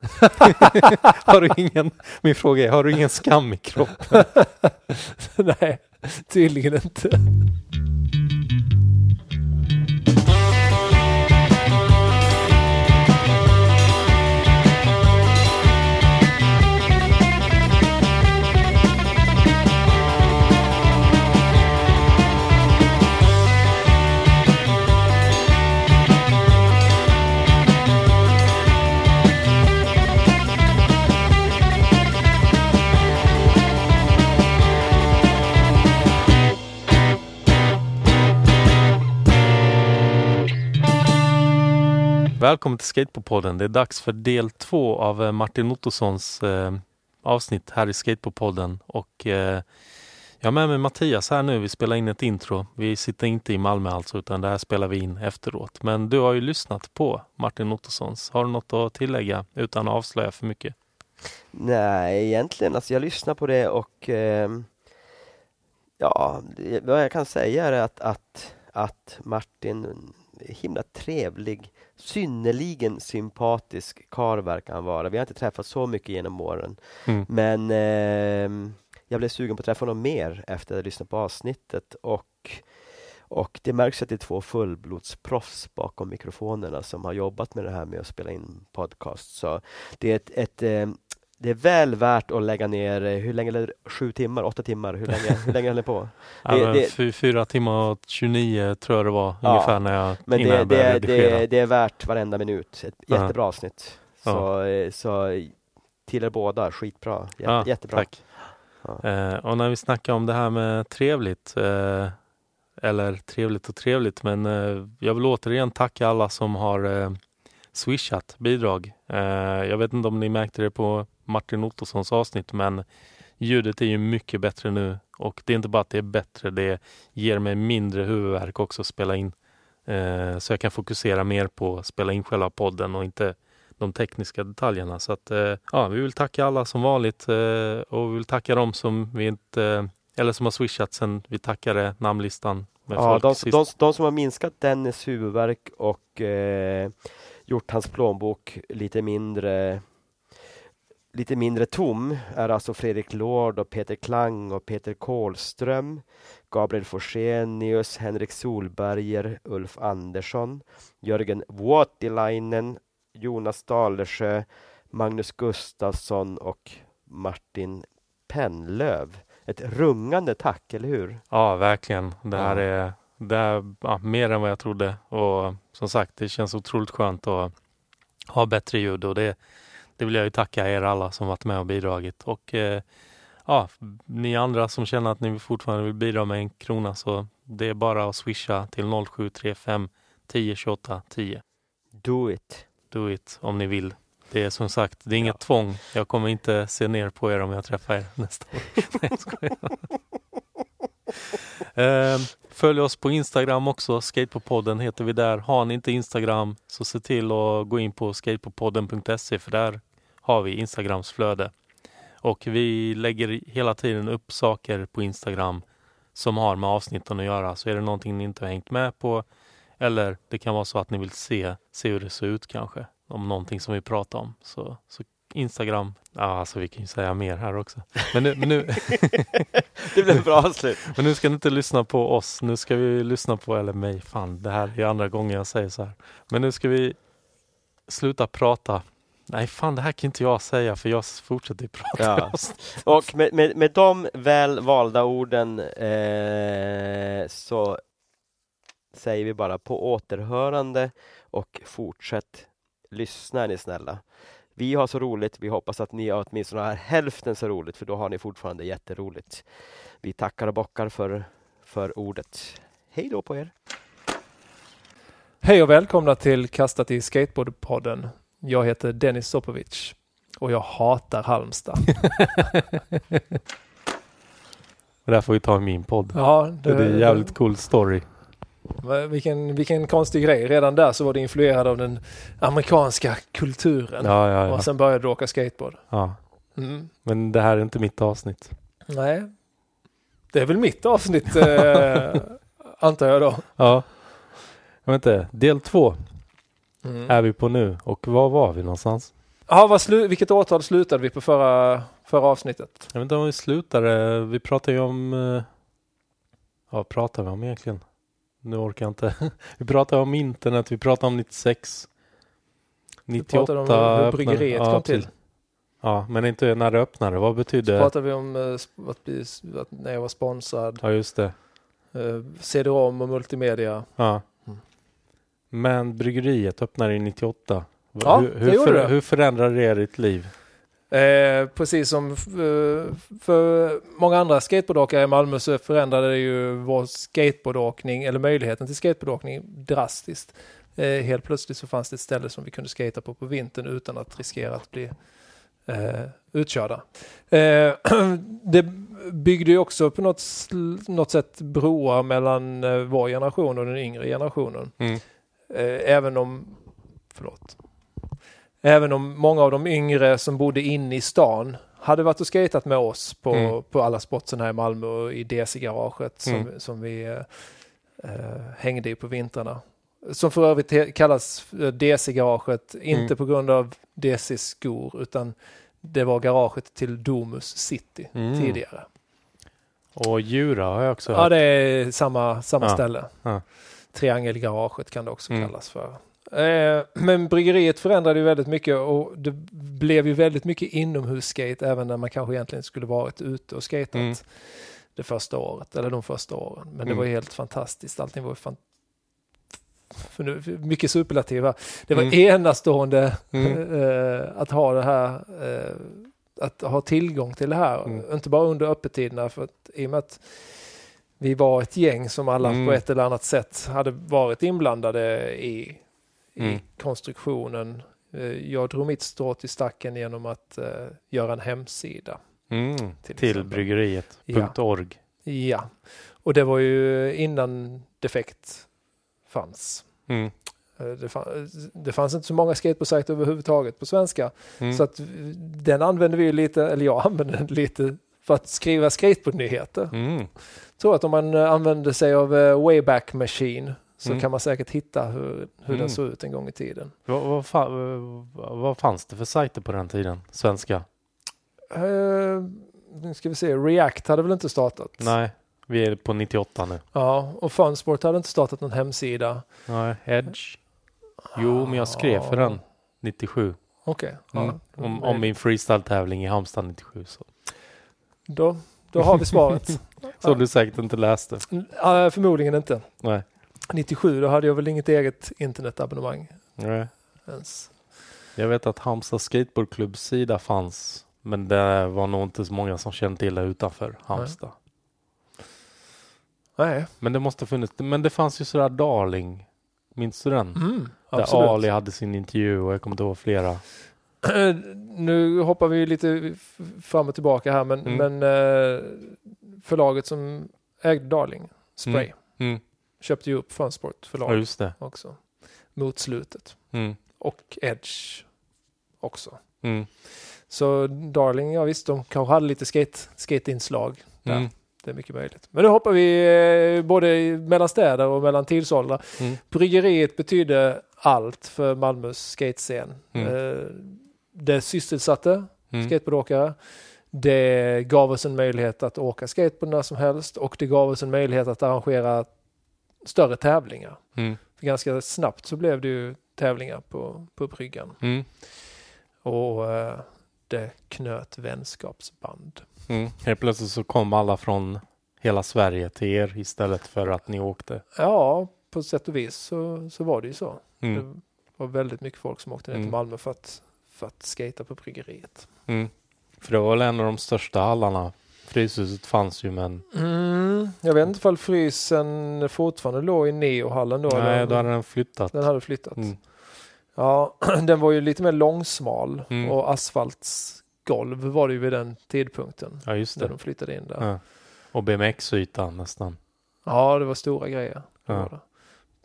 har du ingen, min fråga är, har du ingen skam i kroppen? Nej, tydligen inte. Välkommen till Skateboardpodden. Det är dags för del två av eh, Martin Ottossons eh, avsnitt här i Skateboardpodden. Och eh, jag har med mig Mattias här nu. Vi spelar in ett intro. Vi sitter inte i Malmö alltså, utan det här spelar vi in efteråt. Men du har ju lyssnat på Martin Ottossons. Har du något att tillägga utan att avslöja för mycket? Nej, egentligen. Alltså jag lyssnar på det och eh, ja, vad jag kan säga är att, att, att Martin är himla trevlig synnerligen sympatisk karl verkar han vara. Vi har inte träffats så mycket genom åren. Mm. Men eh, jag blev sugen på att träffa honom mer efter att ha lyssnat på avsnittet och och det märks att det är två fullblodsproffs bakom mikrofonerna som har jobbat med det här med att spela in podcast. Så det är ett, ett eh, det är väl värt att lägga ner, eh, hur länge, sju timmar, åtta timmar, hur länge, hur länge höll ni på? Det, det, fyra timmar och 29 tror jag det var ja, ungefär när jag Men det, det, det, det är värt varenda minut, ett ja. jättebra avsnitt. Så. Eh, så till er båda, skitbra, Jätte, ja, jättebra. Tack. Eh, och när vi snackar om det här med trevligt, eh, eller trevligt och trevligt, men eh, jag vill återigen tacka alla som har eh, swishat bidrag. jag vet inte om ni märkte det på Martin Ottossons avsnitt men ljudet är ju mycket bättre nu och det är inte bara att det är bättre, det ger mig mindre huvudvärk också att spela in. Eh, så jag kan fokusera mer på att spela in själva podden och inte de tekniska detaljerna. Så att, eh, ja, vi vill tacka alla som vanligt eh, och vi vill tacka dem som vi inte eller som har swishat sen vi tackade namnlistan. ja, de, de, de, som har minskat Dennis huvudvärk och eh, gjort hans plånbok lite mindre lite mindre tom är alltså Fredrik Lord och Peter Klang och Peter Kålström, Gabriel Forsenius, Henrik Solberger, Ulf Andersson, Jörgen Vuotilainen, Jonas Dalersjö, Magnus Gustafsson och Martin Pennlöv. Ett rungande tack, eller hur? Ja, verkligen. Det här ja. är, det är ja, mer än vad jag trodde och som sagt, det känns otroligt skönt att ha bättre ljud och det det vill jag ju tacka er alla som varit med och bidragit. Och eh, ja, ni andra som känner att ni fortfarande vill bidra med en krona så det är bara att swisha till 0735 10 28 10. Do it! Do it om ni vill. Det är som sagt, det är inget ja. tvång. Jag kommer inte se ner på er om jag träffar er nästa år. Nej, jag eh, följ oss på Instagram också, Skatepodden heter vi där. Har ni inte Instagram så se till att gå in på Skatepodden.se för där har vi Instagrams flöde. Och vi lägger hela tiden upp saker på Instagram som har med avsnitten att göra. Så är det någonting ni inte har hängt med på eller det kan vara så att ni vill se, se hur det ser ut kanske. Om någonting som vi pratar om. Så, så Instagram, ja alltså vi kan ju säga mer här också. Men nu, nu det blev bra avslut. Men nu ska ni inte lyssna på oss. Nu ska vi lyssna på, eller mig, fan det här är andra gången jag säger så här. Men nu ska vi sluta prata Nej, fan det här kan inte jag säga för jag fortsätter prata. Ja. Och med, med, med de väl valda orden eh, så säger vi bara på återhörande och fortsätt lyssna är ni snälla. Vi har så roligt. Vi hoppas att ni har åtminstone har hälften så roligt för då har ni fortfarande jätteroligt. Vi tackar och bockar för, för ordet. Hej då på er! Hej och välkomna till Kastat i Skateboardpodden. Jag heter Dennis Sopovic och jag hatar Halmstad. det där får vi ta i min podd. Ja, det, det är en jävligt cool story. Vilken, vilken konstig grej. Redan där så var det influerad av den amerikanska kulturen. Ja, ja, ja. Och sen började du åka skateboard. Ja. Mm. Men det här är inte mitt avsnitt. Nej. Det är väl mitt avsnitt eh, antar jag då. Ja. Jag vet inte. Del två mm. är vi på nu. Och var var vi någonstans? Ja, vad slu- vilket årtal slutade vi på förra, förra avsnittet? Jag vet inte om vi slutade. Vi pratade ju om... eh, Ja, vad pratade vi om egentligen? Nu orkar jag inte. Vi pratade om internet, vi pratade om 96. Vi 98 pratade om hur bryggeriet ja, kom till. Ja, men inte när det öppnade. Vad Så betyder... pratade vi om eh, att, bli, att när jag var sponsrad, Ja, just det. eh, CD-ROM och multimedia. Ja. Mm. Men bryggeriet öppnade i 98. Va- Ja, hur, det hur, gjorde det. hur förändrade det ditt liv? Eh, precis som eh, för många andra skateboardåkare i Malmö så förändrade det ju vår skateboardåkning, eller möjligheten till skateboardåkning drastiskt. Eh, helt plötsligt så fanns det ett ställe som vi kunde skata på på vintern utan att riskera att bli eh, utkörda. Eh, det byggde ju också på något, något sätt broar mellan eh, vår generation och den yngre generationen. Mm. Även om, förlåt, även om många av de yngre som bodde inne i stan hade varit och skatat med oss på, Mm. på alla spotsen här i Malmö och i DC-garaget som, Mm. som vi eh, eh, hängde i på vintrarna. Som för övrigt kallas eh, DC-garaget, inte Mm. på grund av DC-skor utan det var garaget till Domus City Mm. tidigare. Och Djura har jag också Ja, hört. det är samma, samma Ja, ställe. ja. Triangelgaraget kan det också Mm. kallas för. Eh, men bryggeriet förändrade ju väldigt mycket och det blev ju väldigt mycket inomhusskate även när man kanske egentligen skulle varit ute och skatat Mm. det första året eller de första åren. Men det Mm. var helt fantastiskt. Allting var fan... mycket superlativa. Det var Mm. enastående Mm. eh, att ha det här, eh, att ha tillgång till det här. Mm. Inte bara under öppettiderna, för att, i och med att vi var ett gäng som alla Mm. på ett eller annat sätt hade varit inblandade i, i Mm. konstruktionen. Eh, Jag drog mitt strå till stacken genom att eh, göra en hemsida. Mm. Till Till, exempel. bryggeriet. Ja. Ja, och det var ju innan Defekt fanns. Mm. Eh, Det, fann, det fanns inte så många skateboardsajter överhuvudtaget på svenska. Mm. Så att den använde vi lite, eller jag använde den lite för att skriva skateboardnyheter. Mm. Jag tror att om man använde sig av Wayback Machine så Mm. kan man säkert hitta hur, hur Mm. den såg ut en gång i tiden. Vad, vad, vad, fanns det för sajter på den tiden? Svenska? Uh, nu ska vi se, React hade väl inte startat? Nej, vi är på 98 nu. Ja, och Funsport hade inte startat någon hemsida. Nej, Edge. Jo, men jag skrev för den 97. Okej. Mm. ja. Om, om min freestyle-tävling i Halmstad 97. Så, Då, då har vi svaret. så du säkert inte läste. Ja, förmodligen inte. Nej. 97, då hade jag väl inget eget internetabonnemang Nej. ens. Jag vet att Halmstad skateboardklubbs sida fanns. Men det var nog inte så många som kände till det utanför Halmstad. Nej, Men det måste ha funnits. Men det fanns ju sådär Darling. Minns du den? mm, Där absolut. Ali hade sin intervju och jag kommer inte ihåg flera. nu hoppar vi lite fram och tillbaka här, men, Mm. men eh, förlaget som ägde Darling, Spray, Mm. Köpte ju upp Funsport Ja, förlag just det. också. Mot slutet. Mm. Och Edge också. Mm. Så Darling, ja visst, de kanske hade lite skate, skateinslag där. Mm. Det är mycket möjligt. Men nu hoppar vi eh, både mellan städer och mellan tidsåldrar. Mm. Bryggeriet betydde allt för Malmös skatescen. Mm. Eh, det sysselsatte Mm. skateboardåkare. Det gav oss en möjlighet att åka skateboard när som helst och det gav oss en möjlighet att arrangera större tävlingar. Mm. För ganska snabbt så blev det ju tävlingar på, på bryggan. Mm. Och eh, det knöt vänskapsband. Mm. Helt plötsligt så kom alla från hela Sverige till er istället för att ni åkte. Ja, på sätt och vis så, så var det ju så. Mm. Det var väldigt mycket folk som åkte ner till Mm. Malmö för att, för att skata på bryggeriet. Mm. För det var väl en av de största hallarna. Fryshuset fanns ju men Mm, jag vet inte ifall frysen fortfarande låg i Neohallen då. nej, eller- då hade den flyttat. Den hade flyttat. Mm. Ja, den var ju lite mer långsmal Mm. och asfaltsgolv var det ju vid den tidpunkten. Ja, just När det. de flyttade in där. Ja. Och BMX-ytan nästan. Ja, det var stora grejer. Det, Ja. var det.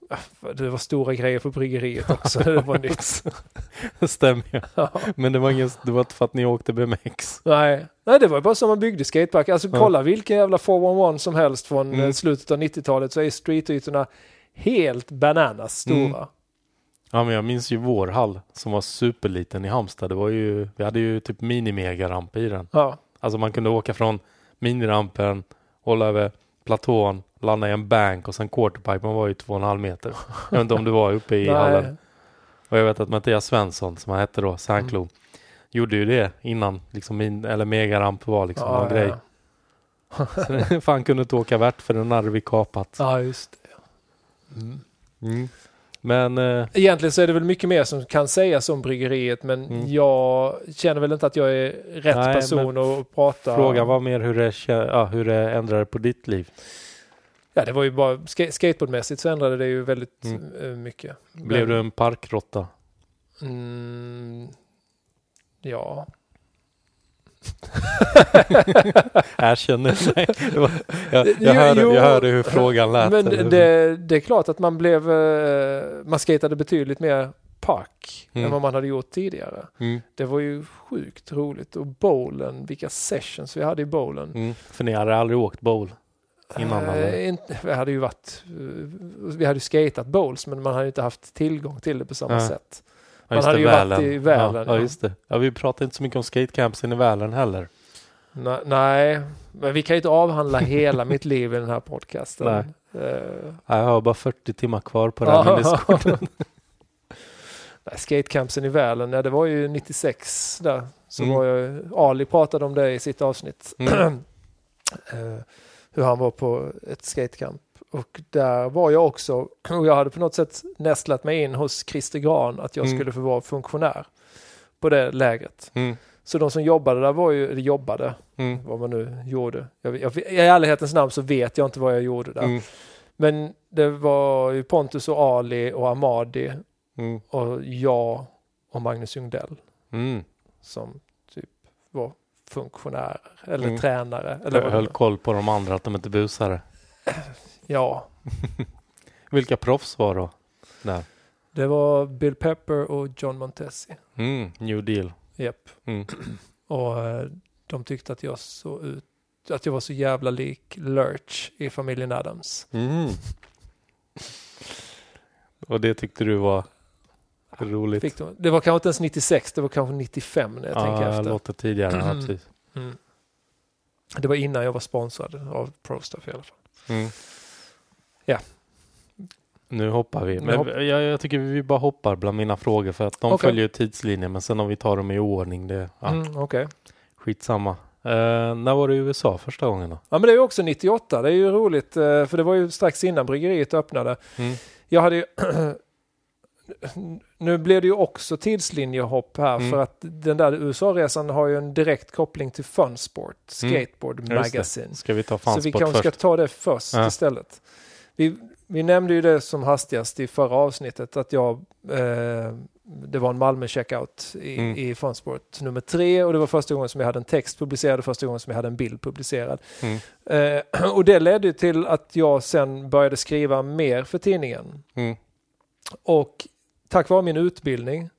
Ja, det var stora grejer på bryggeriet också. det var nytt. Det stämmer ju. Ja. Men det var, ingen, det var inte för att ni åkte BMX. Nej. Nej, det var bara som man byggde skatepark. Alltså Ja. kolla vilken jävla 411 som helst från Mm. eh, slutet av 90-talet så är streetytorna helt bananas stora. Mm. Ja, men jag minns ju vår hall som var superliten i Halmstad. Det var ju, vi hade ju typ mini-megaramp i den. Ja, Alltså man kunde åka från minirampen, hålla över platån, landa i en bank och sen quarterpipen var ju två och en halv meter. Jag vet inte om du var uppe i hallen. Och jag vet att Mattias Svensson, som han hette då, Sandklo, Mm. gjorde ju det innan liksom min, eller megaramp var liksom ja, någon grej. Ja. Så För han kunde inte åka värt för den hade vi kapat. ja, just det. Mm. Men eh, Egentligen så är det väl mycket mer som kan sägas om bryggeriet men Mm. jag känner väl inte att jag är rätt Nej, person att prata. frågan var mer hur det, ja, hur det ändrade på ditt liv. Ja, det var ju bara ska- skateboardmässigt så ändrade det ju väldigt Mm. eh, mycket. Blev Men- du en parkråtta? Mm, ja. Erkänner nej. Jag, jag, hörde, jag hörde hur frågan lät. Men det, det är klart att man blev, eh, man skatade betydligt mer park Mm. än vad man hade gjort tidigare. Mm, Det var ju sjukt roligt och bowlen, vilka sessions vi hade i bowlen. mm. För ni hade aldrig åkt bowl? Innan, Eh, eller? inte, vi hade ju varit, eh, vi hade ju skatat bowls men man hade inte haft tillgång till det på samma Ja. sätt. Ja, Man just hade det, ju varit Välern. i Välern, Ja, ja. ja, just det. Ja, vi pratade inte så mycket om skatecampsen i Välern heller. Nej, nej, men vi kan ju inte avhandla hela mitt liv i den här podcasten. Nej. Eh, Jag har bara 40 timmar kvar på den här minneskorten. Nej, Skatecampsen i Välen, ja, det var ju 96 där. Så Mm. var jag, Ali pratade om det i sitt avsnitt. Mm. Eh, hur han var på ett skatecamp. Och där var jag också, och jag hade på något sätt nästlat mig in hos Christer Gran att jag Mm. skulle få vara funktionär på det lägret. Mm. Så de som jobbade där var ju, eller jobbade, Mm. vad man nu gjorde. Jag, jag, I ärlighetens namn så vet jag inte vad jag gjorde där. Mm. Men det var ju Pontus och Ali och Amadi Mm. och jag och Magnus Ljungdell Mm. som funktionärer eller Mm. tränare. Eller Jag höll koll på de andra att de inte busade. Ja, Vilka proffs var då? Där. det var Bill Pepper och John Montesi. Mm. New deal. Japp. Mm. Och eh, de tyckte att jag såg ut att jag var så jävla lik Lurch i familjen Adams. Mm. Och det tyckte du var roligt? Fick de, det var kanske inte ens 96, det var kanske 95 när jag tänker ja, efter. låter tidigare. Ja, precis. Mm. Det var innan jag var sponsrad av ProStuff i alla fall. Mm. Ja. Nu hoppar vi. Men hopp- jag, jag tycker vi bara hoppar bland mina frågor för att de Okej. följer tidslinjen men sen om vi tar dem i ordning det ja, Mm, Okej. skitsamma. Uh, när var du i USA första gången då? Ja men det är ju också 98, det är ju roligt eh, för det var ju strax innan bryggeriet öppnade. Mm. Jag hade ju Nu blev det ju också tidslinjehopp här Mm. för att den där USA-resan har ju en direkt koppling till Funsport, Skateboard Mm. just det. Magazine. Ska vi ta Så vi kanske ska ta det först Ja. istället. Vi, vi nämnde ju det som hastigast i förra avsnittet att jag eh, det var en Malmö checkout i, Mm. i Funsport nummer tre och det var första gången som jag hade en text publicerad och första gången som jag hade en bild publicerad. Mm. Eh, och det ledde till att jag sen började skriva mer för tidningen. Mm. Och tack vare min utbildning,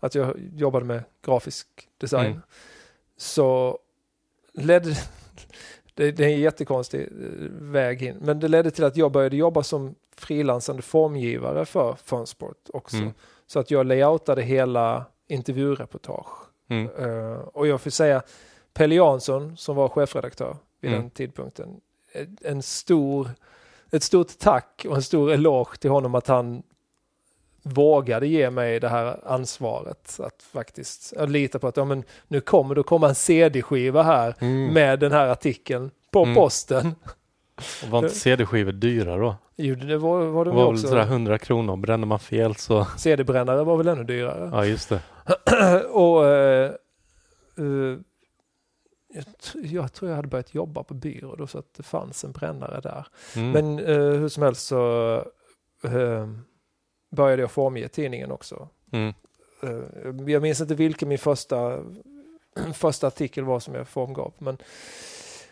att jag jobbade med grafisk design, Mm. så ledde det, det är en jättekonstig eh, väg in, men det ledde till att jag började jobba som frilansande formgivare för Funsport också. Mm. Så att jag layoutade hela intervjureportage. Mm. Eh, och jag får säga, Pelle Jansson som var chefredaktör vid Mm. den tidpunkten, en- en stor, ett stort tack och en stor eloge till honom att han vågade ge mig det här ansvaret att faktiskt jag litar på att ja, men nu kommer det att komma en CD-skiva här Mm. med den här artikeln på Mm. posten. Och Var inte CD-skivor dyra då? Jo, det var, var det Det var väl sådär också. 100 kronor. Brände man fel så... CD-brännare var väl ännu dyrare. Ja, just det. och eh, eh, jag, jag tror jag hade börjat jobba på byrå då så att det fanns en brännare där. Mm. Men eh, hur som helst så började jag formge tidningen också. Mm. Eh, jag minns inte vilken min första, första artikel var som jag formgav. Men,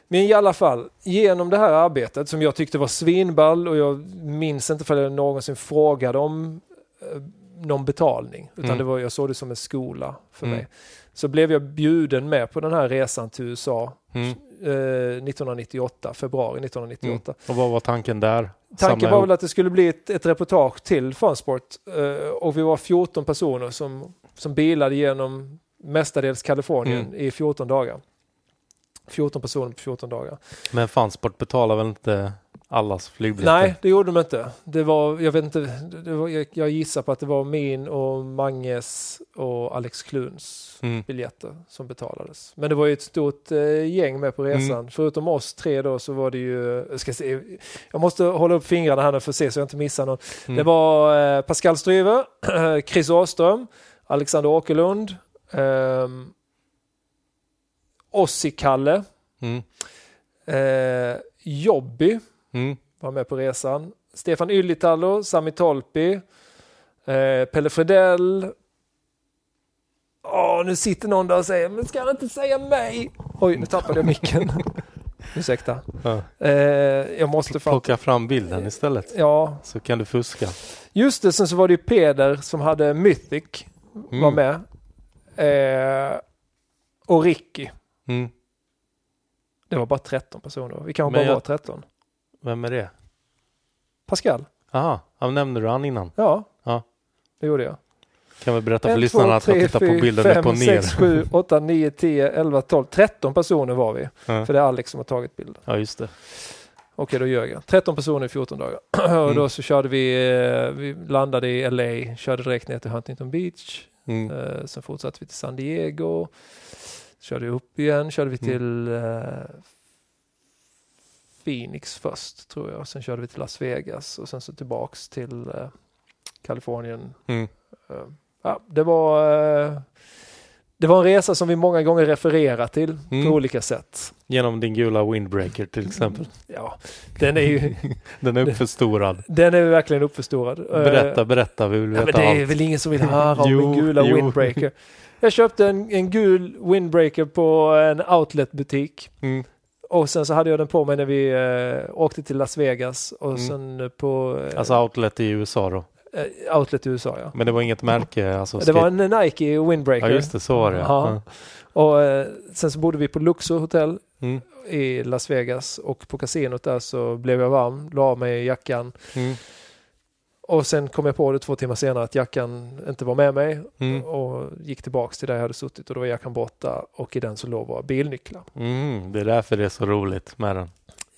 men i alla fall, genom det här arbetet som jag tyckte var svinball och jag minns inte för jag någonsin frågade om eh, någon betalning. Utan Mm. det var, jag såg det som en skola för Mm. mig. Så blev jag bjuden med på den här resan till USA Mm. eh, 1998, februari 1998. Och vad var tanken där? Tanken var väl att det skulle bli ett, ett reportage till Fansport eh, och vi var 14 personer som, som bilade genom mestadels Kalifornien Mm. i 14 dagar. 14 personer på 14 dagar. Men Fansport betalar väl inte allas flygbiljetter? Nej, det gjorde de inte. Det var, jag vet inte, var, jag, jag gissar på att det var min och Manges och Alex Kluns Mm. biljetter som betalades. Men det var ju ett stort eh, gäng med på resan. Mm. Förutom oss tre då så var det ju, jag ska se, jag måste hålla upp fingrarna här nu för att se så jag inte missar någon. Mm. Det var eh, Pascal Stryve, Chris Åström, Alexander Åkerlund, eh, Ossi-Kalle, Mm. eh, Jobby Mm. var med på resan. Stefan Ylitallo, Sami Tolpi, eh, Pelle Fredell. Åh, nu sitter någon där och säger, men ska han inte säga mig? Oj, nu tappade jag micken. Ursäkta. Ja. Eh, jag måste fan... Plocka fram bilden istället. Ja, Så kan du fuska. just det. Sen så var det ju Peder som hade Mythic, Mm. var med. Eh, och Ricky. Mm. Det var bara 13 personer. Vi kanske bara jag- var 13. Vem är det? Pascal? Aha, ja, nämnde du han innan? Ja, Ja. det gjorde jag. Kan vi berätta för En, lyssnarna två, att tre, tittar på bilden fem, upp och ner? sex, sju, åtta, nio, tio, elva, tolv, tretton personer var vi. Ja. För det är Alex som har tagit bilden. ja, just det. Okej, då ljög jag. 13 personer i 14 dagar. och då Mm. så körde vi, eh, vi landade i LA, körde direkt ner till Huntington Beach. Mm. Eh, sen fortsatte vi till San Diego. Körde upp igen, körde vi Mm. till eh, Phoenix först tror jag. Sen körde vi till Las Vegas och sen så tillbaks till eh, Kalifornien. Mm. Eh, ja, det var eh, det var en resa som vi många gånger refererar till Mm. på olika sätt. Genom din gula windbreaker till exempel. Ja, den är ju Den är uppförstorad. den är verkligen uppförstorad. Eh, Berätta, berätta. Vi vill Ja, veta men det är allt. väl ingen som vill höra om min gula jo. windbreaker. Jag köpte en, en gul windbreaker på en outletbutik. Mm. Och sen så hade jag den på mig när vi eh, åkte till Las Vegas och Mm. sen på eh, Alltså outlet i USA då. eh, outlet i USA. Ja. Men det var inget märke? Alltså Det var en Nike windbreaker. Ja, just det. Så var det. Ja. Och eh, sen så bodde vi på Luxor hotell Mm. i Las Vegas och på kasinot där så blev jag varm, la av mig jackan Mm. Och sen kom jag på det två timmar senare att jackan inte var med mig Mm. och gick tillbaks till där jag hade suttit och då var jackan borta och i den så låg våra bilnycklar. Mm. Det är därför det är så roligt med den.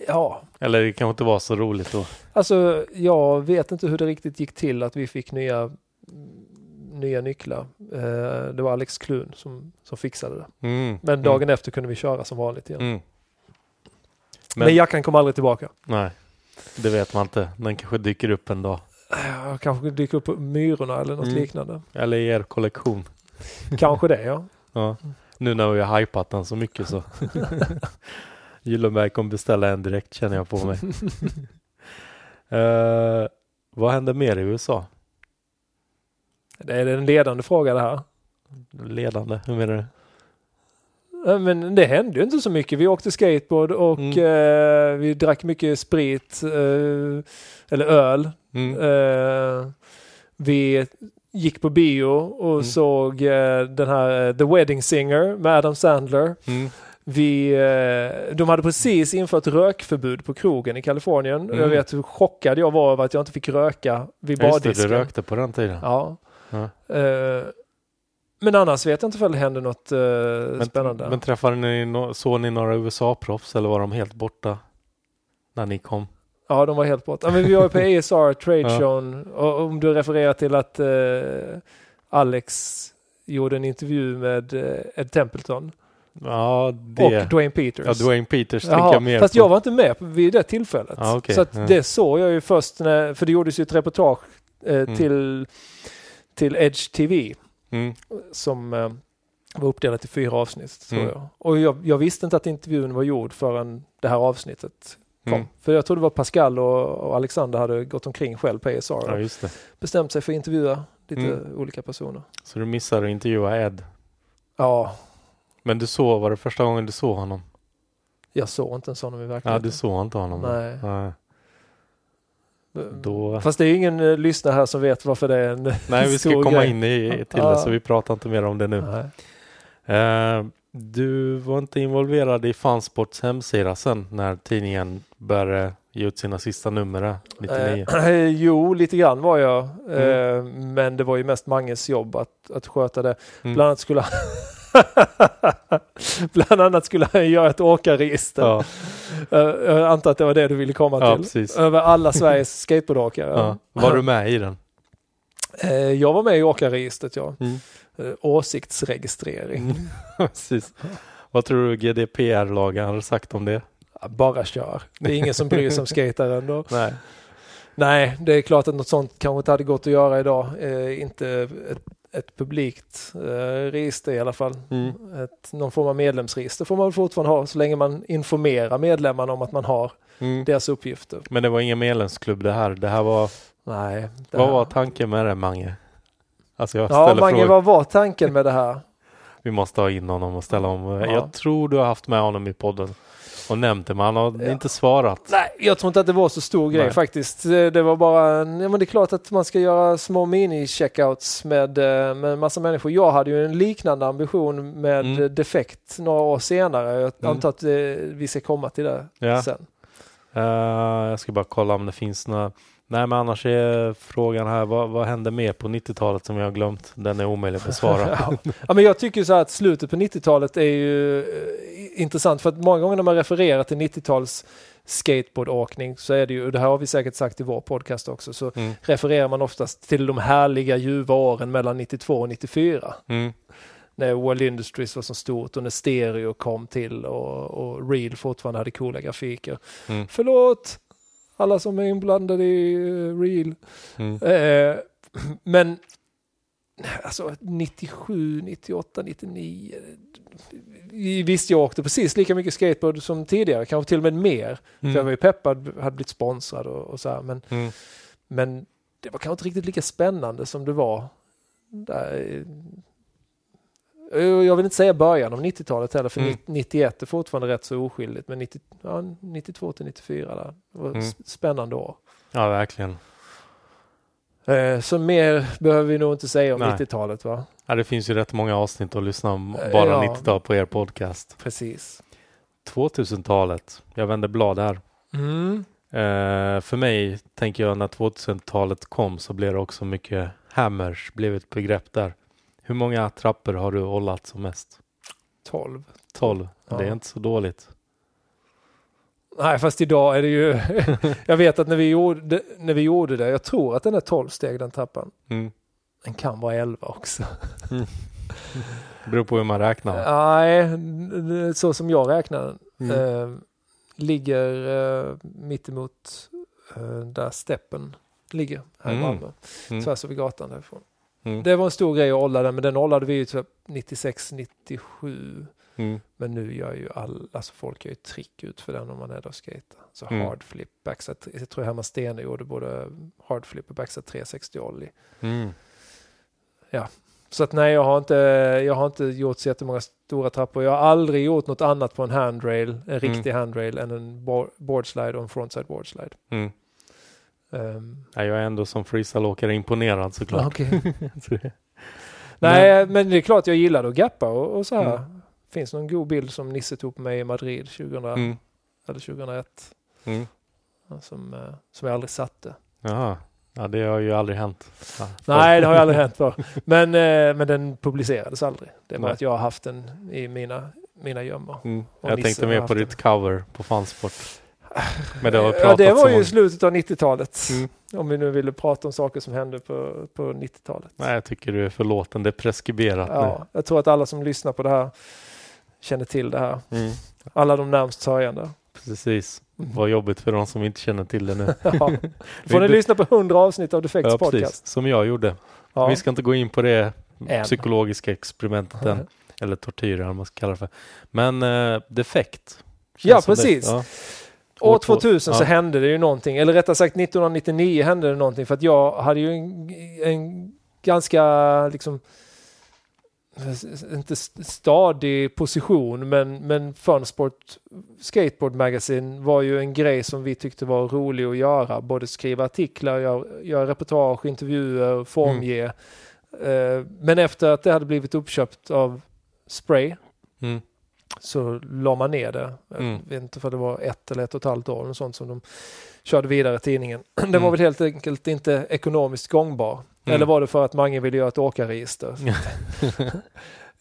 Ja, Eller det kanske inte var så roligt då. alltså jag vet inte hur det riktigt gick till att vi fick nya nya nycklar. Eh, det var Alex Klun som, som fixade det. Mm. Men dagen efter kunde vi köra som vanligt igen. Mm. Mm. Men, Men, jackan kom aldrig tillbaka. nej, det vet man inte. Den kanske dyker upp en dag. Eh, Kanske dyker upp på Myrorna eller något Mm. liknande. Eller i er kollektion. Kanske det ja. Ja. Nu när vi har hypat den så mycket så. Gyllenberg kommer beställa en direkt känner jag på mig. Eh, vad händer mer i USA? Det är en ledande fråga det här. Ledande, hur menar du? Eh, Men det hände ju inte så mycket. Vi åkte skateboard och Mm. eh, vi drack mycket sprit eh, eller öl. Mm. Eh, vi gick på bio och Mm. såg eh, den här eh, The Wedding Singer med Adam Sandler. Mm. Vi, de hade precis infört rökförbud på krogen i Kalifornien. Mm. Jag vet hur chockad jag var över att jag inte fick röka vid Ja, just det, bardisken. du rökte på den tiden. Ja. Ja. Men annars vet jag inte om det hände något eh, spännande. Men träffade ni, no- såg ni några USA-proffs eller var de helt borta när ni kom? Ja, de var helt borta. Ja, men vi var ju på ASR Trade Ja. Show och om du refererar till att eh, Alex gjorde en intervju med eh, Ed Templeton Ja, det. och Dwayne Peters. ja, Dwayne Peters Jaha, jag mer fast på. jag var inte med vid det tillfället. Ja, okej. Så Ja. det såg jag ju först när, för det gjordes ju ett reportage eh, Mm. till, till Edge TV Mm. som eh, var uppdelat i fyra avsnitt tror Mm. jag. Och jag, jag visste inte att intervjun var gjord förrän det här avsnittet kom. Mm. För jag trodde det var Pascal och, och Alexander hade gått omkring själv på Ja, och det. bestämt sig för att intervjua lite Mm. olika personer. Så du missade att intervjua Ed. Ja, Men du såg, var det första gången du såg honom? jag såg inte ens honom i Ja, verkligheten. du såg inte honom? Nej. Nej. Då... Fast det är ju ingen uh, lyssnare här som vet varför det är en Nej, vi ska komma grej. in i, till Ja. det så vi pratar inte mer om det nu. Eh, du var inte involverad i Fansports hemsida sen när tidningen började ge ut sina sista nummer där, 99? Eh, jo, lite grann var jag. Mm. Eh, men det var ju mest Manges jobb att, att sköta det. Mm. Bland annat skulle Bland annat skulle han göra ett åkarregister. Ja, Eh, jag antar att det var det du ville komma ja, till. precis. Över alla Sveriges skateboardåkare. Ja. Var du med i den? Eh, jag var med i åkarregistret, ja. Mm. Eh, åsiktsregistrering. Mm. precis. Vad tror du GDPR-lagen hade sagt om det? Bara kör. Det är ingen som bryr sig om skataren då. Nej. Nej, det är klart att något sånt kanske inte hade gått att göra idag. Eh, inte ett, ett publikt eh, register i alla fall. Mm. Ett, någon form av medlemsregister får man väl fortfarande ha så länge man informerar medlemmarna om att man har Mm. deras uppgifter. Men det var ingen medlemsklubb det här. Det här var, Nej. det vad här- var tanken med det Mange? Alltså jag Ja, Mange, frågor. vad var tanken med det här? Vi måste ha in honom och ställa om. Ja. Jag tror du har haft med honom i podden och nämnt det, men han har Ja. inte svarat. Nej, jag tror inte att det var så stor grej Nej. faktiskt. Det var bara, en- ja men det är klart att man ska göra små mini-checkouts med, eh, med massa människor. Jag hade ju en liknande ambition med Mm. Defekt några år senare. Jag Mm. antar att eh, vi ska komma till det Ja. sen. Eh, jag ska bara kolla om det finns några. Nej, men annars är frågan här, vad, vad hände mer på 90-talet som jag har glömt? Den är omöjlig att besvara. ja. ja, men jag tycker så här att slutet på 90-talet är ju eh, intressant för att många gånger när man refererar till 90-tals skateboardåkning så är det ju, och det här har vi säkert sagt i vår podcast också, så Mm. refererar man oftast till de härliga ljuva åren mellan 92 och 94. Mm. När World Industries var så stort och när stereo kom till och, och Real fortfarande hade coola grafiker. Mm. Förlåt alla som är inblandade i eh, Real. Mm. Eh, men alltså 97, 98, 99. eh, Visst, jag åkte precis lika mycket skateboard som tidigare, kanske till och med mer. För jag var Mm. ju peppad, hade blivit sponsrad och, och så här. Men, Mm. men det var kanske inte riktigt lika spännande som det var där. I- Jag vill inte säga början av 90-talet heller, för Mm. 91 är fortfarande rätt så oskyldigt. Men 90, ja, 92 till 94 där, det var Mm. spännande år. Ja, verkligen. Eh, Så mer behöver vi nog inte säga om Nej. 90-talet va? Ja, det finns ju rätt många avsnitt att lyssna om Eh, bara ja. 90-tal på er podcast. Precis. 2000-talet. Jag vänder blad här. Mm. Eh, för mig tänker jag när 2000-talet kom så blev det också mycket hammers, blev ett begrepp där. Hur många trappor har du hållat som mest? 12. 12. Ja. Det är inte så dåligt. Nej, fast idag är det ju... jag vet att när vi, gjorde, när vi gjorde det, jag tror att den är 12 steg den trappan. Mm. Den kan vara 11 också. Det beror på hur man räknar. Nej, så som jag räknar Mm. eh, ligger eh, mittemot eh, där steppen ligger här i Mm. Malmö. Mm. Tvärs över gatan därifrån. Mm. Det var en stor grej att hålla den, men den hållade vi ju typ 96, 97. Mm. Men nu gör ju all, alltså folk gör ju trick ut för den om man är och skejtar. Så Mm. hardflip, backside, jag tror Herman Stene gjorde både hardflip och backside 360 ollie. Mm. Så att nej, jag har inte, jag har inte gjort så jättemånga stora trappor. Jag har aldrig gjort något annat på en handrail, en Mm. riktig handrail, än en bo- boardslide och en frontside boardslide. Um, Ja, jag är ändå som freestyleåkare imponerad såklart. Så det- nej, men det är klart jag gillade att gappa och, och så här. Mm. Finns någon god bild som Nisse tog på mig i Madrid 2000, Mm. eller 2001 Mm. som, eh, som jag aldrig satte. Jaha. Ja, det har ju aldrig hänt. Ja, Nej, det har ju aldrig hänt för. Men, eh, men den publicerades aldrig. Det är bara att jag har haft den i mina, mina gömmor. Mm. Jag Nisse tänkte mer på det. ditt cover på Fansport. Men det har ja, det var ju slutet av 90-talet. Mm. Om vi nu ville prata om saker som hände på, på 90-talet. Nej, jag tycker du är förlåten. Det är preskriberat Ja, jag tror att alla som lyssnar på det här känner till det här. nu. Mm. Alla de närmst sörjande. Precis. Vad jobbigt för de som inte känner till det nu. Ja. Då får ni lyssna på 100 avsnitt av Defects Ja, precis. podcast. Som jag gjorde. Ja. Vi ska inte gå in på det Än. psykologiska experimentet än. Eller tortyr eller vad man ska kalla det för. Men eh, defekt. Känns Ja, precis. Ja. År två- 2000 så ja. hände det ju någonting, eller rättare sagt 1999 hände det någonting för att jag hade ju en, en ganska liksom inte st- stadig position men, men Funsport Skateboard Magazine var ju en grej som vi tyckte var rolig att göra. Både skriva artiklar, göra, göra reportage, intervjuer, formge. Eh, men efter att det hade blivit uppköpt av Spray Mm. Så la man ner det. Mm. Jag vet inte för det var ett eller ett och ett halvt år, och sånt som de körde vidare tidningen. Den Mm. var väl helt enkelt inte ekonomiskt gångbar. Mm. Eller var det för att Mange ville göra ett åkarregister?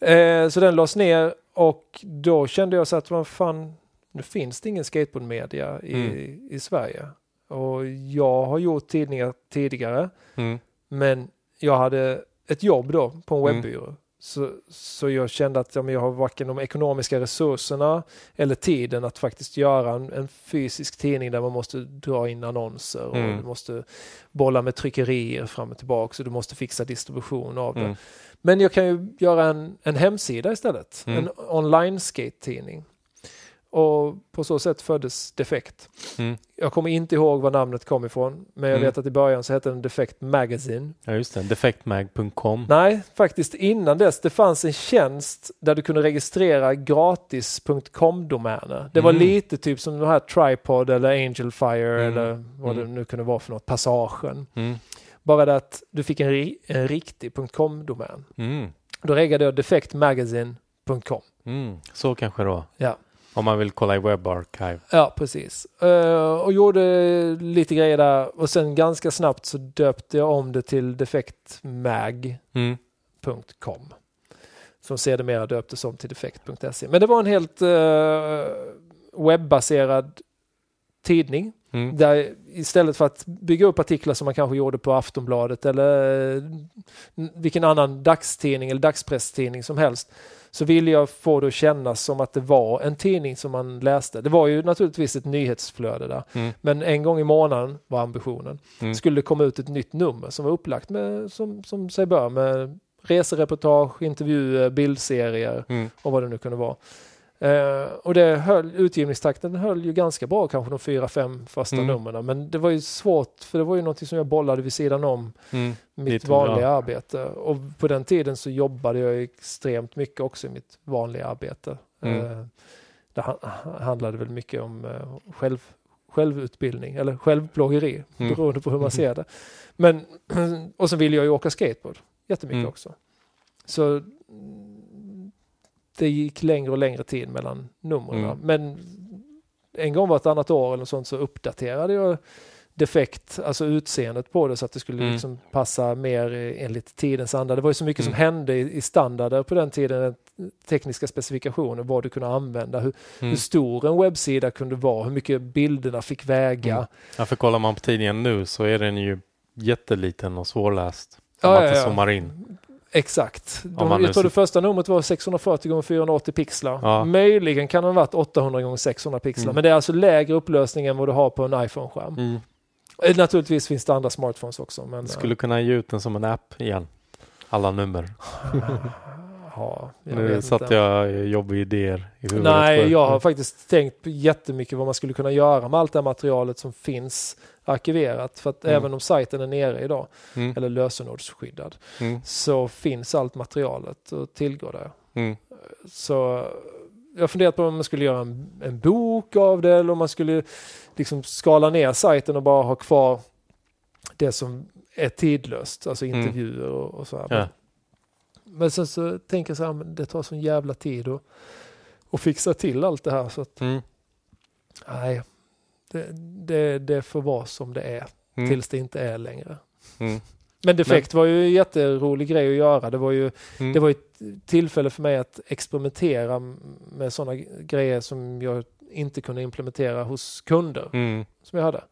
eh, så den lades ner och då kände jag så att vad fan, nu finns det ingen skateboardmedia i, Mm. i Sverige. Och jag har gjort tidningar tidigare, Mm. men jag hade ett jobb då på en Mm. webbyrå. Så, så jag kände att ja, jag har varken de ekonomiska resurserna eller tiden att faktiskt göra en, en fysisk tidning där man måste dra in annonser och Mm. du måste bolla med tryckerier fram och tillbaka så du måste fixa distribution av det. Mm. Men jag kan ju göra en, en hemsida istället, Mm. en online skate-tidning. Och på så sätt föddes Defekt. Mm. Jag kommer inte ihåg var namnet kom ifrån, men jag Mm. vet att i början så hette den Defect Magazine. Ja, just det. Defectmag.com. Nej, faktiskt innan dess. Det fanns en tjänst där du kunde registrera gratis .com-domäner. Det var Mm. lite typ som den här Tripod eller Angelfire Mm. eller vad det Mm. nu kunde vara för något, Passagen. Mm. Bara det att du fick en, ri- en riktig .com-domän. Då reggade jag defectmagazine.com. Så kanske då. Ja. Om man vill kolla i webbarkiv. Ja, precis. Uh, och gjorde lite grejer där och sen ganska snabbt så döpte jag om det till defektmag.com. Mm. Som sedermera döptes om till defekt.se. Men det var en helt uh, webbaserad tidning. Mm. Där istället för att bygga upp artiklar som man kanske gjorde på Aftonbladet eller eh, vilken annan dagstidning eller dagspresstidning som helst så ville jag få det att kännas som att det var en tidning som man läste. Det var ju naturligtvis ett nyhetsflöde där. Mm. Men en gång i månaden var ambitionen. Mm. Skulle det komma ut ett nytt nummer som var upplagt med, som, som sig bör, med resereportage, intervjuer, bildserier Mm. och vad det nu kunde vara. Eh, och det höll, utgivningstakten höll ju ganska bra kanske de fyra, fem första Mm. numren. Men det var ju svårt för det var ju någonting som jag bollade vid sidan om Mm. mitt vanliga ja. arbete. Och på den tiden så jobbade jag extremt mycket också i mitt vanliga arbete. Mm. Eh, det ha- handlade väl mycket om eh, själv, självutbildning eller självplågeri Mm. beroende på hur man ser det. Men, och sen ville jag ju åka skateboard jättemycket Mm. också. Så mm, det gick längre och längre tid mellan numren. Mm. Men en gång vartannat år eller sånt så uppdaterade jag defekt, alltså utseendet på det så att det skulle Mm. liksom passa mer eh, enligt tidens anda. Det var ju så mycket som Mm. hände i, i standarder på den tiden, tekniska specifikationer, vad du kunde använda, hur, Mm. hur stor en webbsida kunde vara, hur mycket bilderna fick väga. Mm. Ja, för kollar man på tidningen nu så är den ju jätteliten och svårläst. Om Ja, ja, inte ja. zoomar in. Exakt. De, man jag tror det första numret var 640 x 480 pixlar. Ja. Möjligen kan det ha varit 800 x 600 pixlar, Mm. men det är alltså lägre upplösning än vad du har på en iPhone-skärm. Mm. Eh, Naturligtvis finns det andra smartphones också. Men, Skulle kunna ge ut den som en app igen. Alla nummer. eh, ja, jag nu satte inte. jag jobbiga idéer i huvudet. Nej, jag har faktiskt tänkt jättemycket vad man skulle kunna göra med allt det här materialet som finns arkiverat. För att Mm. även om sajten är nere idag, Mm. eller lösenordsskyddad, Mm. så finns allt materialet att tillgå där. Mm. Så jag funderat på om man skulle göra en, en bok av det eller om man skulle liksom skala ner sajten och bara ha kvar det som är tidlöst, alltså Mm. intervjuer och, och så här. Ja. Men sen så tänker jag så här, men det tar sån jävla tid att, att fixa till allt det här så att Mm. nej, det, det, det får vara som det är Mm. tills det inte är längre. Mm. Men Defekt var ju en jätterolig grej att göra. Det var ju Mm. det var ett tillfälle för mig att experimentera med sådana grejer som jag inte kunde implementera hos kunder Mm. som jag hade.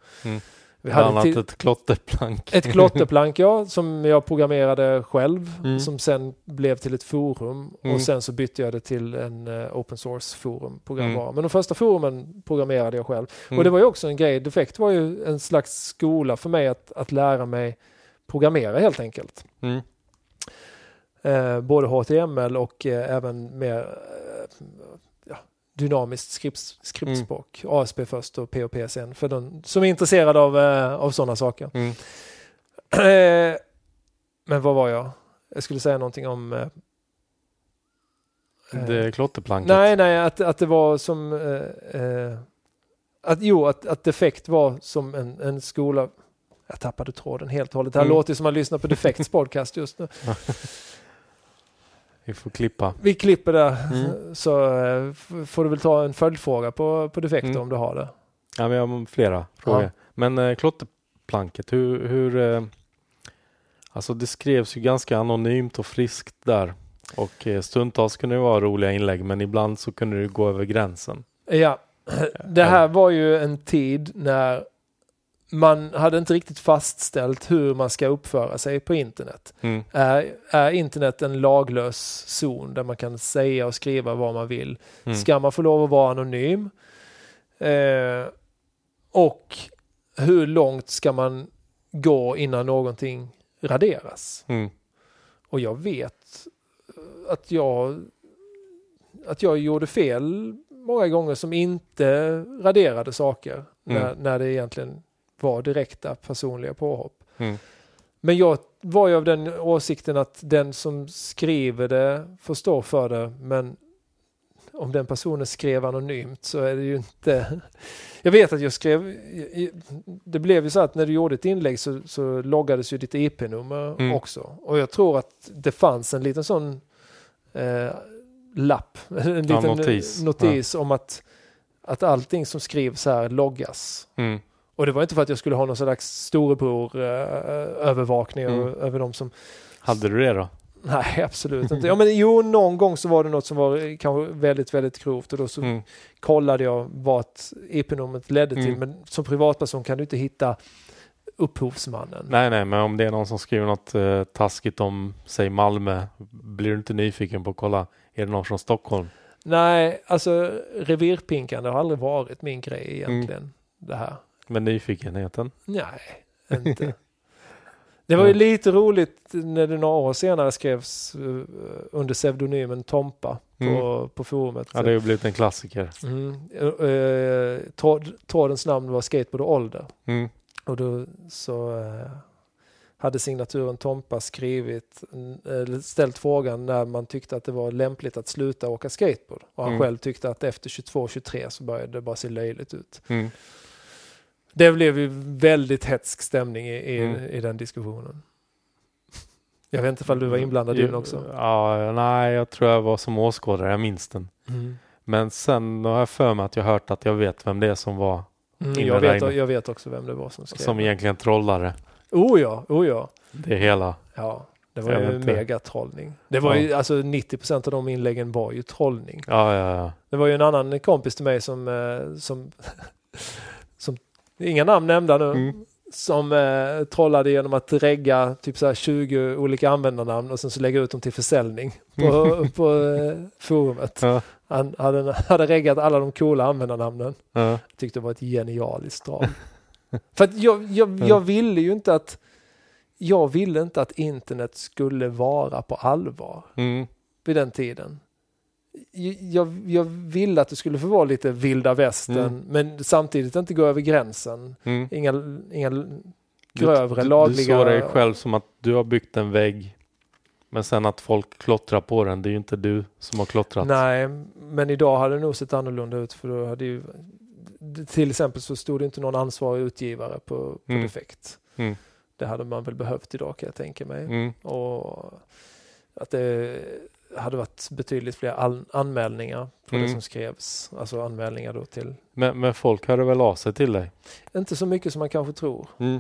Mm. Vi Bland hade annat till, ett klotterplank. ett klotterplank ja, som jag programmerade själv Mm. som sen blev till ett forum Mm. och sen så bytte jag det till en eh, open source forum programvara. Mm. Men de första forumen programmerade jag själv. Mm. Och det var ju också en grej, Defekt var ju en slags skola för mig att, att lära mig programmera helt enkelt. Mm. Eh, både HTML och eh, även mer dynamiskt skript, skriptspråk. Mm. ASP först och POP sen för den som är intresserad av, eh, av sådana saker. Mm. Eh, men vad var jag? Jag skulle säga någonting om... Eh, Det klotterplanket. nej, nej, att, att det var som... Eh, att, jo, att, att Defekt var som en, en skola... Jag tappade tråden helt och hållet. Det här Mm. låter som att man lyssnar på Defekts podcast just nu. Vi får klippa. Vi klipper där Mm. så eh, får du väl ta en följdfråga på, på defekter Mm. om du har det. Ja, men jag har flera frågor. Ja. Men eh, klotterplanket, hur... hur eh, alltså det skrevs ju ganska anonymt och friskt där. Och eh, stundtals kunde det vara roliga inlägg men ibland så kunde det gå över gränsen. Ja, det här var ju en tid när man hade inte riktigt fastställt hur man ska uppföra sig på internet. Mm. Är, är internet en laglös zon där man kan säga och skriva vad man vill? Mm. Ska man få lov att vara anonym? Eh, och hur långt ska man gå innan någonting raderas? Mm. Och jag vet eh, att jag, att jag gjorde fel många gånger som inte raderade saker när, Mm. när det egentligen var direkta personliga påhopp. Mm. Men jag var ju av den åsikten att den som skriver det får stå för det, men om den personen skrev anonymt så är det ju inte... Jag vet att jag skrev... Det blev ju så att när du gjorde ett inlägg så, så loggades ju ditt IP-nummer Mm. också. Och jag tror att det fanns en liten sån eh, lapp, en liten notis. notis om att, att allting som skrivs här loggas. Mm. Och det var inte för att jag skulle ha någon slags storebror eh, övervakning Mm. över, de som... Hade du det då? Nej, absolut inte. Ja, men jo, någon gång så var det något som var eh, kanske väldigt, väldigt grovt och då så Mm. kollade jag vad IP-numret ledde till. Mm. Men som privatperson kan du inte hitta upphovsmannen. Nej, nej, men om det är någon som skriver något eh, taskigt om, säg Malmö, blir du inte nyfiken på att kolla, är det någon från Stockholm? Nej, alltså revirpinkande har aldrig varit min grej Mm. egentligen. Det här. Men nyfikenheten? Nej, inte. Det var ju Mm. lite roligt när det några år senare skrevs eh, under pseudonymen Tompa på, Mm. på forumet. Ja, det har ju blivit en klassiker. Mm. Uh, tråd, trådens namn var skateboard och ålder. Mm. Och då så eh, hade signaturen Tompa skrivit, mm, ställt frågan när man tyckte att det var lämpligt att sluta åka skateboard. Och han Mm. själv tyckte att efter 22-23 så började det bara se löjligt ut. Mm. Det blev ju väldigt hetsk stämning i, i, Mm. i den diskussionen. Jag vet inte ifall du var inblandad i den också. Ja, nej, jag tror jag var som åskådare, jag minns den. Men sen har jag för mig att jag hört att jag vet vem det är som var, Mm, jag, vet, jag vet också vem det var som skrev. som egentligen trollade Oh ja, oh ja. det hela. Ja, det var Jag ju megatrollning. Det var Ja. ju, alltså 90% av de inläggen var ju trollning. Ja, ja, ja. Det var ju en annan kompis till mig som, eh, som, som inga namn nämnda nu, Mm. som eh, trollade genom att regga typ så här 20 olika användarnamn och sen så lägga ut dem till försäljning på, på eh, forumet. Ja, Han hade, hade reggat alla de coola användarnamnen. ja. Tyckte det var ett genialiskt drag. För att jag, jag, jag ville ju inte att jag ville inte att internet skulle vara på allvar Mm. vid den tiden. Jag, jag ville att det skulle få vara lite vilda västern Mm. men samtidigt inte gå över gränsen. Mm. Inga, inga Du- grövre du, lagliga... Du såg dig själv som att du har byggt en vägg. Men sen att folk klottrar på den, det är ju inte du som har klottrat. Nej, men idag hade det nog sett annorlunda ut för då hade ju till exempel så stod det inte någon ansvarig utgivare på, på Mm. defekt. Mm. Det hade man väl behövt idag kan jag tänka mig. Mm. Och att det hade varit betydligt fler an- anmälningar på det Mm. som skrevs. Alltså anmälningar då till, Men, men folk hörde väl av sig till dig? inte så mycket som man kanske tror. Mm.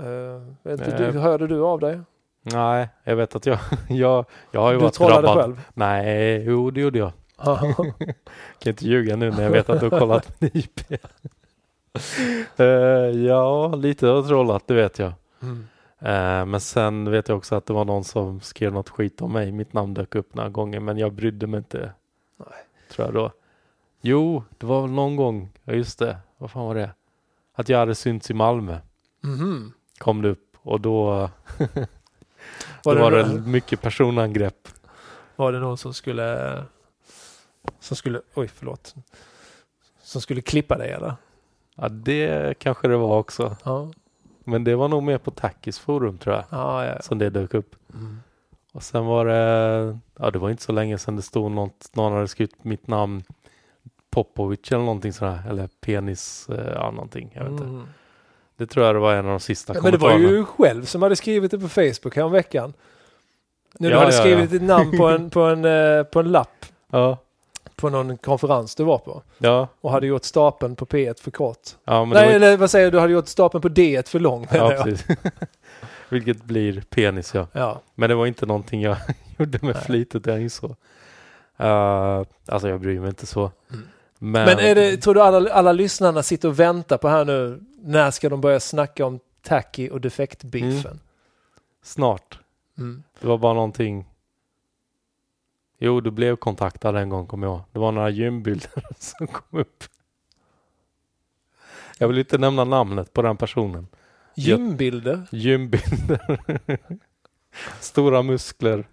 Uh, inte, du, hörde du av dig? Nej, jag vet att jag, jag, jag har ju Du varit trollade drabbad. själv? Nej, jo det gjorde jag. kan inte ljuga nu när jag vet att du har kollat min IP. Eh, ja, lite har trollat, det vet jag. mm. Eh, men sen vet jag också att det var någon som skrev något skit om mig. Mitt namn dök upp några gånger men jag brydde mig inte. Nej. Tror jag då. Jo, det var väl någon gång, ja just det, vad fan var det? Att jag hade synts i Malmö. Mhm. Kom det upp och då, Var, det var det mycket personangrepp. var det någon som skulle som skulle, oj förlåt, som skulle klippa dig eller? Ja, det kanske det var också. Ja, Men det var nog mer på Tackis forum tror jag, ja, ja. som det dök upp. Mm. Och sen var det, ja det var inte så länge sedan det stod något, någon hade skrivit mitt namn Popovic eller någonting sådär, eller penis, eh, ja någonting, jag vet inte. Mm. Det tror jag det var en av de sista Ja, men det var ju själv som hade skrivit det på Facebook här om veckan. Nu Ja, du hade ja, skrivit ja. ditt namn på en, på, en, eh, på en lapp Ja, på någon konferens du var på ja, och hade gjort stapeln på P1 för kort. ja Nej, var, eller vad säger du? Du hade gjort stapeln på D1 för lång ja, precis. Vilket blir penis ja. Ja. Men det var inte någonting jag gjorde med Nej. flit utan jag insåg. Uh, alltså jag bryr mig inte så. Mm. Men, Men det, tror du alla, alla lyssnarna sitter och väntar på här nu? När ska de börja snacka om tacky och defektbeefen? snart. Mm. Det var bara någonting. Jo, du blev kontaktad en gång kommer jag. Det var några gymbilder som kom upp. Jag vill inte nämna namnet på den personen. Gymbilder? Gymbilder. Stora muskler.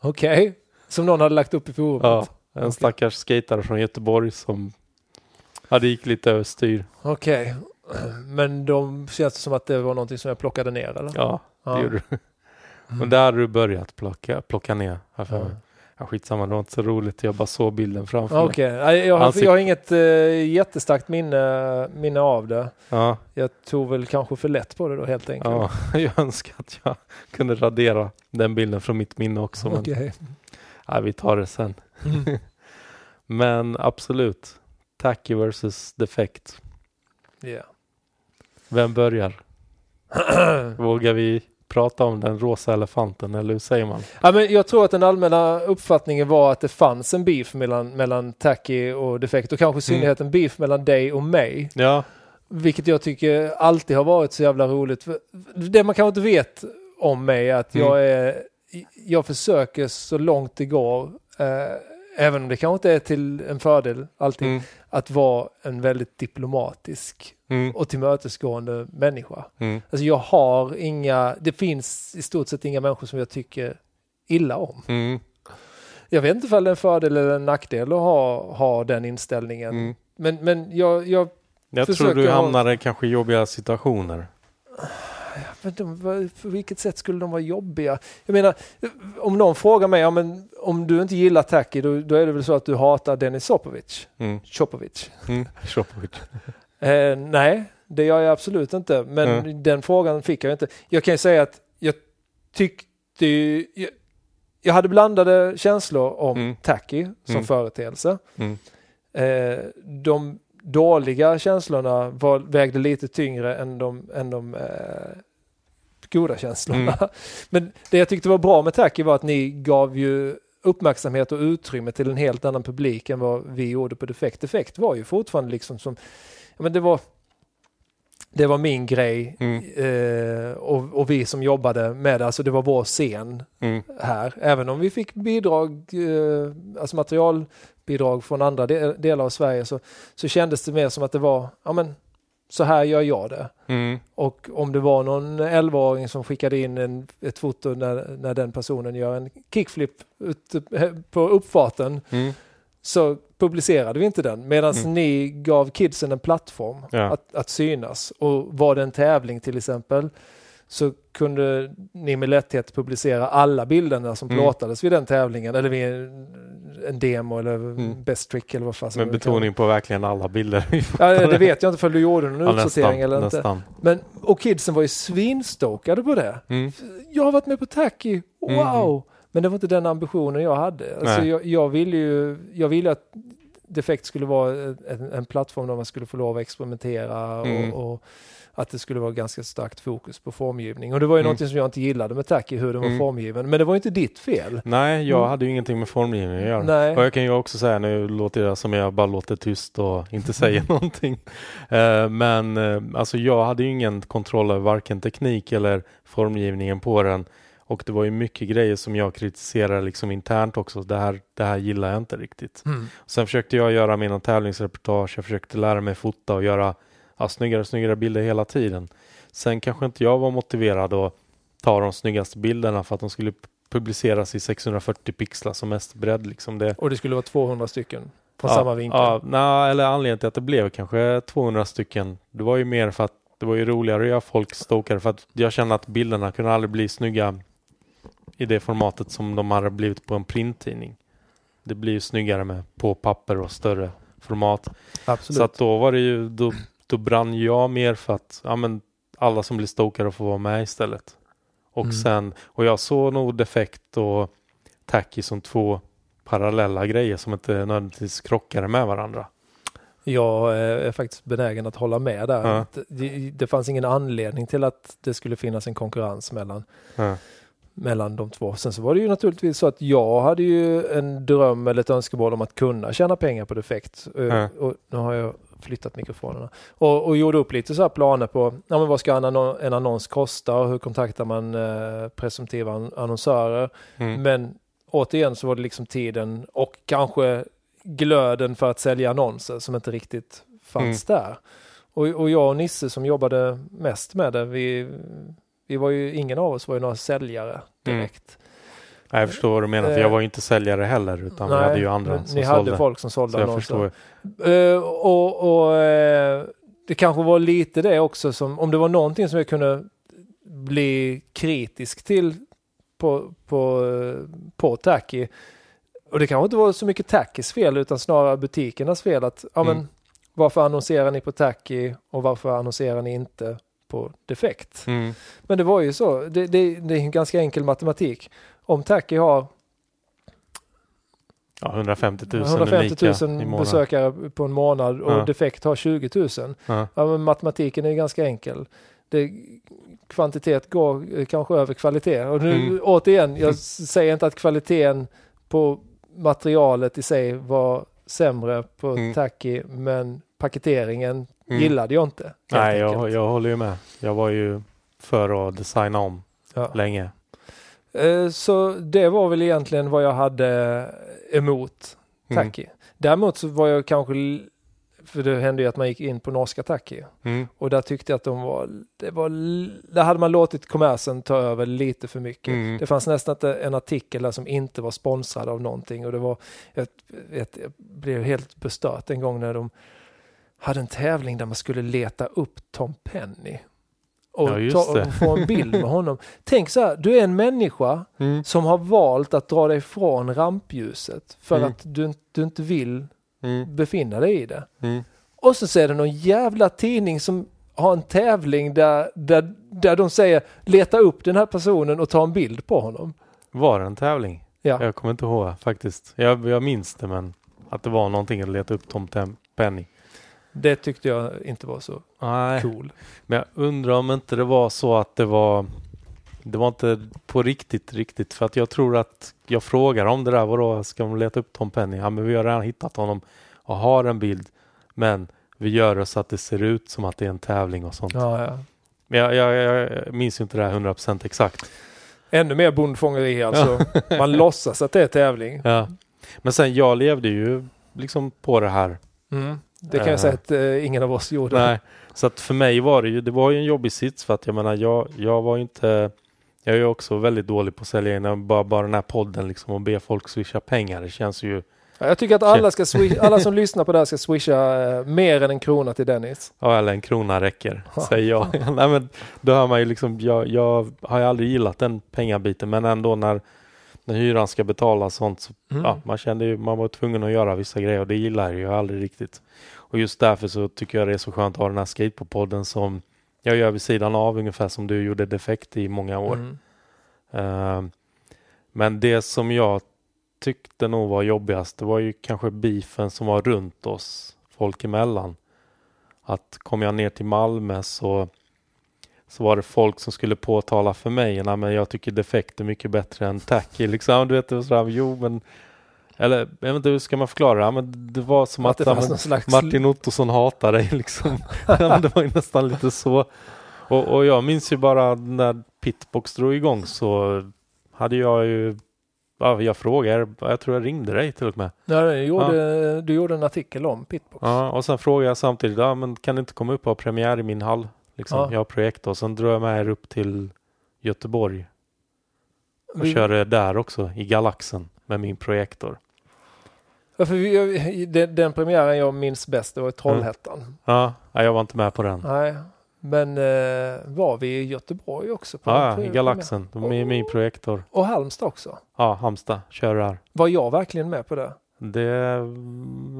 Okej. Som någon hade lagt upp i forumet? Ja, en Okej. stackars skatare från Göteborg som hade gick lite överstyr. Okej. Men de känns det som att det var någonting som jag plockade ner eller? Ja, det Ja. gjorde du. Mm. Men där hade du börjat plocka, plocka ner. här för Ja. Ja, skitsamma, det var inte så roligt. Jag bara såg bilden framför mig. Okej, Nej, jag, har- jag har inget uh, jättestarkt minne, minne av det. Ja, Jag tog väl kanske för lätt på det då helt enkelt. ja, jag önskar att jag kunde radera den bilden från mitt minne också. Men ja, vi tar det sen. Mm. Men absolut. Tacky versus defekt. Ja. Vem börjar? Vågar vi prata om den rosa elefanten eller hur säger man? Ja, men jag tror att den allmänna uppfattningen var att det fanns en beef mellan, mellan tacky och defekt och kanske i synnerhet en beef mellan dig och mig. Ja, Vilket jag tycker alltid har varit så jävla roligt. Det man kanske inte vet om mig är att Mm. jag är, jag försöker så långt det går, eh, även om det kanske inte är till en fördel alltid, mm, att vara en väldigt diplomatisk mm, och tillmötesgående människa. mm, Alltså jag har inga, det finns i stort sett inga människor som jag tycker illa om. mm, Jag vet inte ifall det är en fördel eller en nackdel att ha, ha den inställningen. mm. Men, men jag, jag Jag tror du ha- hamnar i kanske jobbiga situationer. På vilket sätt skulle de vara jobbiga? Jag menar, om någon frågar mig, ja, men om du inte gillar Taki, då, då är det väl så att du hatar Denis Sopovic? Mm. Chopovic? Mm. Eh, nej, det gör jag absolut inte. Men Mm. den frågan fick jag inte. Jag kan ju säga att jag tyckte ju, jag, jag hade blandade känslor om Mm. Taki som Mm. företeelse. Mm. Eh, de dåliga känslorna var, vägde lite tyngre än de, än de eh, goda känslorna. Mm. Men det jag tyckte var bra med Taki var att ni gav ju uppmärksamhet och utrymme till en helt annan publik än vad vi gjorde på Defekt. Defekt var ju fortfarande liksom som, ja men det var det var min grej Mm. eh, och, och vi som jobbade med det, alltså det var vår scen Mm. här. Även om vi fick bidrag, eh, alltså materialbidrag från andra de delar av Sverige så, så kändes det mer som att det var, ja men så här gör jag det. Mm. Och om det var någon 11-åring som skickade in en, ett foto när, när den personen gör en kickflip ute på uppfarten Mm. Så publicerade vi inte den. Medan Mm. ni gav kidsen en plattform Ja. att, att synas. Och var det en tävling till exempel så kunde ni med lätthet publicera alla bilderna som Mm. plåtades vid den tävlingen. Eller vid en, demo eller Mm. best trick eller vad fan Med betoning på verkligen alla bilder. Ja, det vet jag inte för du gjorde någon Ja, utsortering eller inte. nästan. Men, och kidsen var ju svinstokade på det. Mm. Jag har varit med på Tacky, wow! Men det var inte den ambitionen jag hade. Alltså jag, jag ville ju jag ville att Defekt skulle vara en, en plattform där man skulle få lov att experimentera Mm. och, och att det skulle vara ganska starkt fokus på formgivning. Och det var ju Mm. någonting som jag inte gillade med Tacky, hur den var Mm. formgiven. Men det var ju inte ditt fel. Nej, jag Mm. hade ju ingenting med formgivning att göra. Nej. Och jag kan ju också säga, nu låter jag som jag bara låter tyst och inte säger någonting. Eh, men eh, alltså jag hade ju ingen kontroll över varken teknik eller formgivningen på den. Och det var ju mycket grejer som jag kritiserade liksom internt också. Det här, det här gillar jag inte riktigt. Mm. Sen försökte jag göra mina tävlingsreportage, jag försökte lära mig fota och göra ja, snyggare och snyggare bilder hela tiden. Sen kanske inte jag var motiverad att ta de snyggaste bilderna för att de skulle publiceras i 640 pixlar som mest bredd. Liksom det, Och det skulle vara 200 stycken från ja, samma vinkel. Ja, nej, eller anledningen till att det blev kanske 200 stycken. Det var ju mer för att det var ju roligare att göra folk stokade för att jag kände att bilderna kunde aldrig bli snygga i det formatet som de hade blivit på en printtidning. Det blir ju snyggare med på papper och större format. Absolut. Så att då var det ju, då, då brann jag mer för att ja, men alla som blir stokade får vara med istället. Och Mm. sen, och jag såg nog defekt och tacky som två parallella grejer som inte nödvändigtvis krockade med varandra. Jag eh, är faktiskt benägen att hålla med där. Ja. Det, det fanns ingen anledning till att det skulle finnas en konkurrens mellan, Ja. Mellan de två. Sen så var det ju naturligtvis så att jag hade ju en dröm eller ett önskemål om att kunna tjäna pengar på defekt. Ja. Och nu har jag flyttat mikrofonerna. Och, och gjorde upp lite så här planer på ja, men vad ska en, annon- en annons kosta och hur kontaktar man eh, presumtiva an- annonsörer. Mm. Men återigen så var det liksom tiden och kanske glöden för att sälja annonser som inte riktigt fanns där. Och, och jag och Nisse som jobbade mest med det, vi, vi var ju, ingen av oss var ju några säljare direkt. Ja, Jag förstår vad du menar, för jag var ju inte säljare heller utan vi hade ju andra som ni sålde. hade folk som sålde så annonser. förstår. Eh, och och eh, det kanske var lite det också som, om det var någonting som jag kunde bli kritisk till på, på, eh, på Tacky. Och det kanske inte var så mycket Tackys fel utan snarare butikernas fel. att ja, men, Mm. Varför annonserar ni på Tacky och varför annonserar ni inte på Defekt? Mm. Men det var ju så, det, det, det är en ganska enkel matematik. Om Tacky har Ja, 150 000 150 unika i 000 månaden. besökare på en månad och Ja. Defekt har 20 000. Ja. Ja, matematiken är ganska enkel. Det, kvantitet går eh, kanske över kvalitet. Och nu Mm. återigen, jag s- säger inte att kvaliteten på materialet i sig var sämre på Mm. Tacky, men paketeringen Mm. gillade jag inte. Nej, jag, jag håller ju med. Jag var ju för att designa om Ja. länge. Eh, Så det var väl egentligen vad jag hade emot Mm. Tacky. Däremot så var jag kanske, för det hände ju att man gick in på norska Tacky. Mm. Och där tyckte jag att de var, det var, där hade man låtit kommersen ta över lite för mycket. Mm. Det fanns nästan inte en artikel där som inte var sponsrad av någonting och det var, jag, vet, jag blev helt bestört en gång när de hade en tävling där man skulle leta upp Tom Penny. Och, Ja, ta, och få en bild med honom. Tänk så här, du är en människa Mm. som har valt att dra dig från rampljuset för Mm. att du, du inte vill Mm. befinna dig i det. Mm. Och så är det någon jävla tidning som har en tävling där, där, där de säger leta upp den här personen och ta en bild på honom. Var det en tävling? Ja, Jag kommer inte ihåg faktiskt. Jag, jag minns det men att det var någonting att leta upp Tom Penny. Det tyckte jag inte var så Nej, cool. men jag undrar om inte det var så att det var det var inte på riktigt, riktigt. För att jag tror att jag frågar om det där. Vadå, ska de leta upp Tom Penny? Ja, men vi har redan hittat honom och har en bild. Men vi gör det så att det ser ut som att det är en tävling och sånt. Ja, ja. Men jag, jag, jag minns ju inte det här 100% exakt. Ännu mer bondfångeri alltså. Man låtsas att det är tävling. Ja. Men sen jag levde ju liksom på det här. Mm. Det kan Eh. jag säga att eh, ingen av oss gjorde. Nej, så att för mig var det ju, det var ju en jobbig sits för att jag menar jag, jag var ju inte, jag är ju också väldigt dålig på att sälja in, bara, bara den här podden liksom och be folk swisha pengar. Det känns ju, Ja, Jag tycker att alla, ska swish, alla som lyssnar på det här ska swisha eh, mer än en krona till Dennis. ja eller en krona räcker, säger jag. Nej men då hör man ju liksom, jag, jag har ju aldrig gillat den pengabiten men ändå när, när hyran ska betalas sånt så Mm. ja, man kände ju, man var tvungen att göra vissa grejer och det gillar jag ju aldrig riktigt. Och just därför så tycker jag det är så skönt att ha den här skateboardpodden som jag gör vid sidan av ungefär som du gjorde Defekt i många år. Mm. Eh, men det som jag tyckte nog var jobbigast, det var ju kanske beefen som var runt oss, folk emellan. Att kom jag ner till Malmö så, så var det folk som skulle påtala för mig, nej men jag tycker Defekt är mycket bättre än Tacky. Liksom, du vet, sådär, jo men eller jag vet inte hur ska man förklara det? Ja, men det var som Att att, ja, men, slags... Martin Ottosson hatar dig liksom. ja, det var ju nästan lite så. Och, och jag minns ju bara när Pitbox drog igång så hade jag ju Ja, jag frågade, jag tror jag ringde dig till och med. Ja, du, gjorde, du gjorde en artikel om Pitbox. Ja, och sen frågade jag samtidigt, ja, men kan du inte komma upp och ha premiär i min hall? Liksom, Ja. Jag har projekt och sen drog jag med er upp till Göteborg och Vi- körde där också i Galaxen med min projektor. Ja, för vi, den, den premiären jag minns bäst, det var i Trollhättan. Ja, nej, jag var inte med på den. Nej, men eh, var vi i Göteborg också? På Ja, ja, i Galaxen med min projektor. Och Halmstad också. Ja, Halmstad, kör där. Var jag verkligen med på det? Det är jag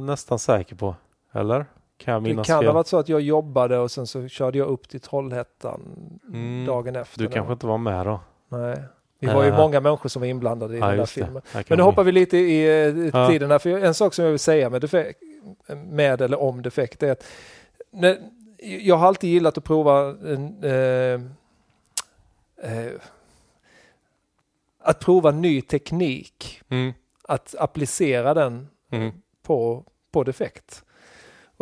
nästan säker på. Eller? Kan jag Det minnas kan ha varit så att jag jobbade och sen så körde jag upp till Trollhättan Mm, dagen efter. Du kanske inte var med då? Nej. Vi var ju Ja. många människor som var inblandade i Ja, den där det. filmen. Här Men nu hoppar vi lite i eh, Ja. tiden där. För en sak som jag vill säga med, defekt, med eller om defekt är att när, jag har alltid gillat att prova eh, eh, att prova ny teknik. Mm, Att applicera den mm, på, på defekt.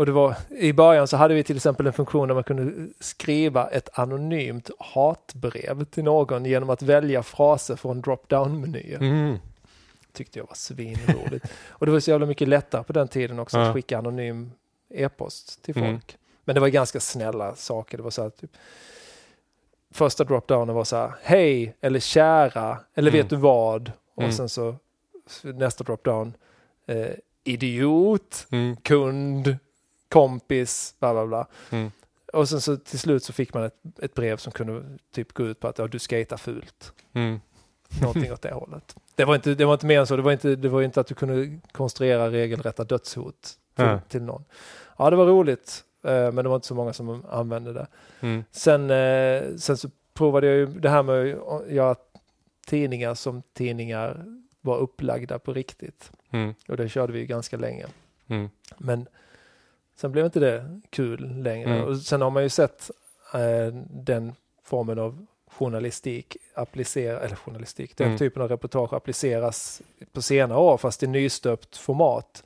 Och det var, I början så hade vi till exempel en funktion där man kunde skriva ett anonymt hatbrev till någon genom att välja fraser från drop-down-menyer. mm. Tyckte jag var svinroligt. och det var så jävla mycket lättare på den tiden också Ja. att skicka anonym e-post till Mm. folk. Men det var ganska snälla saker. Det var så här, typ, första drop-downen var så här, hej eller kära eller Mm. vet du vad? Och Mm. sen så nästa drop-down, eh, idiot, Mm. kund, kompis, bla bla bla. Mm. Och sen så till slut så fick man ett, ett brev som kunde typ gå ut på att ja, du skater fult. Mm. Någonting åt det hållet. Det var, inte, det var inte mer än så. Det var inte, det var inte att du kunde konstruera regelrätta dödshot till, Ja. till någon. Ja, det var roligt. eh, Men det var inte så många som använde det. Mm. Sen, eh, sen så provade jag ju det här med att göra tidningar som tidningar var upplagda på riktigt. Mm. Och det körde vi ju ganska länge. Mm. Men sen blev inte det kul längre. Mm. Och sen har man ju sett eh, den formen av journalistik applicera, eller journalistik, den Mm. typen av reportage appliceras på senare år fast i nystöpt format.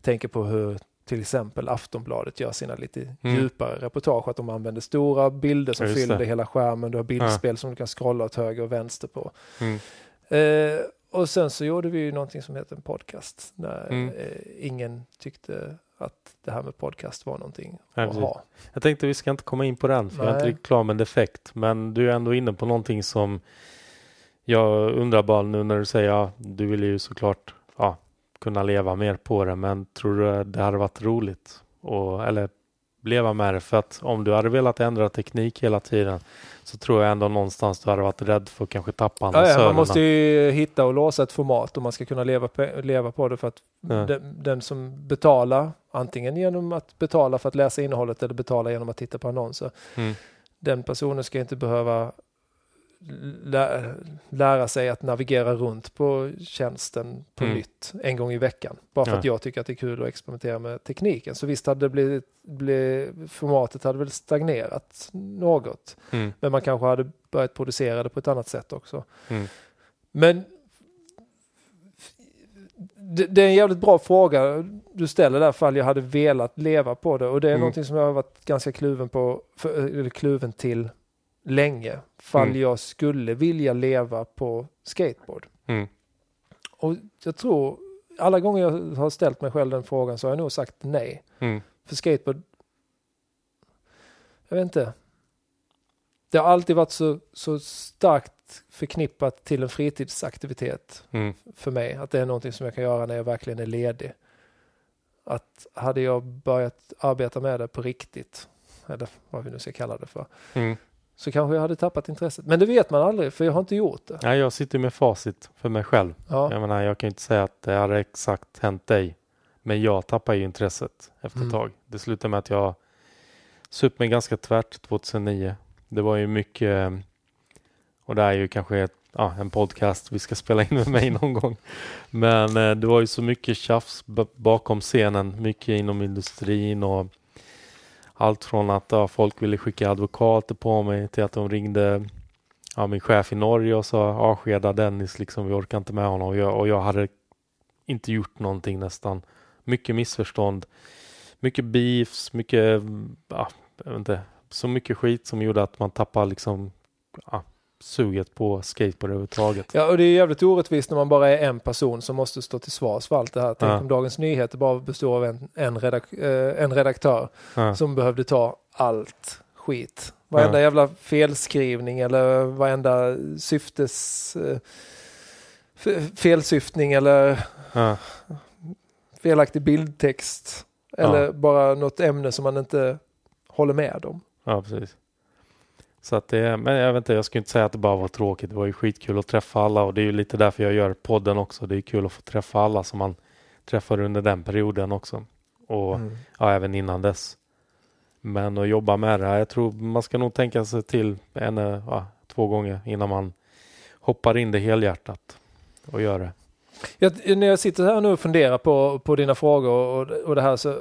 Tänker på hur till exempel Aftonbladet gör sina lite Mm. djupare reportage, att de använder stora bilder som Ja, just fyller det. hela skärmen, du har bildspel som du kan scrolla åt höger och vänster på. Mm. Eh, och sen så gjorde vi ju någonting som heter en podcast. När Mm. eh, ingen tyckte att det här med podcast var någonting Ja, att ha. Jag tänkte vi ska inte komma in på den för jag är inte Nej. riktigt klar med defekt. Men du är ändå inne på någonting som jag undrar bara nu när du säger ja, du vill ju såklart ja, kunna leva mer på det. Men tror du det hade varit roligt? Och, eller leva med det? För att om du hade velat ändra teknik hela tiden så tror jag ändå någonstans du hade varit rädd för att kanske tappa Ja, ja, annonsörerna. man måste ju hitta och låsa ett format om man ska kunna leva på, leva på det för att Ja. den, den som betalar, antingen genom att betala för att läsa innehållet eller betala genom att titta på annonser, Mm. den personen ska inte behöva lä lära sig att navigera runt på tjänsten på Mm. nytt en gång i veckan. Bara för Ja. att jag tycker att det är kul att experimentera med tekniken. Så visst hade det blivit, blivit formatet hade väl stagnerat något. Mm. Men man kanske hade börjat producera det på ett annat sätt också. Mm. Men det, det är en jävligt bra fråga du ställer där, fall jag hade velat leva på det. Och det är Mm. någonting som jag har varit ganska kluven på, för, kluven till länge. Fall Mm. jag skulle vilja leva på skateboard. Mm. Och jag tror, alla gånger jag har ställt mig själv den frågan så har jag nog sagt nej. Mm. För skateboard, jag vet inte. Det har alltid varit så, så starkt förknippat till en fritidsaktivitet Mm. för mig. Att det är någonting som jag kan göra när jag verkligen är ledig. Att hade jag börjat arbeta med det på riktigt, eller vad vi nu ska kalla det för, Mm. Så kanske jag hade tappat intresset. Men det vet man aldrig, för jag har inte gjort det. Ja, jag sitter med facit för mig själv. Ja, Jag menar, jag kan inte säga att det hade exakt hänt dig. Men jag tappar ju intresset efter ett Mm. tag. Det slutade med att jag sup mig ganska tvärt 2009. Det var ju mycket, och det är ju kanske ett, ja, en podcast vi ska spela in med mig någon gång. Men eh, det var ju så mycket tjafs bakom scenen, mycket inom industrin och allt från att ja, folk ville skicka advokater på mig till att de ringde ja, min chef i Norge och sa avskeda Dennis, liksom, vi orkar inte med honom. Och jag, och jag hade inte gjort någonting nästan. Mycket missförstånd, mycket beefs, mycket, ja, jag vet inte, så mycket skit som gjorde att man tappade liksom, ja, suget på skateboard överhuvudtaget. Ja, och det är jävligt orättvist när man bara är en person som måste stå till svars för allt det här. Tänk Ja. om Dagens Nyheter bara består av en, en, redak, eh, en redaktör Ja. som behövde ta allt skit. Varenda Ja. jävla felskrivning eller varenda syftes... Eh, felsyftning eller Ja. felaktig bildtext. Eller bara något ämne som man inte håller med om. Ja, precis. Så att det, men jag vet inte, jag skulle inte säga att det bara var tråkigt. Det var ju skitkul att träffa alla och det är ju lite därför jag gör podden också. Det är kul att få träffa alla som man träffar under den perioden också. Och Mm. ja, även innan dess. Men att jobba med det här, jag tror man ska nog tänka sig till en, eh, ja, två gånger innan man hoppar in det helhjärtat och gör det. Jag, när jag sitter här nu och funderar på, på dina frågor och, och det här så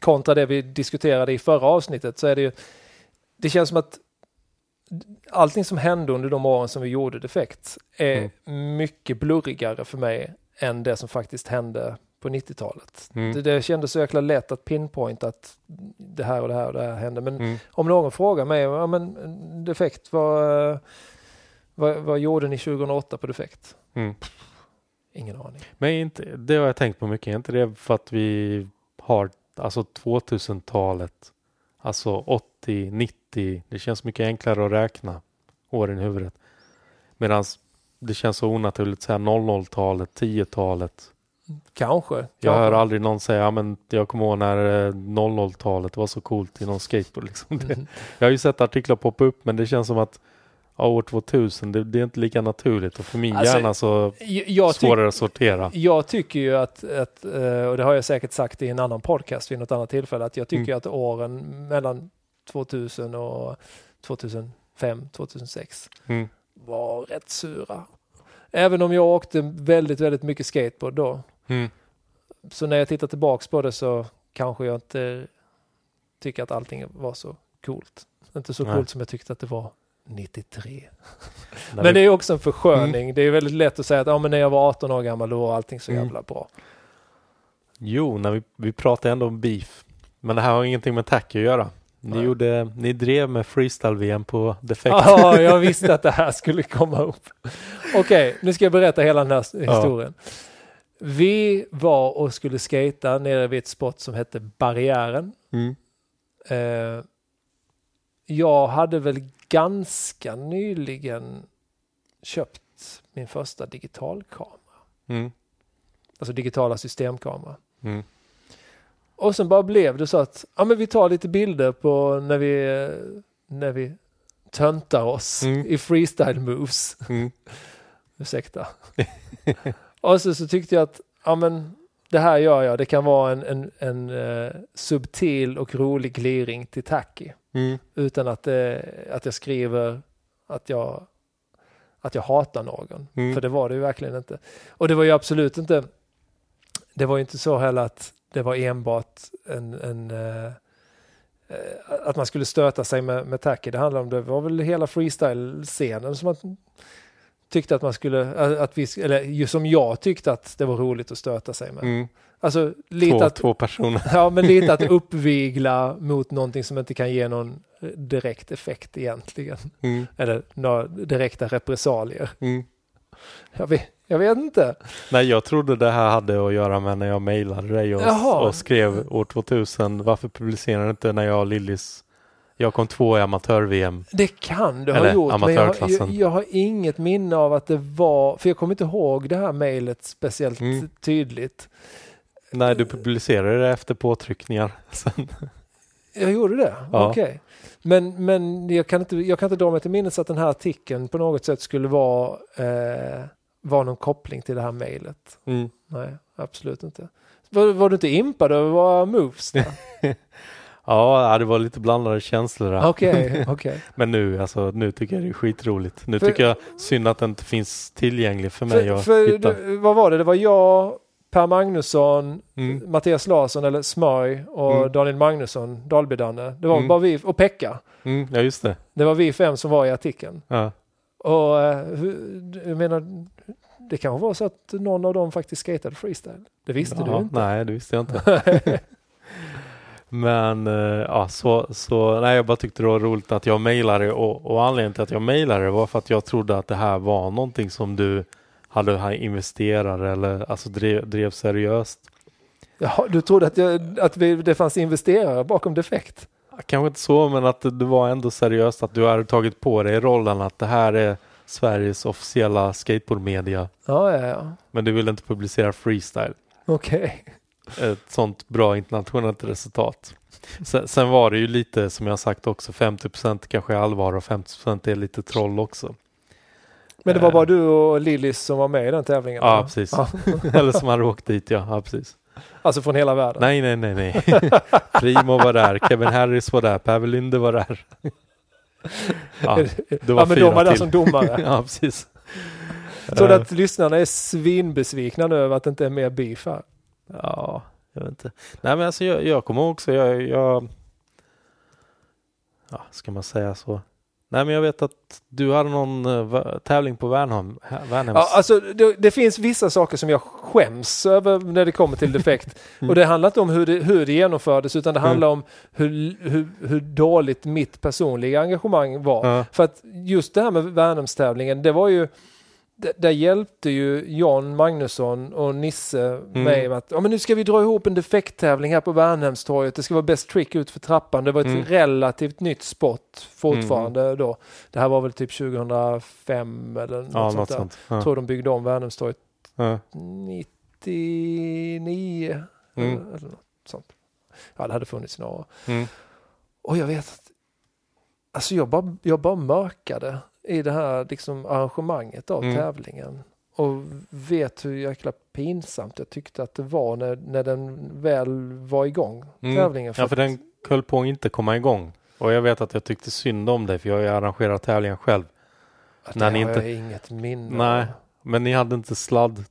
kontra det vi diskuterade i förra avsnittet så är det ju det känns som att allting som hände under de åren som vi gjorde Defekt är mm. mycket blurrigare för mig än det som faktiskt hände på 90-talet. Mm. Det, det kändes så jäkla lätt att pinpointa att det här och det här och det här hände. Men mm. om någon frågar mig, ja men Defekt, vad, vad, vad gjorde ni 2008 på Defekt? Mm. Ingen aning. Men inte, det har jag tänkt på mycket. Är inte det för att vi har alltså 2000-talet, alltså 80, 90. Det känns mycket enklare att räkna åren i huvudet. Medan det känns så onaturligt att säga 00-talet, 10-talet. Kanske. Jag kanske. hör aldrig någon säga, ja, men jag kommer ihåg när 00-talet eh, var så coolt i någon skateboard. Liksom. Mm. jag har ju sett artiklar poppa upp men det känns som att ja, år 2000, det, det, är inte lika naturligt och för min alltså, hjärna så jag svårare att sortera. Jag tycker ju att, att, eh, och det har jag säkert sagt i en annan podcast vid något annat tillfälle, att jag tycker mm. att åren mellan 2000 och 2005, 2006 mm. var rätt sura. Även om jag åkte väldigt, väldigt mycket skateboard då. Mm. Så när jag tittar tillbaks på det så kanske jag inte tycker att allting var så coolt. Inte så Nej. coolt som jag tyckte att det var 93. men det är också en försköning. Mm. Det är väldigt lätt att säga att ja, men när jag var 18 år gammal då var allting så mm. jävla bra. Jo, när vi, vi pratar ändå om beef. Men det här har ingenting med tack att göra. Ni, gjorde, ni drev med freestyle-VM på Defect. Ja, jag visste att det här skulle komma upp. Okej, okay, nu ska jag berätta hela den här historien. Ja. Vi var och skulle skata nere vid ett spot som hette Barriären. Mm. Eh, jag hade väl ganska nyligen köpt min första digitalkamera. Mm. Alltså digitala systemkamera. Mm. Och sen bara blev det så att ja, men vi tar lite bilder på när vi, när vi töntar oss mm. i freestyle moves. Mm. Ursäkta. och så, så tyckte jag att ja, men det här gör jag. Det kan vara en, en, en uh, subtil och rolig gliring till tacky. Mm. Utan att, uh, att jag skriver att jag, att jag hatar någon. Mm. För det var det ju verkligen inte. Och det var ju absolut inte, det var ju inte så heller att det var enbart en, en uh, att man skulle stöta sig med, med tacky. Det handlade om, det var väl hela freestyle-scenen som att tyckte att man skulle, att vi, eller som jag tyckte att det var roligt att stöta sig med. Mm. Alltså lite två, att, två personer. Ja, men lite att uppvigla mot någonting som inte kan ge någon direkt effekt egentligen. Mm. Eller några direkta repressalier. Mm. Jag, vet, jag vet inte. Nej, jag trodde det här hade att göra med när jag mejlade dig och, och, skrev år 2000. Varför publicerar du inte när jag och Lillis jag kom två i amatör-VM. Det kan du ha gjort, men jag, jag, jag, har inget minne av att det var, för jag kommer inte ihåg det här mejlet speciellt mm. tydligt. Nej, du publicerade det efter påtryckningar. Sen. Jag gjorde det? Ja. Okej. Okay. Men, men jag, kan inte, jag kan inte dra mig till minnes att den här artikeln på något sätt skulle vara, eh, vara någon koppling till det här mejlet. Mm. Nej, absolut inte. Var, var du inte impad över våra moves? Ja, det var lite blandade känslor Okej, okay, okay, Men nu, alltså, nu tycker jag det är skitroligt. Nu för, tycker jag synd att den inte finns tillgänglig för mig för, att för, hitta. Du, vad var det? Det var jag, Per Magnusson, mm. Mattias Larsson eller Smöj och mm. Daniel Magnusson, Dalbydanne. Det var mm. bara vi, och Pekka. Mm, ja, just det. Det var vi fem som var i artikeln. Ja. Och eh, jag menar, det kanske var så att någon av dem faktiskt skatade freestyle. Det visste ja, du inte. Nej, det visste jag inte. Men eh, ja, så, så nej, jag bara tyckte det var roligt att jag mejlade och, och anledningen till att jag mejlade var för att jag trodde att det här var någonting som du hade investerat eller alltså drev, drev seriöst. Jaha, du trodde att, jag, att vi, det fanns investerare bakom Defekt? Kanske inte så, men att det var ändå seriöst att du hade tagit på dig rollen att det här är Sveriges officiella skateboardmedia. Ja, ja, ja. Men du ville inte publicera freestyle. Okej. Okay ett sånt bra internationellt resultat. Sen, sen, var det ju lite som jag sagt också 50% kanske är allvar och 50 är lite troll också. Men det var bara eh. du och Lillis som var med i den tävlingen? Ja, precis. Ja. eller som hade åkt dit, ja. ja. precis. Alltså från hela världen? Nej, nej, nej, nej. Primo var där, Kevin Harris var där, Pavel Linde var där. ja, det var ja, men de var där som domare? ja, precis. Eh, att lyssnarna är svinbesvikna nu över att det inte är mer beef här? Ja, jag vet inte. Nej men alltså jag, jag kommer ihåg också, jag, jag... Ja, ska man säga så? Nej men jag vet att du hade någon eh, tävling på Värnhem, Värnhems. Ja, alltså, det, det finns vissa saker som jag skäms över när det kommer till defekt. Mm. Och det handlar inte om hur det, hur det genomfördes utan det Mm. handlar om hur, hur, hur dåligt mitt personliga engagemang var. Ja. För att just det här med Värnhemstävlingen, det var ju där hjälpte ju Jan Magnusson och Nisse Mm. mig med att ja, men nu ska vi dra ihop en defekttävling här på Värnhemstorget. Det ska vara bäst trick ut för trappan. Det var ett Mm. relativt nytt spot fortfarande då. Det här var väl typ 2005 eller något ja, sånt något där. sånt. Jag Ja. tror de byggde om Värnhemstorget Ja. 99 Mm. eller, eller något sånt. Ja, det hade funnits några år. Mm. Och jag vet att alltså jag bara, jag bara mörkade i det här liksom arrangemanget av Mm. tävlingen. Och vet hur jäkla pinsamt jag tyckte att det var när, när den väl var igång, Mm. tävlingen. Ja, för den höll på att inte komma igång. Och jag vet att jag tyckte synd om dig, för jag har ju arrangerat tävlingen själv. att när det ni har inte- jag inget minne Nej. Men ni hade inte sladd.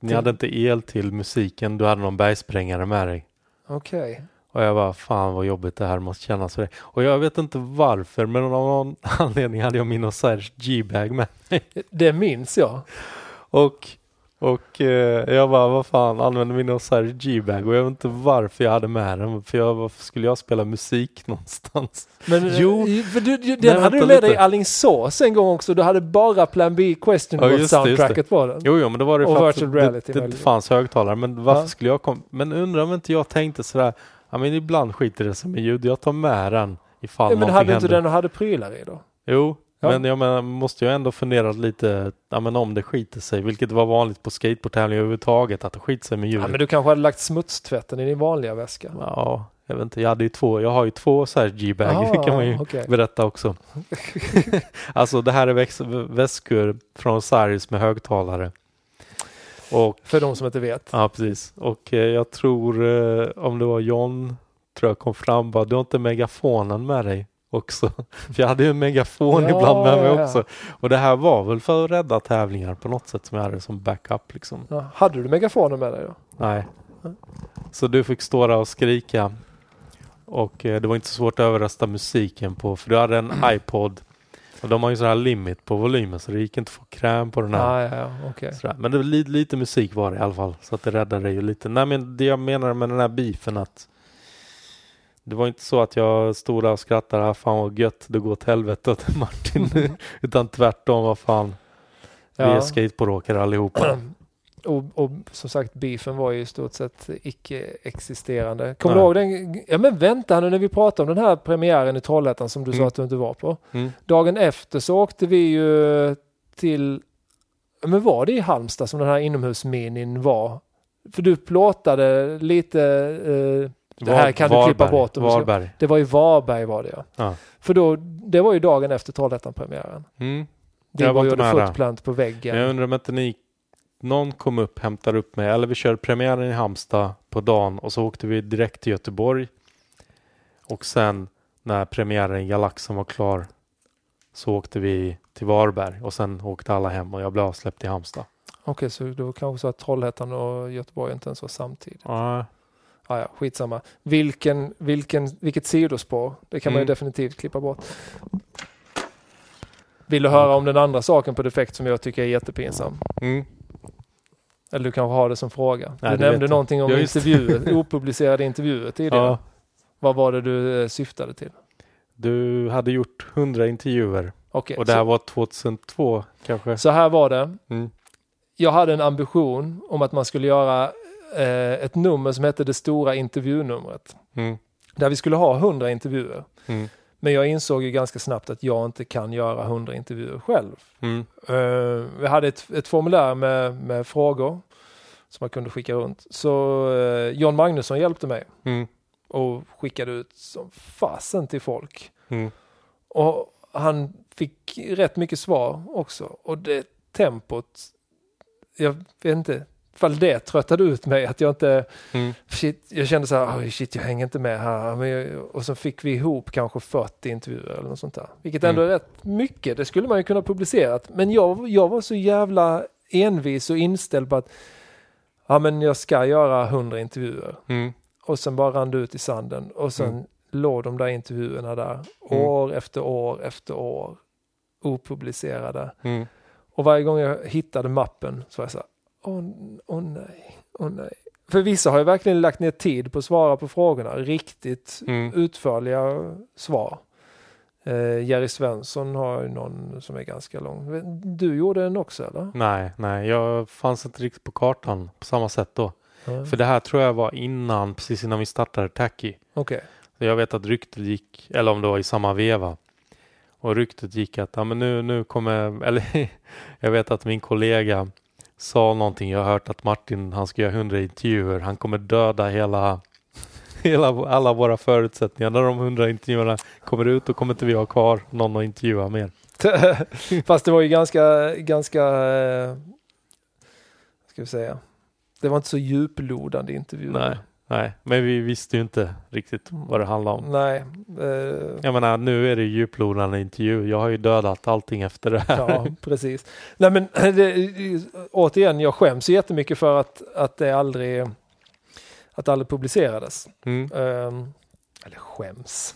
Ni Till- hade inte el till musiken. Du hade någon bergsprängare med dig. Okej. Och jag bara, fan vad jobbigt det här måste kännas för dig. Och jag vet inte varför, men av någon anledning hade jag min Osiris G-bag med. Det minns jag. Och, och eh, jag bara, vad fan, använde min Osiris G-bag. Och jag vet inte varför jag hade med den. För jag, varför skulle jag spela musik någonstans? Men Jo. jo, för du, du, Nej, den hade du med dig i lite. Alingsås en gång också. Du hade bara Plan B Question Ja, just det, just det. soundtracket på den. Jo, jo, men det var det Och för att det, det, det fanns högtalare. Men varför Ja. skulle jag komma? Men undrar om inte jag tänkte sådär, ja men ibland skiter det sig med ljud. Jag tar med den ifall Ja, men hade du inte händer. den och hade prylar i då? Jo, Ja. men jag menar, måste ju ändå fundera lite, ja men om det skiter sig, vilket var vanligt på skateboardtävlingar överhuvudtaget, att det skiter sig med Ja, ljudet. men du kanske hade lagt smutstvätten i din vanliga väska? Ja, jag vet inte, jag hade ju två, jag har ju två så här G-bag, Ah, kan man ju okej. berätta också. alltså det här är väskor från Osiris med högtalare. Och, För de som inte vet. ja precis, och eh, jag tror, eh, om det var John, tror jag kom fram bara, du har inte megafonen med dig också? För jag hade ju en megafon Ja, ibland med mig ja, ja. också. Och det här var väl för att rädda tävlingar på något sätt som jag hade som backup liksom. Hade du megafonen med dig då? Nej. Så du fick stå där och skrika. Och eh, det var inte så svårt att överrösta musiken på, för du hade en iPod. Och de har ju sån här limit på volymen så det gick inte att få kräm på den här. Ah, ja, ja. Sådär. Men det var lite, lite musik var det i alla fall. Så att det räddade ju lite. Nej men det jag menar med den här beefen att det var inte så att jag stod där och skrattade, ah, fan vad gött, det går åt helvete åt Martin. Utan tvärtom, vad fan. Vi är Ja. skateboardåkare allihopa. Och, och som sagt, beefen var ju i stort sett icke-existerande. Kommer du ihåg den? Ja men vänta nu när vi pratar om den här premiären i Trollhättan som du sa Mm. att du inte var på. Mm. Dagen efter så åkte vi ju till, men var det i Halmstad som den här inomhusminin var? För du plåtade lite, eh, det här kan du klippa bort om Varberg. det var i Varberg var det ja. Ja. För då, det var ju dagen efter Trollhättan-premiären. Mm. Det Jag var var ju där. footplant på väggen. Men jag undrar om inte ni, någon kom upp, hämtade upp mig, eller vi körde premiären i Halmstad på dagen och så åkte vi direkt till Göteborg. Och sen när premiären i Galaxen var klar så åkte vi till Varberg och sen åkte alla hem och jag blev avsläppt i Halmstad. Okej, så då kanske så att Trollhättan och Göteborg inte ens var samtidigt. Ja, Ah, ja, skitsamma. Vilken, vilken, vilket sidospår, det kan man ju Mm. definitivt klippa bort. Vill du höra om den andra saken på defekt som jag tycker är jättepinsam? mm. Eller du kanske har det som fråga? Nej, du nämnde någonting om intervjuer, opublicerade intervjuer tidigare. ja. Vad var det du eh, syftade till? Du hade gjort 100 intervjuer Okej, och det här så, var 2002 kanske? så här var det. Mm. Jag hade en ambition om att man skulle göra eh, ett nummer som hette Det stora intervjunumret. Mm. Där vi skulle ha 100 intervjuer. Mm. Men jag insåg ju ganska snabbt att jag inte kan göra 100 intervjuer själv. Mm. Uh, vi hade ett, ett formulär med, med frågor som man kunde skicka runt. Så eh, John Magnusson hjälpte mig Mm. och skickade ut som fasen till folk. Mm. Och han fick rätt mycket svar också. Och det tempot, jag vet inte, ifall det tröttade ut mig att jag inte, Mm. shit, jag kände så här, "Oj, shit jag hänger inte med här. Jag, och så fick vi ihop kanske 40 intervjuer eller något sånt där. Vilket ändå Mm. är rätt mycket, det skulle man ju kunna publicerat. Men jag, jag var så jävla envis och inställd på att ja, men jag ska göra hundra intervjuer. Mm. Och sen bara rann det ut i sanden och sen Mm. låg de där intervjuerna där Mm. år efter år efter år opublicerade. Mm. Och varje gång jag hittade mappen så var jag så här, åh åh nej, åh nej. För vissa har ju verkligen lagt ner tid på att svara på frågorna, riktigt Mm. utförliga svar. Eh, Jerry Svensson har ju någon som är ganska lång. Du gjorde en också eller? Nej, nej, jag fanns inte riktigt på kartan på samma sätt då. Ja. För det här tror jag var innan, precis innan vi startade Tacky. Okej. Jag vet att ryktet gick, eller om det var i samma veva. Och ryktet gick att, ja men nu, nu kommer, eller jag vet att min kollega sa någonting. Jag har hört att Martin, han ska göra hundra intervjuer. Han kommer döda hela, hela, alla våra förutsättningar. När de hundra intervjuerna kommer ut, då kommer inte vi ha kvar någon att intervjua mer. Fast det var ju ganska, ganska, eh, ska vi säga, det var inte så djuplodande intervjuer. Nej, nej, men vi visste ju inte riktigt vad det handlade om. Nej. Eh, Jag menar, nu är det djuplodande intervju. Jag har ju dödat allting efter det här. ja, precis. Nej men det, återigen, jag skäms ju jättemycket för att, att det aldrig, att det aldrig publicerades. Mm. Ehm, eller skäms.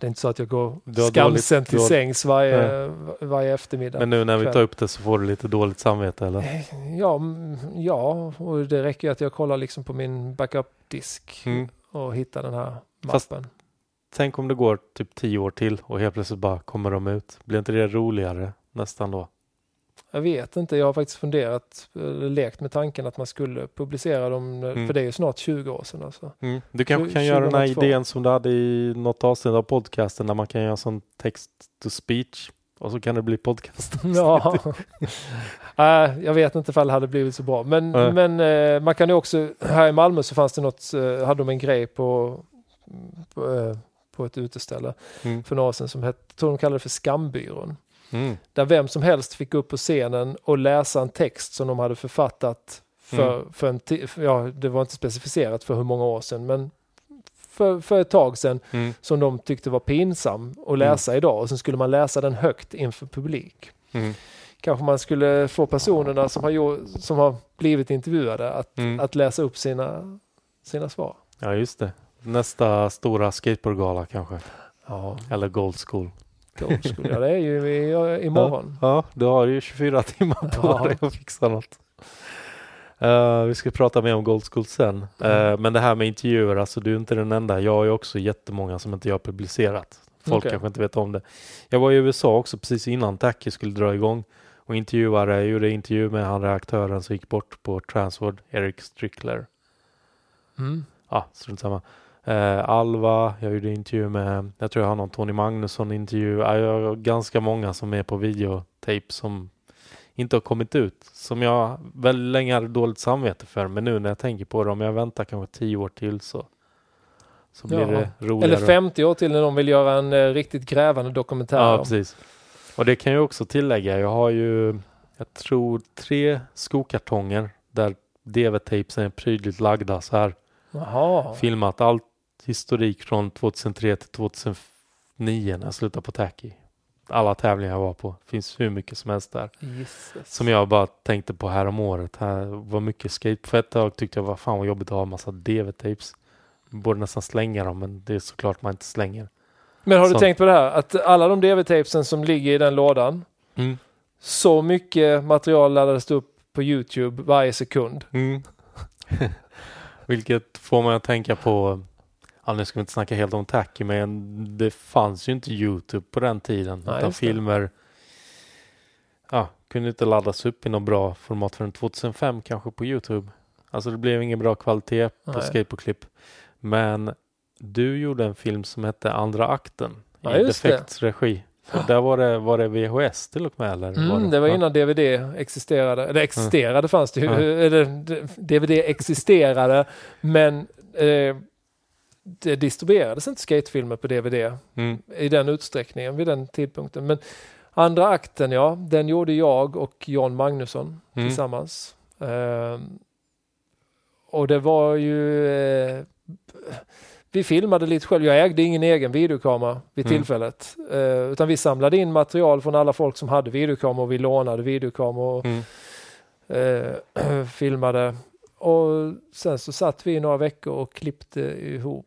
Det är inte så att jag går skamsen dåligt- till har- sängs varje, varje eftermiddag. Men nu när vi tar upp det så får du lite dåligt samvete eller? Eh, Ja, mm, ja, och det räcker ju att jag kollar liksom på min backup-disk Mm. och hittar den här Fast- mappen. Tänk om det går typ tio år till och helt plötsligt bara kommer de ut. Blir inte det roligare nästan då? Jag vet inte, jag har faktiskt funderat, lekt med tanken att man skulle publicera dem, Mm. för det är ju snart 20 år sedan alltså. Mm. Du kanske kan göra den här 2002. idén som du hade i något avsnitt av podcasten där man kan göra sån text to speech och så kan det bli podcast. Ja. äh, jag vet inte ifall det hade blivit så bra. Men, Nej. men eh, man kan ju också, här i Malmö så fanns det något, eh, hade de en grej på, på, eh, på ett uteställe Mm. för några år sedan som hette, tror de kallade det för Skambyrån. Mm. Där vem som helst fick upp på scenen och läsa en text som de hade författat för, Mm. för en för- ja det var inte specificerat för hur många år sedan men för, för ett tag sedan Mm. som de tyckte var pinsam att läsa idag och sen skulle man läsa den högt inför publik. Mm. Kanske man skulle få personerna som har, gjort, som har blivit intervjuade att, Mm. att läsa upp sina, sina svar. Ja, just det. Nästa stora skateboardgala kanske. Ja, Eller Gold School. Gold School. ja det är ju i, imorgon. Ja, du har ju 24 timmar på Ja. dig att fixa något. Eh, vi ska prata mer om Gold School sen. Mm. men det här med intervjuer, alltså du är inte den enda. Jag har ju också jättemånga som inte jag har publicerat. Folk Okej. kanske inte vet om det. Jag var i USA också precis innan Tacky skulle dra igång och intervjuade, jag gjorde intervju med han reaktören som gick bort på Transworld, Eric Strickler. Mm. Ja, strunt samma. Eh, Alva, jag gjorde intervju med, jag tror jag har någon Tony Magnusson intervju. Ja, jag har ganska många som är på videotape som inte har kommit ut. Som jag väldigt länge hade dåligt samvete för. Men nu när jag tänker på det, om jag väntar kanske tio år till så, så blir Ja. det roligare. Eller 50 år till när de vill göra en eh, riktigt grävande dokumentär. Ja, om- precis. Och det kan jag också tillägga. Jag har ju, jag tror tre skokartonger där DV-tapesen är prydligt lagda så här. Jaha. filmat allt historik från 2003 till 2009 när jag slutade på Tacky. Alla tävlingar jag var på. finns hur mycket som helst där. Jesus. Som jag bara tänkte på här om året. Här var mycket skate. För ett tag tyckte jag var fan vad jobbigt att ha en massa DV-tapes. Borde nästan slänga dem men det är såklart man inte slänger. Men har du Så- tänkt på det här att alla de DV-tapesen som ligger i den lådan, Mm. så mycket material laddades upp på Youtube varje sekund. Mm. Vilket får mig att tänka på, nu ska vi inte snacka helt om Tacky, men det fanns ju inte Youtube på den tiden. Nej, utan det. filmer ja, kunde inte laddas upp i något bra format förrän 2005 kanske på Youtube. Alltså det blev ingen bra kvalitet på Nej. skateboardklipp. Men du gjorde en film som hette Andra akten Ja, i det. Defekts regi. Och där var det, var det VHS till och med? Eller Mm, det var Ja. innan DVD existerade. Eller existerade fanns det ju. Eller, d- DVD existerade men eh, det distribuerades inte skatefilmer på DVD Mm. i den utsträckningen vid den tidpunkten. Men andra akten, ja, den gjorde jag och John Magnusson Mm. tillsammans. Ehm, och det var ju... Eh, vi filmade lite själv. Jag ägde ingen egen videokamera vid Mm. tillfället. Eh, utan vi samlade in material från alla folk som hade videokameror och vi lånade videokameror. Och, Mm. eh, filmade. Och sen så satt vi några veckor och klippte ihop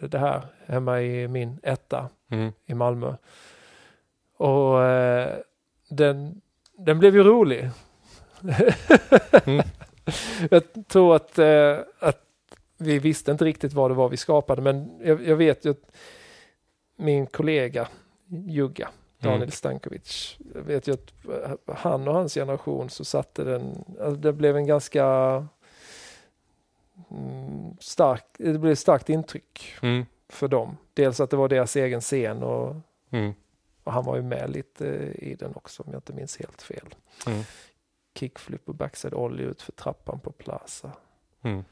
det här hemma i min etta Mm. i Malmö. Och eh, den, den blev ju rolig. Mm. Jag tror att, eh, att vi visste inte riktigt vad det var vi skapade men jag, jag vet ju att min kollega Jugga, Daniel Mm. Stankovic, jag vet ju att han och hans generation så satte den, alltså det blev en ganska stark, det blev ett starkt intryck Mm. för dem. Dels att det var deras egen scen och, Mm. och han var ju med lite i den också om jag inte minns helt fel. Mm. Kickflip och backside ollie ut för trappan på Plaza. Mm.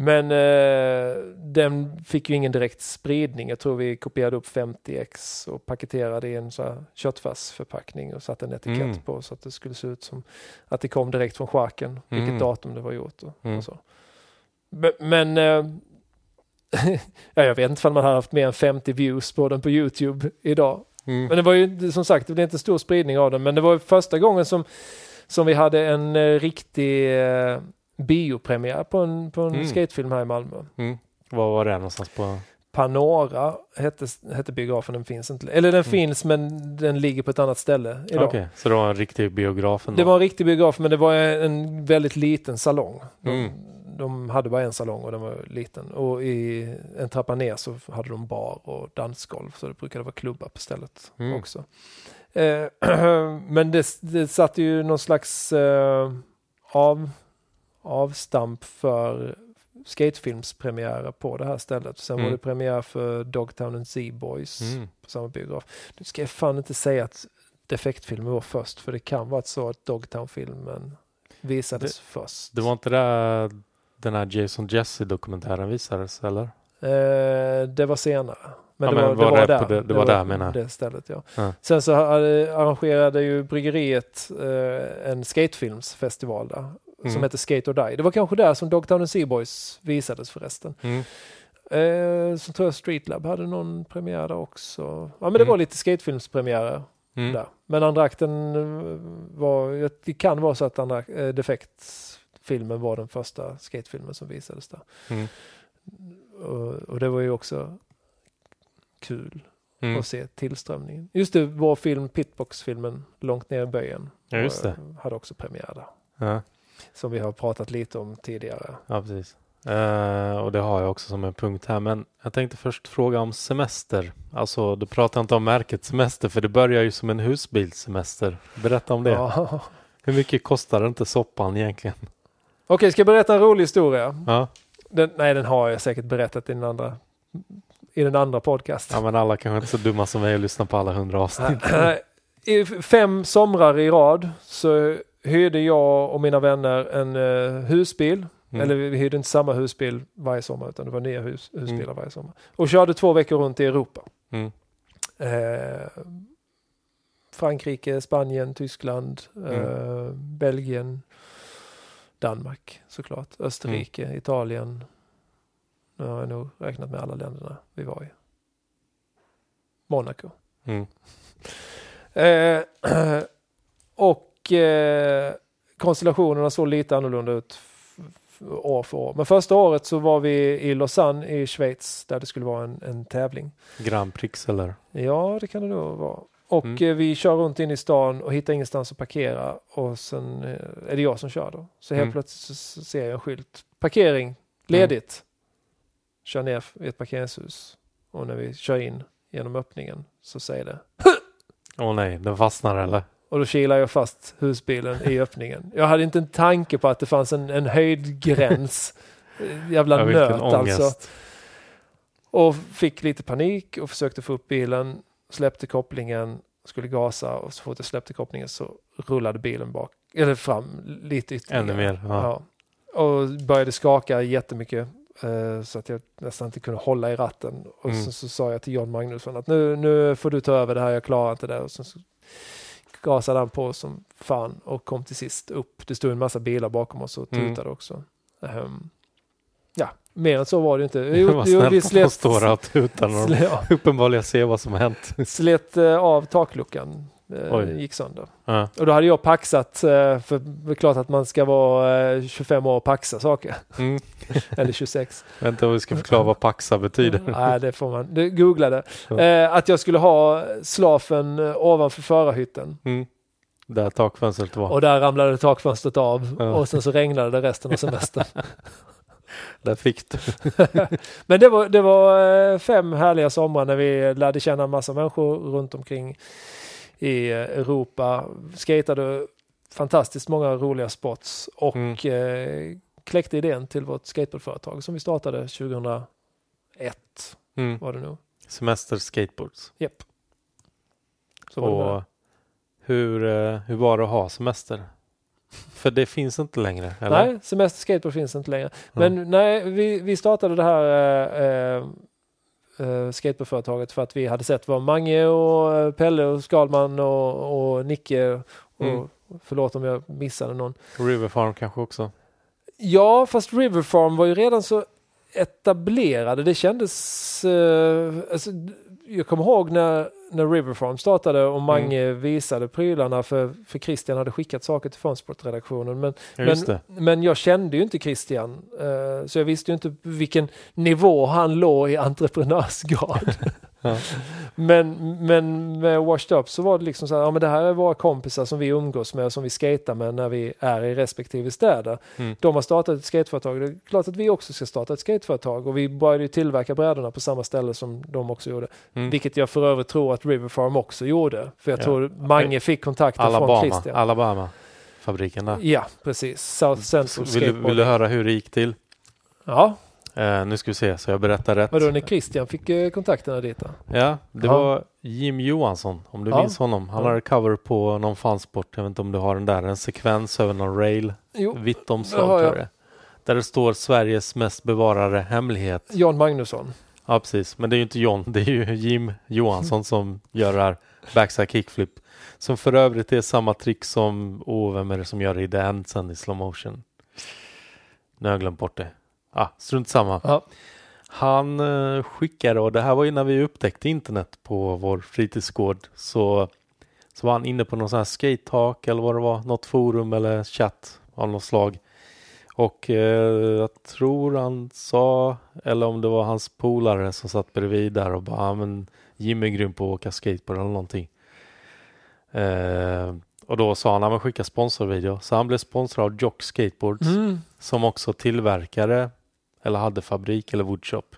Men eh, den fick ju ingen direkt spridning. Jag tror vi kopierade upp 50x och paketerade i en så här köttfärsförpackning och satte en etikett Mm. på så att det skulle se ut som att det kom direkt från charken, vilket Mm. datum det var gjort och, Mm. och så. Men, men eh, ja, jag vet inte om man hade haft mer än 50 views på den på Youtube idag. Mm. Men det var ju som sagt, det blev inte stor spridning av den, men det var första gången som, som vi hade en eh, riktig eh, biopremiär på en, på en Mm. skatefilm här i Malmö. Mm. Var var det någonstans på? Panora hette, hette biografen, den finns inte. Eller den Mm. finns men den ligger på ett annat ställe idag. Okej, så det var en riktig biograf? Det var en riktig biograf men det var en väldigt liten salong. De, Mm. de hade bara en salong och den var liten. Och i en trappa ner så hade de bar och dansgolv så det brukade vara klubbar på stället Mm. också. Eh, men det, det satte ju någon slags eh, av, avstamp för skatefilmspremiärer på det här stället. Sen var Mm. det premiär för Dogtown and Z-Boys Mm. på samma biograf. Nu ska jag fan inte säga att defektfilmen var först för det kan vara så att Dogtown-filmen visades först. Det var inte där den här Jason Jesse-dokumentären visades, eller? Eh, det var senare. Men, Ja, det, men var, var det var det där. på det- det var där, menar. Det stället, ja. Ja. Sen så hade- arrangerade ju bryggeriet eh, en skatefilmsfestival där. Som Mm. heter Skate or Die. Det var kanske där som Dogtown and Seaboys visades förresten. Mm. Eh, så tror jag Streetlab hade någon premiär där också. Ja men det Mm. var lite skatefilmspremiärer Mm. där. Men andra akten eh, var, det kan vara så att andra, eh, Defekt-filmen var den första skatefilmen som visades där. Mm. Och, och det var ju också kul Mm. att se tillströmningen. Just det, vår film Pitbox-filmen Långt ner i böjen Ja, just det. eh, hade också premiär där. Ja, Som vi har pratat lite om tidigare. ja, precis. Eh, och det har jag också som en punkt här. Men jag tänkte först fråga om semester. Alltså, du pratar inte om märket semester, för det börjar ju som en husbilssemester. Berätta om det. Ja. Hur mycket kostar inte soppan egentligen? Okej, ska jag berätta en rolig historia? Ja, Den, nej, den har jag säkert berättat i den andra, i den andra podcasten. ja men alla kanske inte är så dumma som mig och lyssnar på alla hundra avsnitt. I fem somrar i rad så hyrde jag och mina vänner en eh, husbil. Mm. Eller vi hyrde inte samma husbil varje sommar utan det var nya hus, husbilar varje sommar. Och körde två veckor runt i Europa. Mm. Eh, Frankrike, Spanien, Tyskland, Mm. eh, Belgien, Danmark såklart, Österrike, Mm. Italien. Nu har jag nog räknat med alla länderna vi var i. Monaco. Mm. Eh, och eh, konstellationerna såg lite annorlunda ut år för år. Men första året så var vi i Lausanne i Schweiz där det skulle vara en, en tävling. Grand Prix eller? Ja, det kan det nog vara. Och Mm. eh, vi kör runt in i stan och hittar ingenstans att parkera och sen eh, är det jag som kör då. Så helt Mm. plötsligt så ser jag en skylt. Parkering, ledigt. Kör ner i ett parkeringshus och när vi kör in genom öppningen så säger det Åh nej, den fastnar eller? Och då kilar jag fast husbilen i öppningen. Jag hade inte en tanke på att det fanns en, en höjdgräns. Eh, Jävla Ja, nöt alltså. Och fick lite panik och försökte få upp bilen. Släppte kopplingen, skulle gasa och så fort jag släppte kopplingen så rullade bilen bak, eller fram lite ytterligare. Ännu mer. Ja. Ja. Och började skaka jättemycket. eh, Så att jag nästan inte kunde hålla i ratten. Och Mm. så, så sa jag till John Magnusson att nu, nu får du ta över det här, jag klarar inte det. Och sen så gasade han på som fan och kom till sist upp. Det stod en massa bilar bakom oss och Mm. tutade också. Ehm, ja, mer än så var det inte. Det var snällt att stå där och tuta när de slet, uppenbarligen ser vad som har hänt. slet eh, av takluckan Oj. gick sönder. Ja. Och då hade jag paxat, eh, för det är klart att man ska vara eh, 25 år och paxa saker. Mm. Eller 26. Vänta om vi ska förklara vad paxa betyder. Nej, det får man. Det, googla det. Ja. Eh, att jag skulle ha slafen eh, ovanför förarhytten. Mm. Där takfönstret var. Och där ramlade takfönstret av Ja. och sen så regnade det resten av semestern. Där fick du. Men det var, det var eh, fem härliga somrar när vi lärde känna en massa människor runt omkring i eh, Europa. Skatade fantastiskt många roliga spots och Mm. eh, kläckte idén till vårt skateboardföretag som vi startade 2001 Mm. var det nog. Semester skateboards. Japp. Med Och hur, eh, hur var det att ha semester? För det finns inte längre, eller? Nej, semester skateboard finns inte längre. Mm. Men nej, vi, vi startade det här eh, eh, skateboardföretaget för att vi hade sett vad Mange och eh, Pelle och Skalman och, och Nicke och Mm. förlåt om jag missade någon. River Farm kanske också? Ja, fast River Farm var ju redan så etablerade. Det kändes... Eh, alltså, jag kommer ihåg när, när River Farm startade och Mange visade prylarna för, för Christian hade skickat saker till Fonsportredaktionen. Men, det. men jag kände ju inte Christian, eh, så jag visste ju inte vilken nivå han låg i entreprenörsgrad. Ja. men, men med Washed Up så var det liksom så här, ja men det här är våra kompisar som vi umgås med som vi skater med när vi är i respektive städer. Mm. De har startat ett skateföretag, det är klart att vi också ska starta ett skateföretag och vi började ju tillverka brädorna på samma ställe som de också gjorde. Mm. Vilket jag för övrigt tror att River Farm också gjorde. För jag Ja. tror Mange fick kontakter från Alabama, Christian. Alabama fabriken där. Ja, precis. South Central Vill Skateboard. vill du höra hur det gick till? Ja, Eh, nu ska vi se så jag berättar rätt. vadå när Christian fick eh, kontakterna dit då? Ja, det Ja. var Jim Johansson, om du Ja. minns honom. Han Ja. hade cover på någon fansport, jag vet inte om du har den där, en sekvens över någon rail, Jo, vitt omslag har tror jag. jag det är. Där det står Sveriges mest bevarade hemlighet. Jan Magnusson. Ja, precis. Men det är ju inte John, det är ju Jim Johansson som gör det här backside kickflip. Som för övrigt är samma trick som, åh, vem är det som gör det i The End sen i slow motion? Nu har jag glömt bort det. Ah, strunt samma. Ja. Han eh, skickade, och det här var ju när vi upptäckte internet på vår fritidsgård, så, så var han inne på någon sån här skate talk eller vad det var, något forum eller chatt av något slag. Och eh, jag tror han sa, eller om det var hans polare som satt bredvid där och bara, "Ja, men Jimmy är grym på att åka skateboard eller någonting. Eh, och då sa han, ja men skicka sponsorvideo. Så han blev sponsrad av Jock Skateboards Mm. som också tillverkade eller hade fabrik eller woodshop.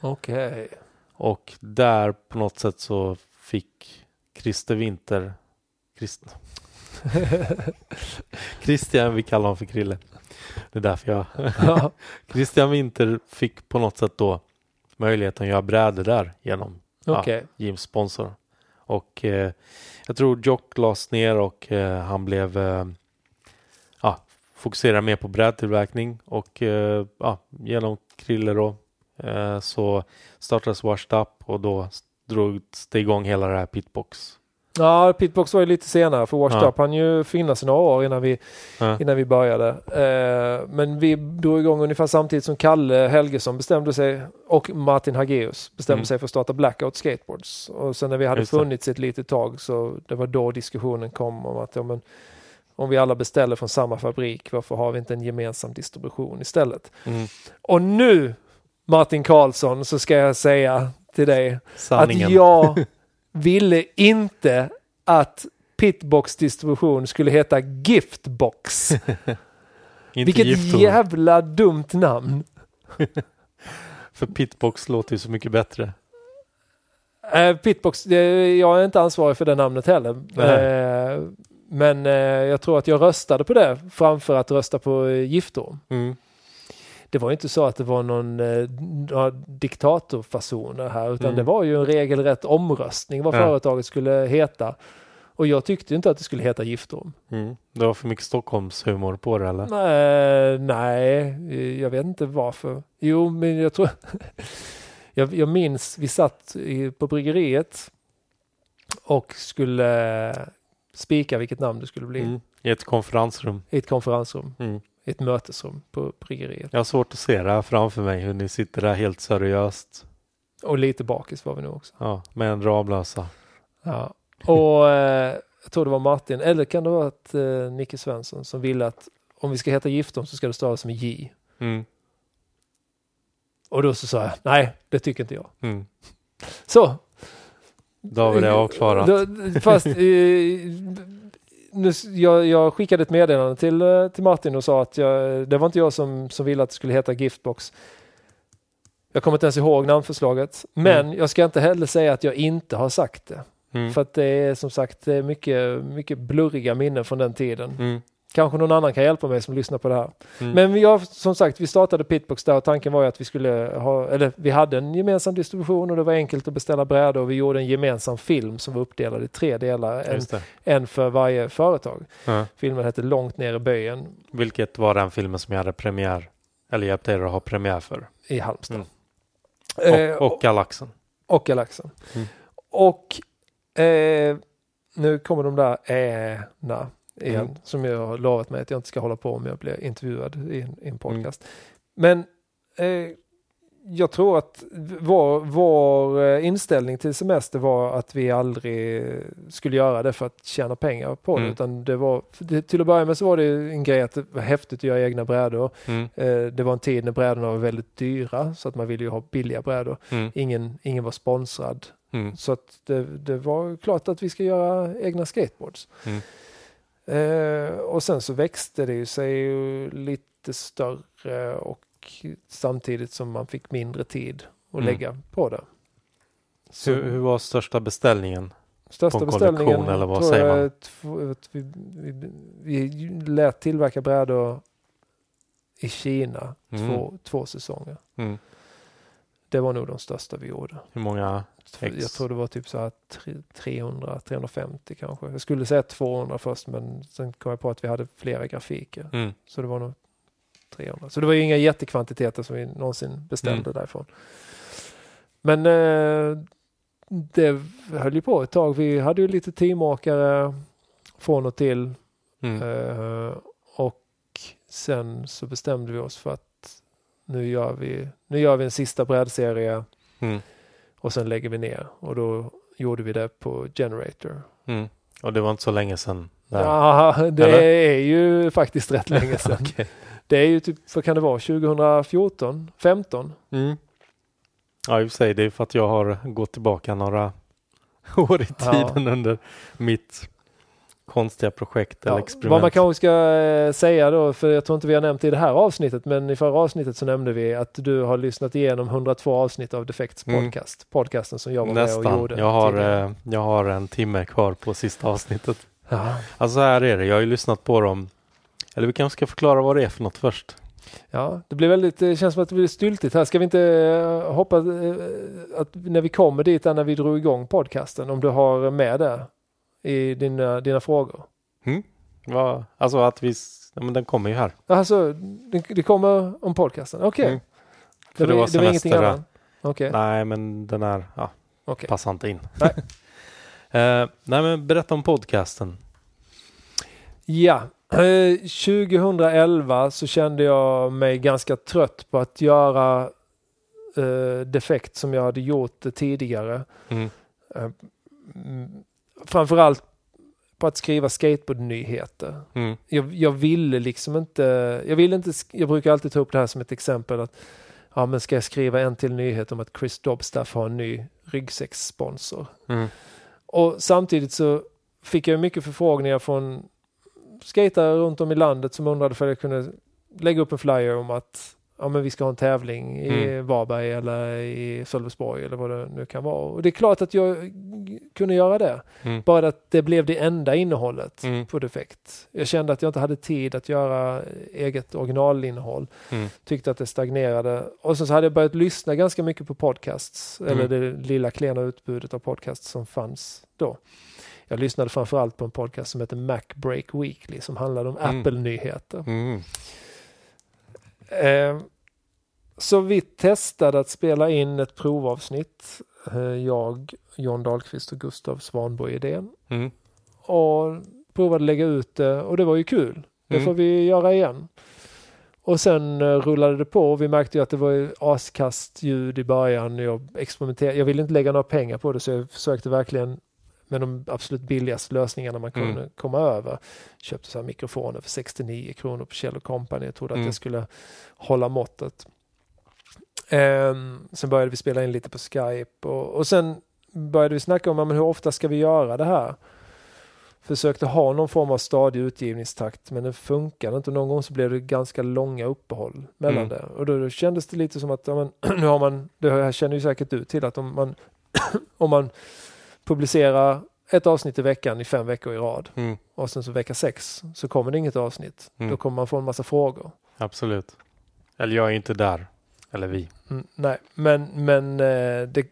Okej. Och där på något sätt så fick Christer Winter Christ, Christian, vi kallar honom för Krille. Det är därför jag Ja. Christian Winter fick på något sätt då möjligheten att göra brädor där genom Ja. Okej. Jims sponsor. Och eh, jag tror Jock lades ner och eh, han blev eh, ja, fokuserade mer på brädtillverkning och eh, ja, genom Krille då eh, så startades Washed Up och då drogs det igång hela det här Pitbox. Ja, Pitbox var ju lite senare för Washed Ja. Up han ju finnas i några år innan vi, Ja. innan vi började. Eh, men vi drog igång ungefär samtidigt som Kalle Helgesson bestämde sig och Martin Hageus bestämde Mm. sig för att starta Blackout Skateboards. Och sen när vi hade Just det. funnits ett litet tag så det var då diskussionen kom om att ja, men, om vi alla beställer från samma fabrik, varför har vi inte en gemensam distribution istället? Mm. Och nu, Martin Karlsson, så ska jag säga till dig Sanningen. att jag ville inte att Pitbox distribution skulle heta Giftbox. Vilket giftor. jävla dumt namn. För Pitbox låter ju så mycket bättre. Eh, Pitbox, det, jag är inte ansvarig för det namnet heller. Nej. Eh, men eh, jag tror att jag röstade på det framför att rösta på eh, Giftorm. Mm. Det var inte så att det var någon eh, diktatorfasoner här utan Mm. det var ju en regelrätt omröstning vad Ja. företaget skulle heta. Och jag tyckte inte att det skulle heta Giftorm. Mm. Det var för mycket Stockholmshumor på det eller? Nej, nej, jag vet inte varför. Jo, men jag tror... jag, jag minns, vi satt i, på bryggeriet och skulle spika vilket namn det skulle bli Mm. I ett konferensrum. i ett konferensrum, Mm. i ett mötesrum på bryggeriet. Jag har svårt att se det här framför mig, hur ni sitter där helt seriöst. Och lite bakis var vi nog också. Ja, med en Ramlösa. Ja. Och, eh, jag tror det var Martin, eller kan det vara att eh, Nicke Svensson som ville att om vi ska heta Giftom så ska det stavas med J. Mm. Och då så sa jag, nej, det tycker inte jag. Mm. Så. Har vi det avklarat. Då, fast eh, nu, jag, jag skickade ett meddelande till, eh, till Martin och sa att jag, det var inte jag som, som ville att det skulle heta Giftbox. Jag kommer inte ens ihåg namnförslaget, men Mm. jag ska inte heller säga att jag inte har sagt det. Mm. För att det är som sagt är mycket, mycket blurriga minnen från den tiden. Mm. Kanske någon annan kan hjälpa mig som lyssnar på det här. Mm. Men vi har, som sagt, vi startade Pitbox där och tanken var ju att vi skulle ha, eller vi hade en gemensam distribution och det var enkelt att beställa brädor och vi gjorde en gemensam film som var uppdelad i tre delar, en, en för varje företag. Ja. Filmen hette Långt ner i böjen Vilket var den filmen som jag hade premiär, eller hjälpte er att ha premiär för. i Halmstad. Mm. Eh, Och, och Galaxen. och Galaxen. Mm. Och eh, nu kommer de där äna igen, Mm. som jag har lovat mig att jag inte ska hålla på om jag blir intervjuad i en, i en podcast. Mm. Men eh, jag tror att vår, vår eh, inställning till semester var att vi aldrig skulle göra det för att tjäna pengar på det. Mm. Utan det var, till att börja med så var det en grej att det var häftigt att göra egna brädor. Mm. Eh, det var en tid när brädorna var väldigt dyra så att man ville ju ha billiga brädor. Mm. Ingen, ingen var sponsrad. Mm. Så att det, det var klart att vi ska göra egna skateboards. Eh, och sen så växte det ju sig lite större och samtidigt som man fick mindre tid att Mm. lägga på det. Så Hur, hur var största beställningen? största beställningen eller vad tror jag att att vi, vi, vi lät tillverka brädor i Kina Mm. två, två säsonger. Mm. Det var nog de största vi gjorde. Hur många? Ex. Jag tror det var typ så här tre- 300, 350 kanske. Jag skulle säga 200 först men sen kom jag på att vi hade flera grafiker. Mm. Så det var nog 300. Så det var ju inga jättekvantiteter som vi någonsin beställde Mm. därifrån. Men eh, det höll ju på ett tag. Vi hade ju lite teamakare från och till. Mm. Eh, och sen så bestämde vi oss för att nu gör vi, nu gör vi en sista brädserie Mm. Och sen lägger vi ner. Och då gjorde vi det på Generator. Mm. Och det var inte så länge sedan? där. Ja, det Eller? är ju faktiskt rätt länge sedan. Okej. Det är ju typ, vad kan det vara, 2014, 15? Mm. Ja, i och för sig, det är för att jag har gått tillbaka några år i Ja. tiden under mitt konstiga projekt eller Ja, experiment. vad man kanske ska eh, säga då, för jag tror inte vi har nämnt i det här avsnittet, men i förra avsnittet så nämnde vi att du har lyssnat igenom 102 avsnitt av Defects Mm. podcast. Podcasten som jag var med och Nästan. gjorde. Jag har, tidigare. eh, jag har en timme kvar på sista avsnittet. Ja. Alltså så här är det, jag har ju lyssnat på dem. Eller vi kanske ska förklara vad det är för något först. Ja, det blir väldigt, det känns som att det blir styltigt här. Ska vi inte eh, hoppa, eh, att när vi kommer dit, när vi drog igång podcasten, om du har med det i dina, dina frågor? Vad- Alltså att vi, ja, men den kommer ju här. Alltså, det, det kommer om podcasten? Okej. Mm. Det, det var, det var ingenting annat? Okej. Nej, men den är, ja, okej. passar inte in. Nej. eh, nej, men berätta om podcasten. Ja, eh, 2011 så kände jag mig ganska trött på att göra eh, defekt som jag hade gjort tidigare. Mm. Framförallt på att skriva skateboardnyheter. Mm. Jag, jag ville liksom inte, jag ville inte, jag brukar alltid ta upp det här som ett exempel att ja men ska jag skriva en till nyhet om att Chris Dobstaff har en ny ryggsäckssponsor. Mm. Och samtidigt så fick jag mycket förfrågningar från skatare runt om i landet som undrade för jag kunde lägga upp en flyer om att ja, men vi ska ha en tävling i Mm. Varberg eller i Sölvesborg eller vad det nu kan vara. Och det är klart att jag kunde göra det. Mm. Bara att det blev det enda innehållet Mm. på Defekt. Jag kände att jag inte hade tid att göra eget originalinnehåll. Mm. Tyckte att det stagnerade. Och sen så hade jag börjat lyssna ganska mycket på podcasts. Mm. Eller det lilla klena utbudet av podcasts som fanns då. Jag lyssnade framförallt på en podcast som heter Mac Break Weekly som handlade om Mm. Apple-nyheter. Eh, så vi testade att spela in ett provavsnitt. Eh, jag, John Dahlqvist och Gustav Svanborg idén. Mm. Och provade lägga ut det och det var ju kul. Det Mm. får vi göra igen. Och sen eh, rullade det på och vi märkte ju att det var askast ljud i början. Jag experimenterade. Jag ville inte lägga några pengar på det så jag försökte verkligen med de absolut billigaste lösningarna man kunde Mm. komma över. Köpte så här mikrofoner för 69 kronor på Kjell Company. Jag trodde att Mm. det skulle hålla måttet. Ehm, sen började vi spela in lite på Skype och, och sen började vi snacka om men hur ofta ska vi göra det här? Försökte ha någon form av stadig utgivningstakt men det funkade inte. Någon gång så blev det ganska långa uppehåll mellan Mm. det. Och då, då kändes det lite som att ja, men, nu har man, det här känner ju säkert du till, att om man, om man publicerar ett avsnitt i veckan i fem veckor i rad Mm, och sen så vecka sex så kommer det inget avsnitt. Mm. Då kommer man få en massa frågor. absolut. Eller jag är inte där. Eller vi. Mm, nej, men, men eh, det,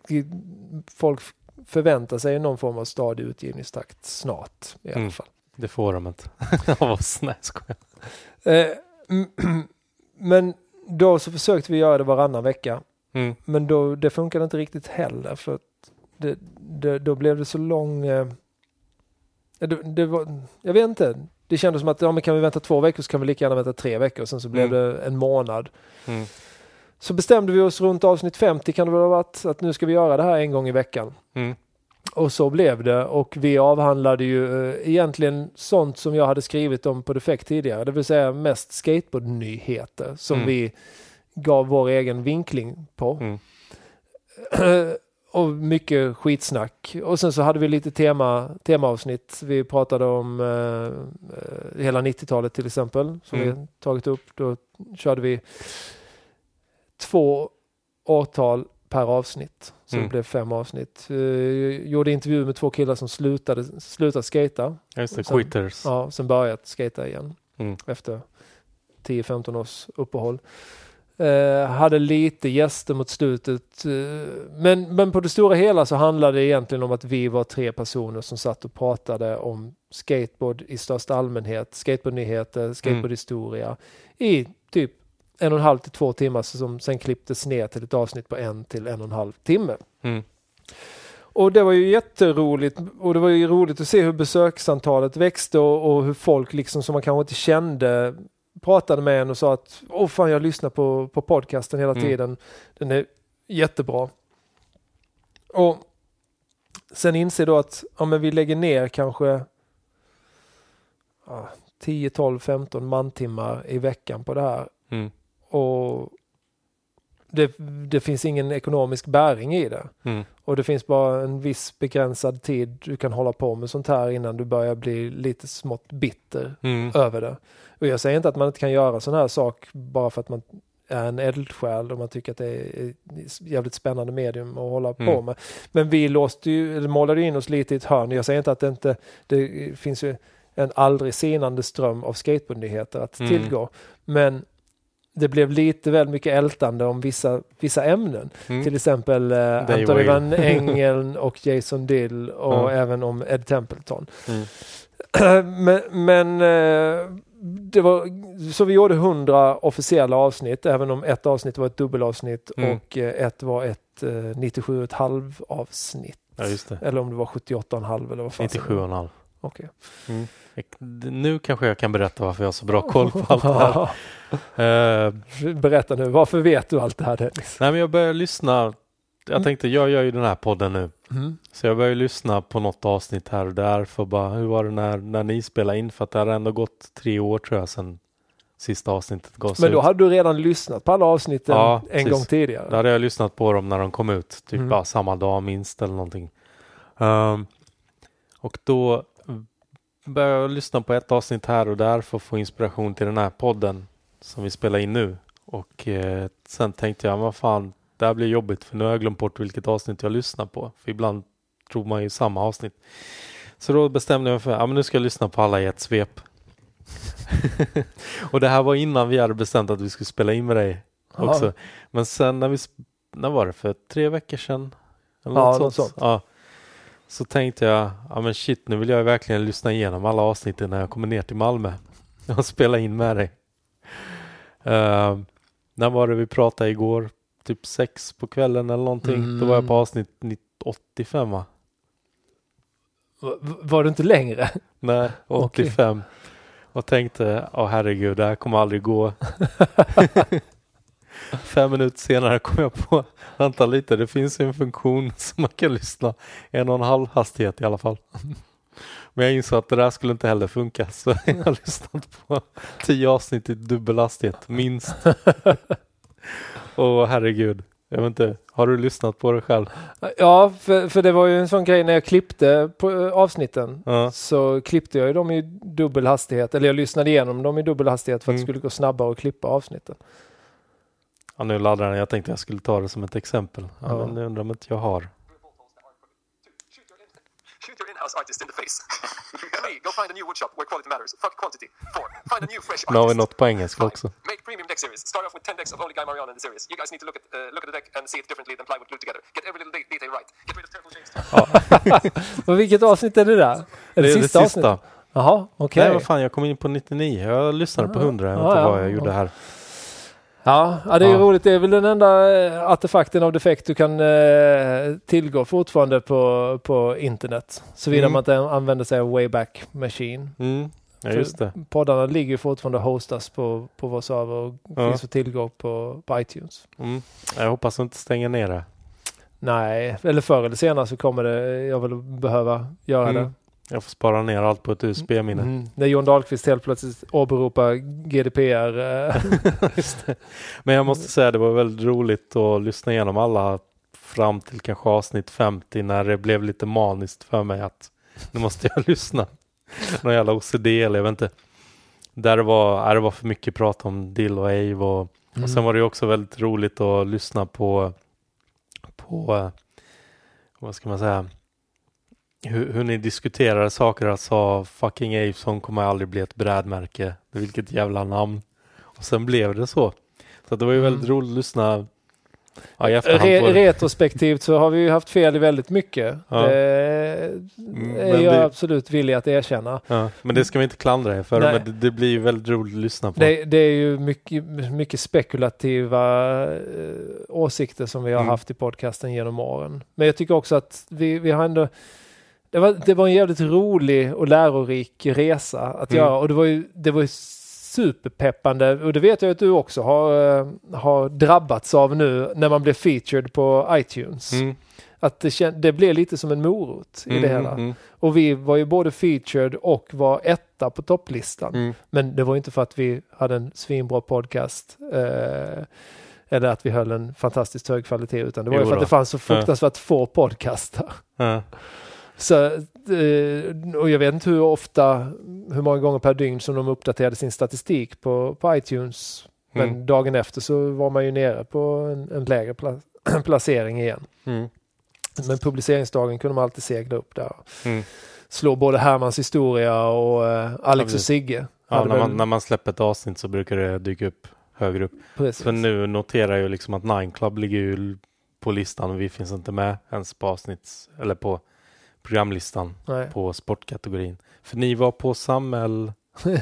folk förväntar sig någon form av stadig utgivningstakt snart i alla Mm. fall. Det får de inte. Av oss. Nej, jag. Eh, men då så försökte vi göra det varannan vecka. Mm, Men då, det funkade inte riktigt heller för det, det, då blev det så lång... Eh, det, det var, jag vet inte. Det kändes som att ja, men kan vi vänta två veckor så kan vi lika gärna vänta tre veckor. Sen så blev Mm. det en månad. mm, Så bestämde vi oss runt avsnitt 50 kan det väl ha varit att nu ska vi göra det här en gång i veckan. mm, Och så blev det och vi avhandlade ju eh, egentligen sånt som jag hade skrivit om på Defekt tidigare. Det vill säga mest skateboardnyheter som Mm. vi gav vår egen vinkling på. och mycket skitsnack. Och sen så hade vi lite tema, temaavsnitt. Vi pratade om eh, eh, hela 90-talet till exempel, som Mm. vi tagit upp. Då körde vi två årtal per avsnitt. Så Mm. det blev fem avsnitt. Eh, gjorde intervju med två killar som slutade, slutade skata. Just det, Sen- quitters. Ja, sen börjat skata igen Mm. efter 10-15 års uppehåll. Eh, hade lite gäster mot slutet. Eh, men, men på det stora hela så handlade det egentligen om att vi var tre personer som satt och pratade om skateboard i största allmänhet, skateboardnyheter, skateboardhistoria i typ en och en halv till två timmar som sen klipptes ner till ett avsnitt på en till en och en halv timme. Mm. Och det var ju jätteroligt och det var ju roligt att se hur besöksantalet växte och, och hur folk liksom som man kanske inte kände pratade med en och sa att åh fan jag lyssnar på, på podcasten hela Mm. tiden. Den är jättebra. Och sen inser då att ja, men vi lägger ner kanske ja, 10, 12, 15 mantimmar i veckan på det här. Mm. Och det, det finns ingen ekonomisk bäring i det. Mm. Och det finns bara en viss begränsad tid du kan hålla på med sånt här innan du börjar bli lite smått bitter Mm. över det. Och jag säger inte att man inte kan göra sån här sak bara för att man är en eldsjäl och man tycker att det är ett jävligt spännande medium att hålla på Mm. med. Men vi låste ju, eller målade in oss lite i ett hörn. Jag säger inte att det inte, det finns ju en aldrig sinande ström av skateboardnyheter att Mm. tillgå. Men det blev lite väl mycket ältande om vissa, vissa ämnen. Mm. Till exempel eh, Anthony Van Engel och Jason Dill och Ja. även om Ed Templeton. Mm. men men eh, det var, så vi gjorde 100 officiella avsnitt, även om ett avsnitt var ett dubbelavsnitt Mm. och eh, ett var ett eh, 97,5 avsnitt. Ja. Eller om det var 78,5 eller vad fan 97,5. Okej. Jag- Nu kanske jag kan berätta varför jag har så bra koll på allt det här. Eh, Berätta nu, varför vet du allt det här Dennis? nej, men jag började lyssna. Mm. Jag tänkte, jag gör ju den här podden nu. Mm. Så jag började lyssna på något avsnitt här och där för bara, hur var det när, när ni spelade in? För att det hade ändå gått tre år tror jag sedan sista avsnittet gavs Men då ut. hade du redan lyssnat på alla avsnitten Ja, en precis. gång tidigare? Då hade jag lyssnat på dem när de kom ut, typ Mm. bara samma dag minst eller någonting. Ehm, och då började jag lyssna på ett avsnitt här och där för att få inspiration till den här podden som vi spelar in nu. Och eh, sen tänkte jag, vad fan, det här blir jobbigt för nu har jag glömt bort vilket avsnitt jag lyssnar på. För ibland tror man ju samma avsnitt. Så då bestämde jag mig för, ja men nu ska jag lyssna på alla i ett svep. och det här var innan vi hade bestämt att vi skulle spela in med dig Ja. också. Men sen när vi, när var det för tre veckor sedan? Eller Ja, något något sånt. Ja. Så tänkte jag, ja men shit nu vill jag verkligen lyssna igenom alla avsnitten när jag kommer ner till Malmö och spela in med dig. Uh, när var det vi pratade igår? Typ sex på kvällen eller någonting. Då var jag på Mm. avsnitt 85 va? V- Var du inte längre? Nej, Okej. 85. Och tänkte, åh herregud, det här kommer aldrig gå. Fem minuter senare kom jag på, vänta lite, det finns en funktion som man kan lyssna en och en halv hastighet i alla fall. Men jag insåg att det där skulle inte heller funka så jag har lyssnat på tio avsnitt i dubbel hastighet, minst. Och herregud, jag vet inte, har du lyssnat på det själv? Ja, för, för det var ju en sån grej när jag klippte på eh, avsnitten. Ja. Så klippte jag ju dem i dubbel hastighet, eller jag lyssnade igenom dem i dubbel hastighet för att det Mm. skulle gå snabbare att klippa avsnitten. Ja, nu laddar den. Jag tänkte jag skulle ta det som ett exempel. Ja, Ja. Men det undrar om inte jag har. Shoot your in-house artist in the face. Three, go find a new woodshop where quality matters. Fuck quantity. Four, find a new fresh Nu har vi artist. något på engelska också. make premium deck series. Start off with 10 decks of only Guy Mariano in the series. You guys need to look at uh, look at the deck and see it differently than plywood glued together. Get every little de- detail right. Get rid of terrible James. Men vilket avsnitt är det där? Är det, är sista, avsnittet? Jaha, okej. Nej, vad fan, jag kom in på 99. Jag lyssnade på 100. Jag vet Ja, inte ja. vad jag gjorde här. Ja, ja, det är Ja. roligt. Det är väl den enda eh, artefakten av defekt du kan eh, tillgå fortfarande på, på internet. Såvida Mm. man inte använder sig av Wayback Machine. Mm. Ja, just det. Poddarna ligger fortfarande hostas på, på vår server och Ja. finns att tillgå på, på iTunes. Mm. Jag hoppas att inte stänga ner det. Nej, eller förr eller senare så kommer det, jag väl behöva göra Mm. det. Jag får spara ner allt på ett USB-minne. Mm. När John Dahlqvist helt plötsligt åberopar GDPR. Eh, Just det. Men jag måste säga det var väldigt roligt att lyssna igenom alla fram till kanske avsnitt 50 när det blev lite maniskt för mig att nu måste jag lyssna. Någon jävla OCD eller jag vet inte. Där det var, äh, det var för mycket prat om Dill och Ave och, och sen var det också väldigt roligt att lyssna på på eh, vad ska man säga hur, hur ni diskuterade saker sa fucking Avesson kommer aldrig bli ett brädmärke. Vilket jävla namn. Och sen blev det så. Så det var ju väldigt Mm. roligt att lyssna ja, Re retrospektivt så har vi ju haft fel i väldigt mycket. Ja. Det Mm, är jag det- absolut villig att erkänna. Ja, men det ska vi inte klandra er för. Nej. Men det, det blir ju väldigt roligt att lyssna på. Det, det är ju mycket, mycket spekulativa eh, åsikter som vi har Mm. haft i podcasten genom åren. Men jag tycker också att vi, vi har ändå det var, det var en jävligt rolig och lärorik resa att Mm. göra och det var ju, det var ju superpeppande och det vet jag att du också har, eh, har drabbats av nu när man blev featured på iTunes. Mm, Att det, det blev lite som en morot i det mm, hela. mm, Och vi var ju både featured och var etta på topplistan. mm. Men det var inte för att vi hade en svinbra podcast. Eh, eller att vi höll en fantastiskt hög kvalitet utan det var ju Jo för att då. det fanns så fruktansvärt få podcastar. Ja. Så, eh, och jag vet inte hur ofta, hur många gånger per dygn som de uppdaterade sin statistik på, på iTunes. Men Mm. dagen efter så var man ju nere på en, en lägre pla placering igen. Mm. Men publiceringsdagen kunde man alltid segla upp där. Mm. Slå både Hermans historia och eh, Alex och precis. Sigge. Ja, när, man, när man släpper ett avsnitt så brukar det dyka upp högre upp. Precis. För nu noterar jag liksom att Nine Club ligger ju på listan och vi finns inte med ens på avsnitts eller på programlistan Nej. på sportkategorin. För ni var på Samhäll.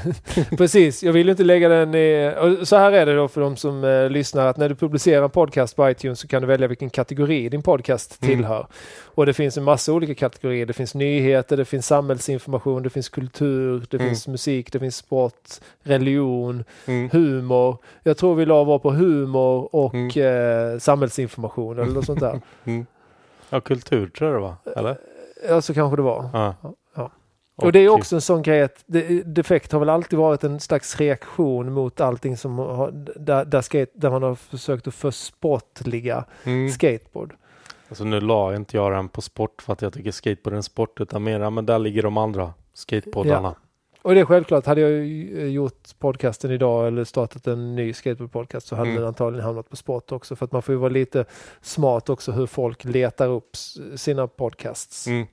Precis, jag vill inte lägga den i... och Så här är det då för de som eh, lyssnar att när du publicerar en podcast på iTunes så kan du välja vilken kategori din podcast Mm. tillhör. Och det finns en massa olika kategorier. Det finns nyheter, det finns samhällsinformation, det finns kultur, det Mm. finns musik, det finns sport, religion, Mm. humor. Jag tror vi la var på humor och Mm. eh, samhällsinformation eller något sånt där. Mm. Ja, kultur tror jag det var. Eller? Ja, så kanske det var. Ja. Ja. Och det är också en sån grej att det, defekt har väl alltid varit en slags reaktion mot allting som har, där, där, skate, där man har försökt att försportliga Mm. skateboard. Alltså nu la inte jag den på sport för att jag tycker skateboard är en sport utan mer, ja, men där ligger de andra skateboardarna. Och det är självklart, hade jag ju gjort podcasten idag eller startat en ny skateboardpodcast så hade Mm. den antagligen hamnat på sport också. För att man får ju vara lite smart också hur folk letar upp sina podcasts. Mm.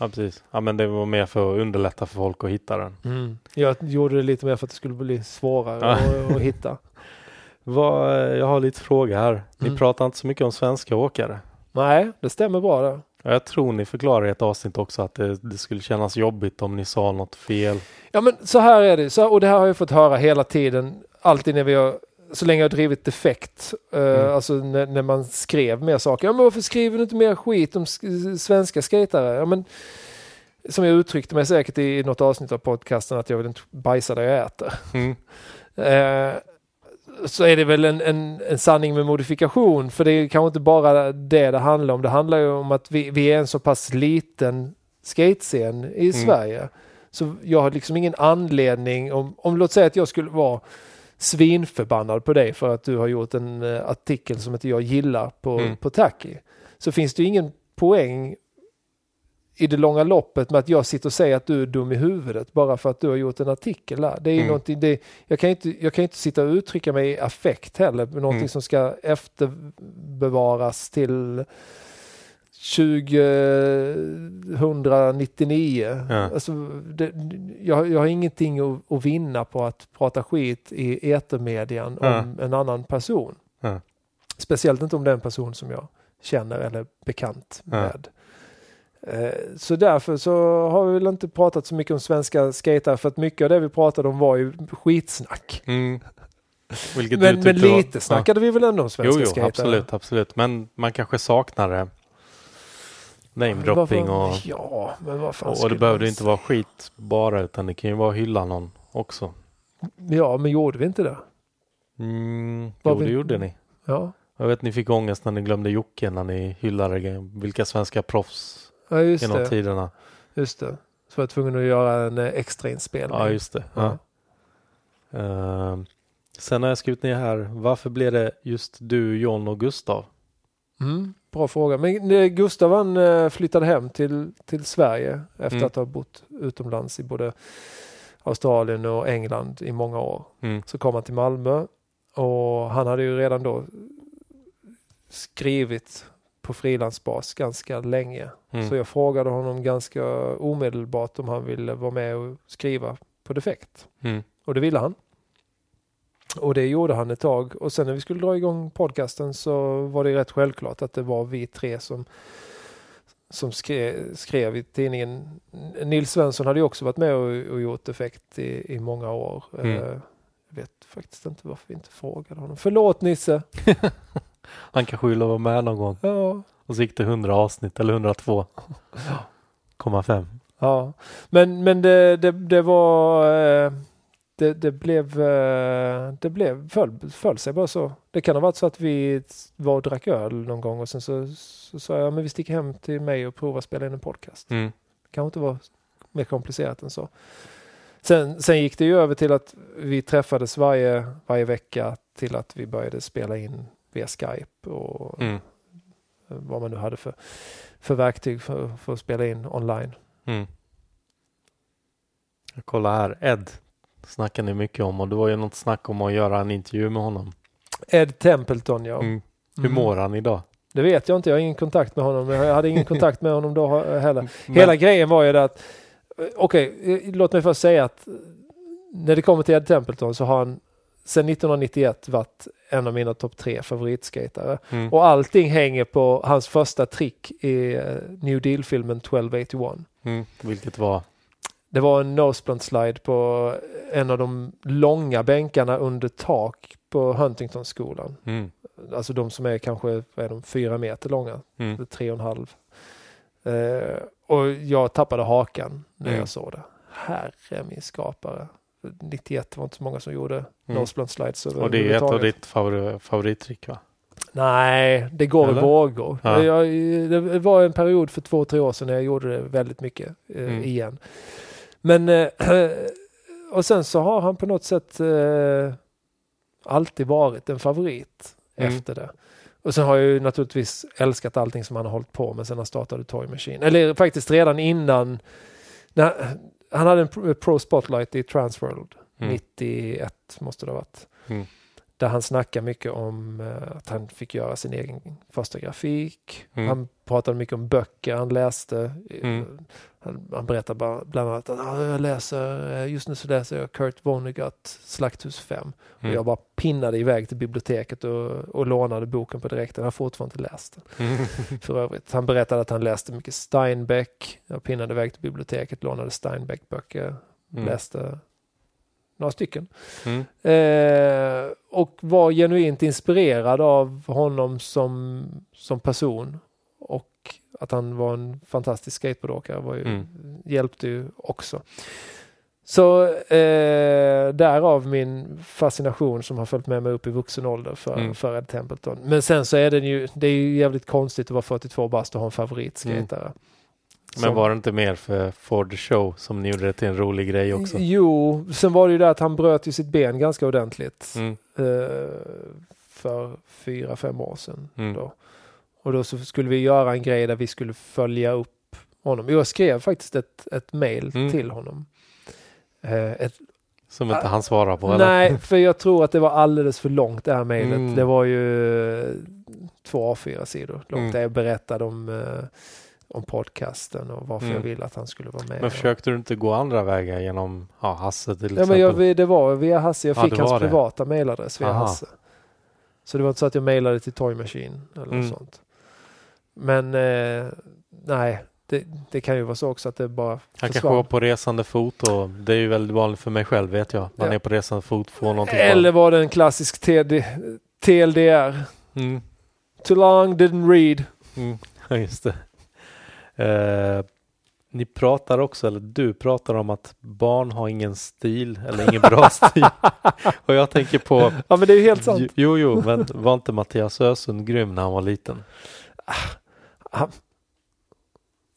Ja, precis. Ja, men det var mer för att underlätta för folk att hitta den. Mm. Jag gjorde det lite mer för att det skulle bli svårare Ja. att, att hitta. Vad, eh, jag har lite fråga här. Ni Mm. pratar inte så mycket om svenska åkare. Nej, det stämmer bra där. Ja, Jag tror ni förklarar i ett avsnitt också att det, det skulle kännas jobbigt om ni sa något fel. Ja men så här är det, så, och det här har jag fått höra hela tiden, alltid när vi har, så länge jag har drivit defekt, Mm. alltså när, när man skrev mer saker. Ja men varför skriver du inte mer skit om sk- svenska skatare? Ja men, som jag uttryckte mig säkert i något avsnitt av podcasten att jag vill inte bajsa där jag äter. Mm. Eh, så är det väl en, en, en sanning med modifikation. För det är kanske inte bara det det handlar om. Det handlar ju om att vi, vi är en så pass liten skatescen i Sverige. Så jag har liksom ingen anledning, om, om låt säga att jag skulle vara svinförbannad på dig för att du har gjort en eh, artikel som inte jag gillar på, Mm. på Tacky. Så finns det ju ingen poäng i det långa loppet med att jag sitter och säger att du är dum i huvudet bara för att du har gjort en artikel där. Det är Mm. det, jag, kan inte, jag kan inte sitta och uttrycka mig i affekt heller, någonting Mm. som ska efterbevaras till 2099. Ja. Alltså, det, jag, jag har ingenting att, att vinna på att prata skit i etermedian Ja. om en annan person. Ja. Speciellt inte om den person som jag känner eller är bekant med. Eh, Så därför så har vi väl inte pratat så mycket om svenska skater för att mycket av det vi pratade om var ju skitsnack. Mm. Vilket Men, men tyckte var- lite snackade vi väl ändå om Jo, svenska jo, skater? absolut, absolut. Men man kanske saknar det. Namedropping Varför- och, Ja, men vad fan och, det behöver man inte vara skit bara utan det kan ju vara hylla någon också. Ja, men gjorde vi inte det? Mm, Vad jo, det vi- gjorde ni. Ja, Jag vet ni fick ångest när ni glömde Jocke när ni hyllade vilka svenska proffs ja just genom det. tiderna. Just det. Så var jag tvungen att göra en eh, extra inspelning. Ja, just det. Ja. Ehm, sen har jag skrivit ner här, varför blev det just du, John och Gustav? Mm, bra fråga. Men eh, Gustav han eh, flyttade hem till, till Sverige efter Mm. att ha bott utomlands i både Australien och England i många år. Mm. Så kom han till Malmö och han hade ju redan då skrivit på frilansbas ganska länge. Mm. Så jag frågade honom ganska omedelbart om han ville vara med och skriva på Defekt. Mm. Och det ville han. Och det gjorde han ett tag. Och sen när vi skulle dra igång podcasten så var det rätt självklart att det var vi tre som, som skrev, skrev i tidningen. Nils Svensson hade ju också varit med och, och gjort Defekt i, i många år. Mm. Eh, Jag vet faktiskt inte varför vi inte frågade honom. Förlåt Nisse! Han kanske ville vara med någon gång. Ja, Och så gick det 100 avsnitt eller 102,5. Ja, men, men det, det, det var... eh, Det, det blev... eh, Det blev, föll, föll sig bara så. Det kan ha varit så att vi var och drack öl någon gång och sen så sa jag men vi sticker hem till mig och provar spela in en podcast. Mm. Det kanske inte var mer komplicerat än så. Sen, sen gick det ju över till att vi träffades varje, varje vecka till att vi började spela in via Skype och Mm. vad man nu hade för, för verktyg för, för att spela in online. Mm. Jag kollar här, Ed snackar ni mycket om och det var ju något snack om att göra en intervju med honom. Ed Templeton ja. Mm. Hur Mm. mår han idag? Det vet jag inte, jag har ingen kontakt med honom. Jag hade ingen kontakt med honom då heller. Men- Hela grejen var ju det att, eh, okej, eh, låt mig först säga att eh, när det kommer till Ed Templeton så har han sedan 1991 varit en av mina topp tre favoritskatare. Mm. Och allting hänger på hans första trick i eh, New Deal-filmen 1281. Mm. Vilket var? Det var en noseblunt slide på en av de långa bänkarna under tak på Huntingtonskolan. Mm. Alltså de som är kanske är de, fyra meter långa, Mm. tre och en halv. Eh, och jag tappade hakan när Mm. jag såg det. Herre min skapare. 91 var inte så många som gjorde Mm. noseblunt slides Och det är ett av ditt favori- favorittrick va? Nej, det går i Eller? vågor. Ja. Jag, det var en period för två, tre år sedan när jag gjorde det väldigt mycket eh, Mm. igen. Men eh, och sen så har han på något sätt eh, alltid varit en favorit Mm. efter det. Och sen har jag ju naturligtvis älskat allting som han har hållit på med sen han startade Toy Machine. Eller faktiskt redan innan. När, han hade en pro- Spotlight i Transworld. Mm. 91 måste det ha varit. Mm. Där han snackar mycket om eh, att han fick göra sin egen första grafik. Mm. Han pratade mycket om böcker han läste. Mm. Han, han berättar bara, bland annat att ah, jag läser, eh, just nu så läser jag Kurt Vonnegut Slakthus 5. Och Mm. jag bara pinnade iväg till biblioteket och, och lånade boken på direkten. Jag har fortfarande inte läst den Mm. för övrigt. Han berättade att han läste mycket Steinbeck. Jag pinnade iväg till biblioteket, lånade Steinbeck-böcker, Mm. läste några stycken. Mm. Eh, och var genuint inspirerad av honom som, som person. Och att han var en fantastisk skateboardåkare var ju, Mm. hjälpte ju också. Så eh, därav min fascination som har följt med mig upp i vuxen ålder för, Mm. för Ed Templeton. Men sen så är det ju, det är ju jävligt konstigt att vara 42 bast och ha en favoritskejtare. Men Som- var det inte mer för For the Show som ni gjorde det till en rolig grej också? Jo, sen var det ju det att han bröt ju sitt ben ganska ordentligt Mm. eh, för fyra, fem år sedan. Mm. Då. Och då så skulle vi göra en grej där vi skulle följa upp honom. Jag skrev faktiskt ett, ett mail Mm. till honom. Eh, ett, Som inte han svarar på eller? nej, för jag tror att det var alldeles för långt det här mejlet. Mm. Det var ju två A4-sidor långt Mm. där jag berättade om, eh, om podcasten och varför Mm. jag ville att han skulle vara med. Men försökte du inte gå andra vägar genom ja, Hasse till Ja, exempel? men jag, det var via Hasse. Jag Ja, fick hans det. privata mailadress via Aha. Hasse. Så det var inte så att jag mailade till Toy Machine eller Mm. något sånt. Men eh, nej, det, det kan ju vara så också att det bara Han kanske var på resande fot och det är ju väldigt vanligt för mig själv vet jag. Man Ja. är på resande fot, får någonting Eller var det en klassisk TD, TLDR? Mm. Too long, didn't read. Mm. Ja, just det. Eh, ni pratar också, eller du pratar om att barn har ingen stil eller ingen bra stil. och jag tänker på, Ja men det är ju helt sant. jo jo, men var inte Mattias Ösund grym när han var liten? Han-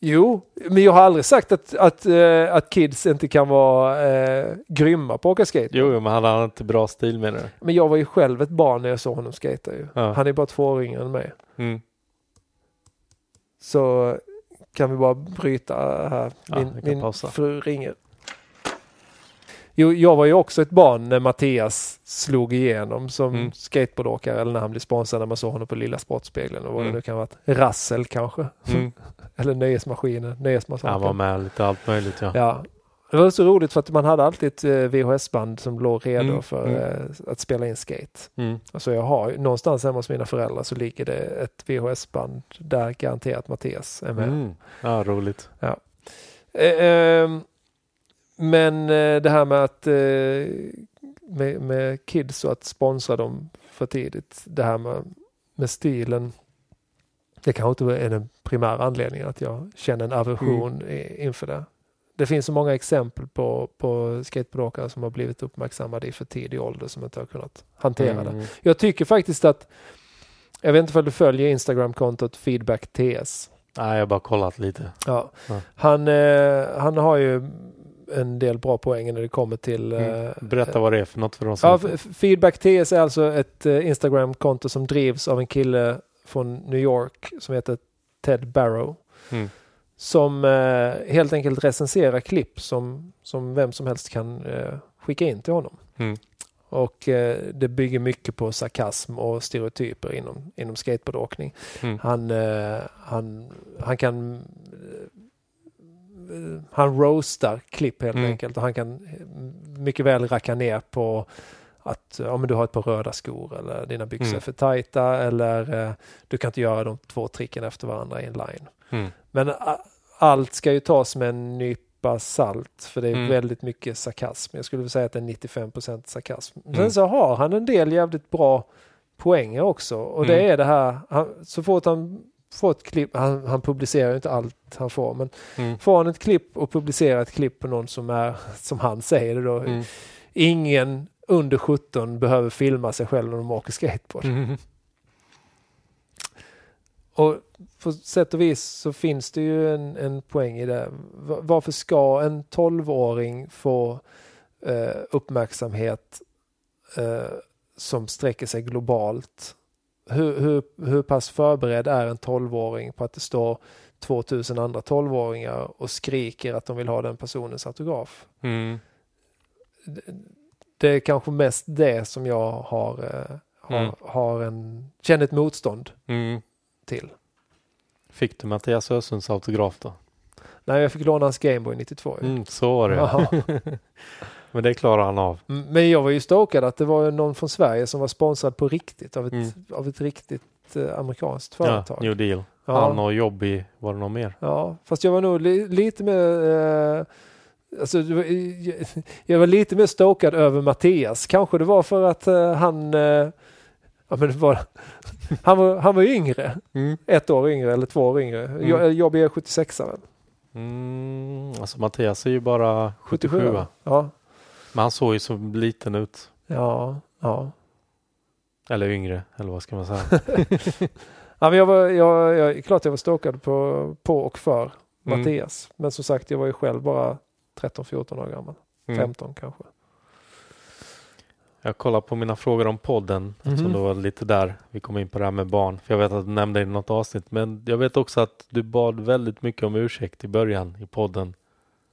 Jo, men jag har aldrig sagt att, att, eh, att kids inte kan vara eh, grymma på att åka skate. Jo, jo men hade han inte bra stil menar du? Men jag var ju själv ett barn när jag såg honom skata ju. Ja. Han är bara två år yngre än mig. Mm. Så kan vi bara bryta här. Ja, Min, kan min fru ringer. Jo, jag var ju också ett barn när Mattias slog igenom som Mm. skateboardåkare eller när han blev sponsrad när man såg honom på Lilla Sportspegeln och vad Mm. det nu kan vara. Rassel kanske. Mm. Eller Nöjesmaskiner, Nöjesmassakern. Han var med lite allt möjligt ja. Ja. Det var så roligt för att man hade alltid ett eh, VHS-band som låg redo Mm, för mm. eh, att spela in skate. Mm. Alltså jag har någonstans hemma hos mina föräldrar så ligger det ett VHS-band där garanterat Mattias är med. Mm. Ja, roligt. Eh, ehm, men eh, det här med att eh, med, med kids och att sponsra dem för tidigt. Det här med, med stilen. Det kanske inte är den primära anledningen att jag känner en aversion i, inför det. Det finns så många exempel på, på skateboardåkare som har blivit uppmärksammade i för tidig ålder som inte har kunnat hantera det. Mm. Jag tycker faktiskt att, jag vet inte om du följer Instagram-kontot Feedback TS. Nej, jag har bara kollat lite. Ja. Ja. Han, eh, han har ju en del bra poäng när det kommer till... Mm. Eh, Berätta vad det är för något för de som ja, Feedback TS är alltså ett eh, Instagram-konto som drivs av en kille från New York som heter Ted Barrow. Mm. Som eh, helt enkelt recenserar klipp som, som vem som helst kan eh, skicka in till honom. Mm. Och eh, det bygger mycket på sarkasm och stereotyper inom, inom skateboardåkning. Mm. Han, eh, han, han kan eh, han roastar klipp helt Mm. enkelt och han kan eh, mycket väl racka ner på att ja, men du har ett par röda skor eller dina byxor är Mm. för tajta eller du kan inte göra de två tricken efter varandra i en line. Mm. Men allt ska ju tas med en nypa salt för det är Mm. väldigt mycket sarkasm. Jag skulle vilja säga att det är 95 sarkasm. Sen Mm. så har han en del jävligt bra poänger också och det Mm. är det här, han, så fort han får ett klipp, han, han publicerar inte allt han får, men Mm. får han ett klipp och publicerar ett klipp på någon som är, som han säger det då, ingen under 17 behöver filma sig själv när de åker skateboard. Och på sätt och vis så finns det ju en, en poäng i det. Va- Varför ska en 12-åring få eh, uppmärksamhet eh, som sträcker sig globalt? Hur, hur, hur pass förberedd är en 12-åring på att det står 2000 andra 12-åringar och skriker att de vill ha den personens autograf? Mm. Det är kanske mest det som jag har, eh, har, Mm. har en, känner ett motstånd Mm. Till. Fick du Mattias Ösunds autograf då? Nej, jag fick låna hans Gameboy 92. ju. Mm, så var det Jaha. Men det klarar han av. Mm, Men jag var ju stokad att det var någon från Sverige som var sponsrad på riktigt av ett, Mm. av ett riktigt eh, amerikanskt Ja, företag. New Deal. Ja, Han och Jobby, var det någon mer? ja, fast jag var nog li, lite mer eh, Alltså, jag, var lite mer stokad över Mattias. Kanske det var för att eh, han eh, ja, men det var, han, var, han var yngre. Mm. Ett år yngre eller två år yngre. Mm. Jag, jag är 76 väl. Mm, alltså Mattias är ju bara 77 va? Ja, Men han såg ju så liten ut. ja, ja. Eller yngre, eller vad ska man säga? ja men jag var, jag, jag, klart jag var stokad på, på och för Mm. Mattias. Men som sagt, jag var ju själv bara 13-14 år gammal. Mm. 15 kanske. Jag kollar på mina frågor om podden, Mhm. som det var lite där vi kom in på det här med barn. För jag vet att du nämnde det i något avsnitt, men jag vet också att du bad väldigt mycket om ursäkt i början i podden.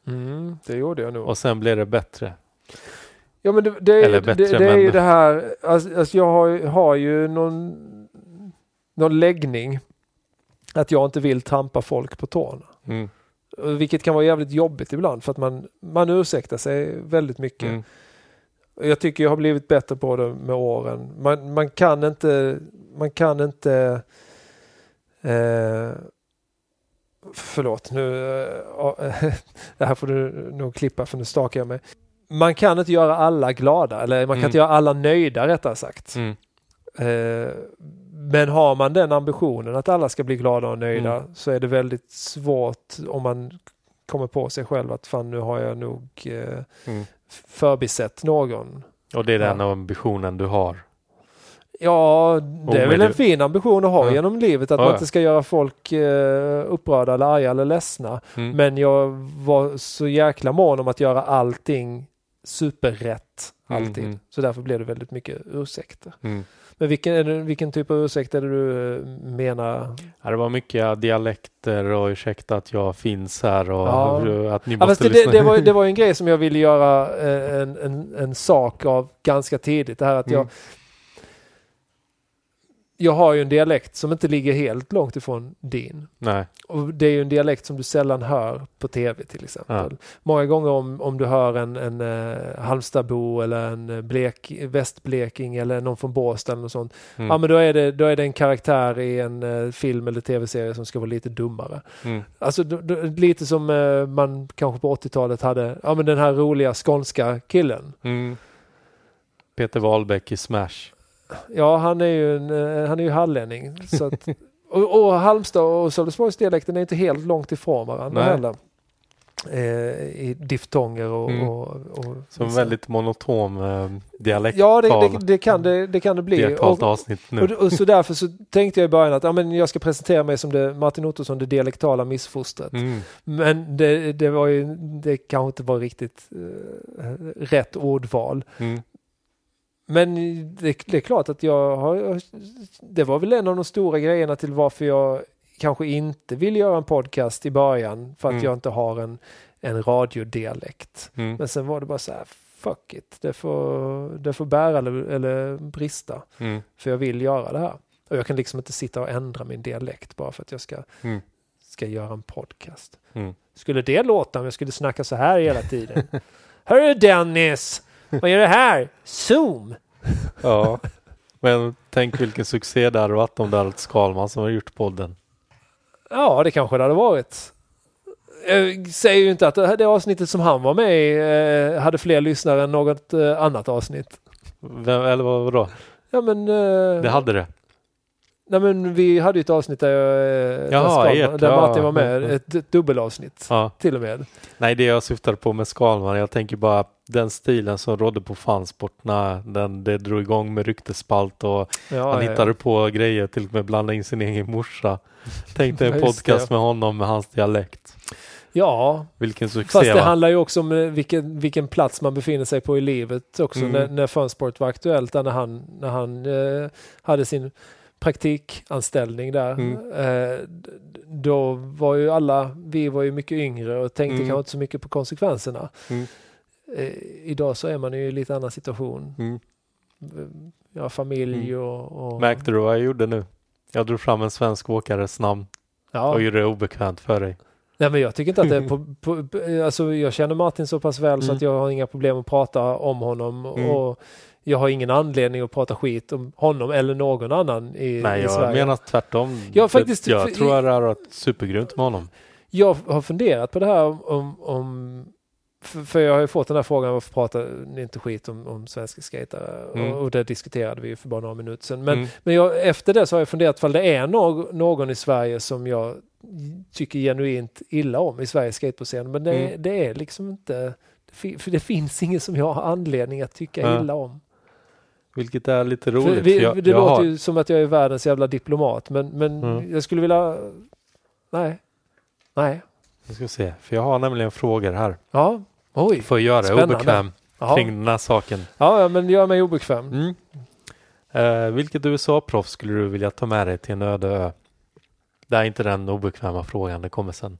Mm, det gjorde jag nog. Och sen blev det bättre. Ja men det, det, är, Eller det, bättre, det är men- ju det här, alltså, alltså jag har, ju- har ju någon, någon läggning att jag inte vill trampa folk på tårna. Mm. Vilket kan vara jävligt jobbigt ibland för att man, man ursäktar sig väldigt mycket. Mm. Jag tycker jag har blivit bättre på det med åren. Man, man kan inte, man kan inte eh, Förlåt, nu, eh, det här får du nog klippa för nu stakar jag mig. Man kan inte göra alla glada, eller man kan Mm. inte göra alla nöjda rättare sagt. Mm. Eh, men har man den ambitionen att alla ska bli glada och nöjda Mm. så är det väldigt svårt om man kommer på sig själv att fan nu har jag nog eh, Mm. förbisett någon. Och det är den Ja. ambitionen du har. Ja, det är väl en fin ambition att ha Ja. genom livet att Ja, man inte ska göra folk eh, upprörda eller arga eller ledsna. Mm. Men jag var så jäkla mån om att göra allting superrätt. Mm, Alltid. mm. Så därför blev det väldigt mycket ursäkter. Mm. Men vilken, vilken typ av ursäkt är det du eh, menar? Ja, det var mycket dialekter och ursäkta att jag finns här och Ja. att ni Ja, måste det, det, det, var, det var en grej som jag ville göra eh, en, en, en sak av ganska tidigt. Det här att jag, Mm. Jag har ju en dialekt som inte ligger helt långt ifrån din. Nej. Och det är ju en dialekt som du sällan hör på tv till exempel. Många gånger om, om du hör en, en uh, Halmstadbo eller en eh, Blek, Västbleking eller någon från Båstad eller något sånt. Mm. Ja men då är, det, då är det en karaktär i en eh, film eller tv-serie som ska vara lite dummare. Mm. Alltså d- d- lite som eh, man kanske på 80-talet hade, ja men den här roliga skånska killen. Mm. Peter Wahlbeck i Smash. Ja han är ju, en, eh, han är ju hallänning. Så att, och, och Halmstad och Sölvesborgsdialekten är inte helt långt ifrån varandra Nej. heller. Eh, I diftonger och... Mm. och, och Som väldigt monotom eh, dialekt. Ja det, det, det, kan det, det kan det Det bli. helt Och, avsnitt nu. och, och så därför så tänkte jag i början att ja, men jag ska presentera mig som det, Martin Ottosson, det dialektala missfostret. Mm. Men det, det var ju, det kanske inte var riktigt eh, rätt ordval. Mm. Men det, det är klart att jag har, det var väl en av de stora grejerna till varför jag kanske inte vill göra en podcast i början. För att Mm. jag inte har en, en radiodialekt. Mm. Men sen var det bara så här, fuck it, det får, det får bära eller, eller brista. Mm. För jag vill göra det här. Och jag kan liksom inte sitta och ändra min dialekt bara för att jag ska, Mm. ska göra en podcast. Mm. Skulle det låta om jag skulle snacka så här hela tiden? Hörru Dennis! Vad gör du här? Zoom! Ja. Men tänk vilken succé det hade varit om det hade varit Skalman som har gjort podden. Ja, det kanske det hade varit. Jag säger ju inte att det avsnittet som han var med i eh, hade fler lyssnare än något eh, annat avsnitt. Vem, eller vad, vadå? Ja men... eh, Det hade det. Nej men vi hade ju ett avsnitt där, jag, eh, Jaha, där, Skalman- ert, där ja. Martin var med. Mm. Ett, dubbelavsnitt Ja. till och med. Nej, det jag syftade på med Skalman, jag tänker bara den stilen som rådde på fansport när den, det drog igång med ryktespalt och Ja, han ja, hittade ja. på grejer, till och med blanda in sin egen morsa. Tänkte en Ja, podcast det. med honom med hans dialekt. Ja, Vilken succé fast det va? handlar ju också om eh, vilken, vilken plats man befinner sig på i livet också. Mm. När, när Funsport var aktuellt, när han, när han eh, hade sin praktikanställning där. Mm. Eh, då var ju alla, vi var ju mycket yngre och tänkte Mm. kanske inte så mycket på konsekvenserna. Mm. Eh, idag så är man ju i lite annan situation. Mm. Ja, familj Mm. och... och Märkte du vad jag gjorde nu? Jag drog fram en svensk åkares namn ja. och gjorde det obekvämt för dig. Nej men jag tycker inte att det är på, på, alltså jag känner Martin så pass väl så Mm. att jag har inga problem att prata om honom Mm. och jag har ingen anledning att prata skit om honom eller någon annan i, Nej, i jag Sverige. menar tvärtom. Ja, faktiskt, jag tror att det har varit supergrymt med honom. Jag har funderat på det här om, om, för, jag har ju fått den här frågan varför pratar ni inte skit om, om svenska skatare? Mm. Och, och det diskuterade vi ju för bara några minuter sedan. Men, Mm. men jag, efter det så har jag funderat ifall det är någ, någon i Sverige som jag tycker genuint illa om i Sveriges skateboardscen. Men det, Mm. det är liksom inte, det, för det finns ingen som jag har anledning att tycka illa om. Vilket är lite roligt. vi, jag, det jag låter har, ju som att jag är världens jävla diplomat, men, men Mm. jag skulle vilja... Nej. Nej. jag ska se, för jag har nämligen frågor här. Ja. Oj. För att göra Spännande. obekväm Jaha. kring den här saken. Ja, ja, men gör mig obekväm. Mm. Eh, vilket USA-proffs skulle du vilja ta med dig till en öde ö? Det är inte den obekväma frågan, det kommer sen.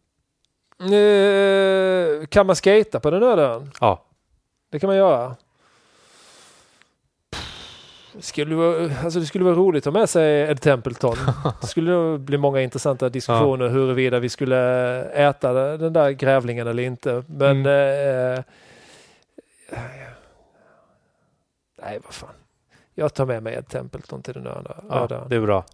Eh, kan man skata på den öde ön? Ja, Det kan man göra. Skulle, vara, alltså det skulle vara roligt att ha med sig Ed Templeton. Det skulle nog bli många intressanta diskussioner huruvida vi skulle äta den där grävlingen eller inte. Men... Eh, nej, vad fan. Jag tar med mig Ed Templeton till den öde ja ön. det är bra.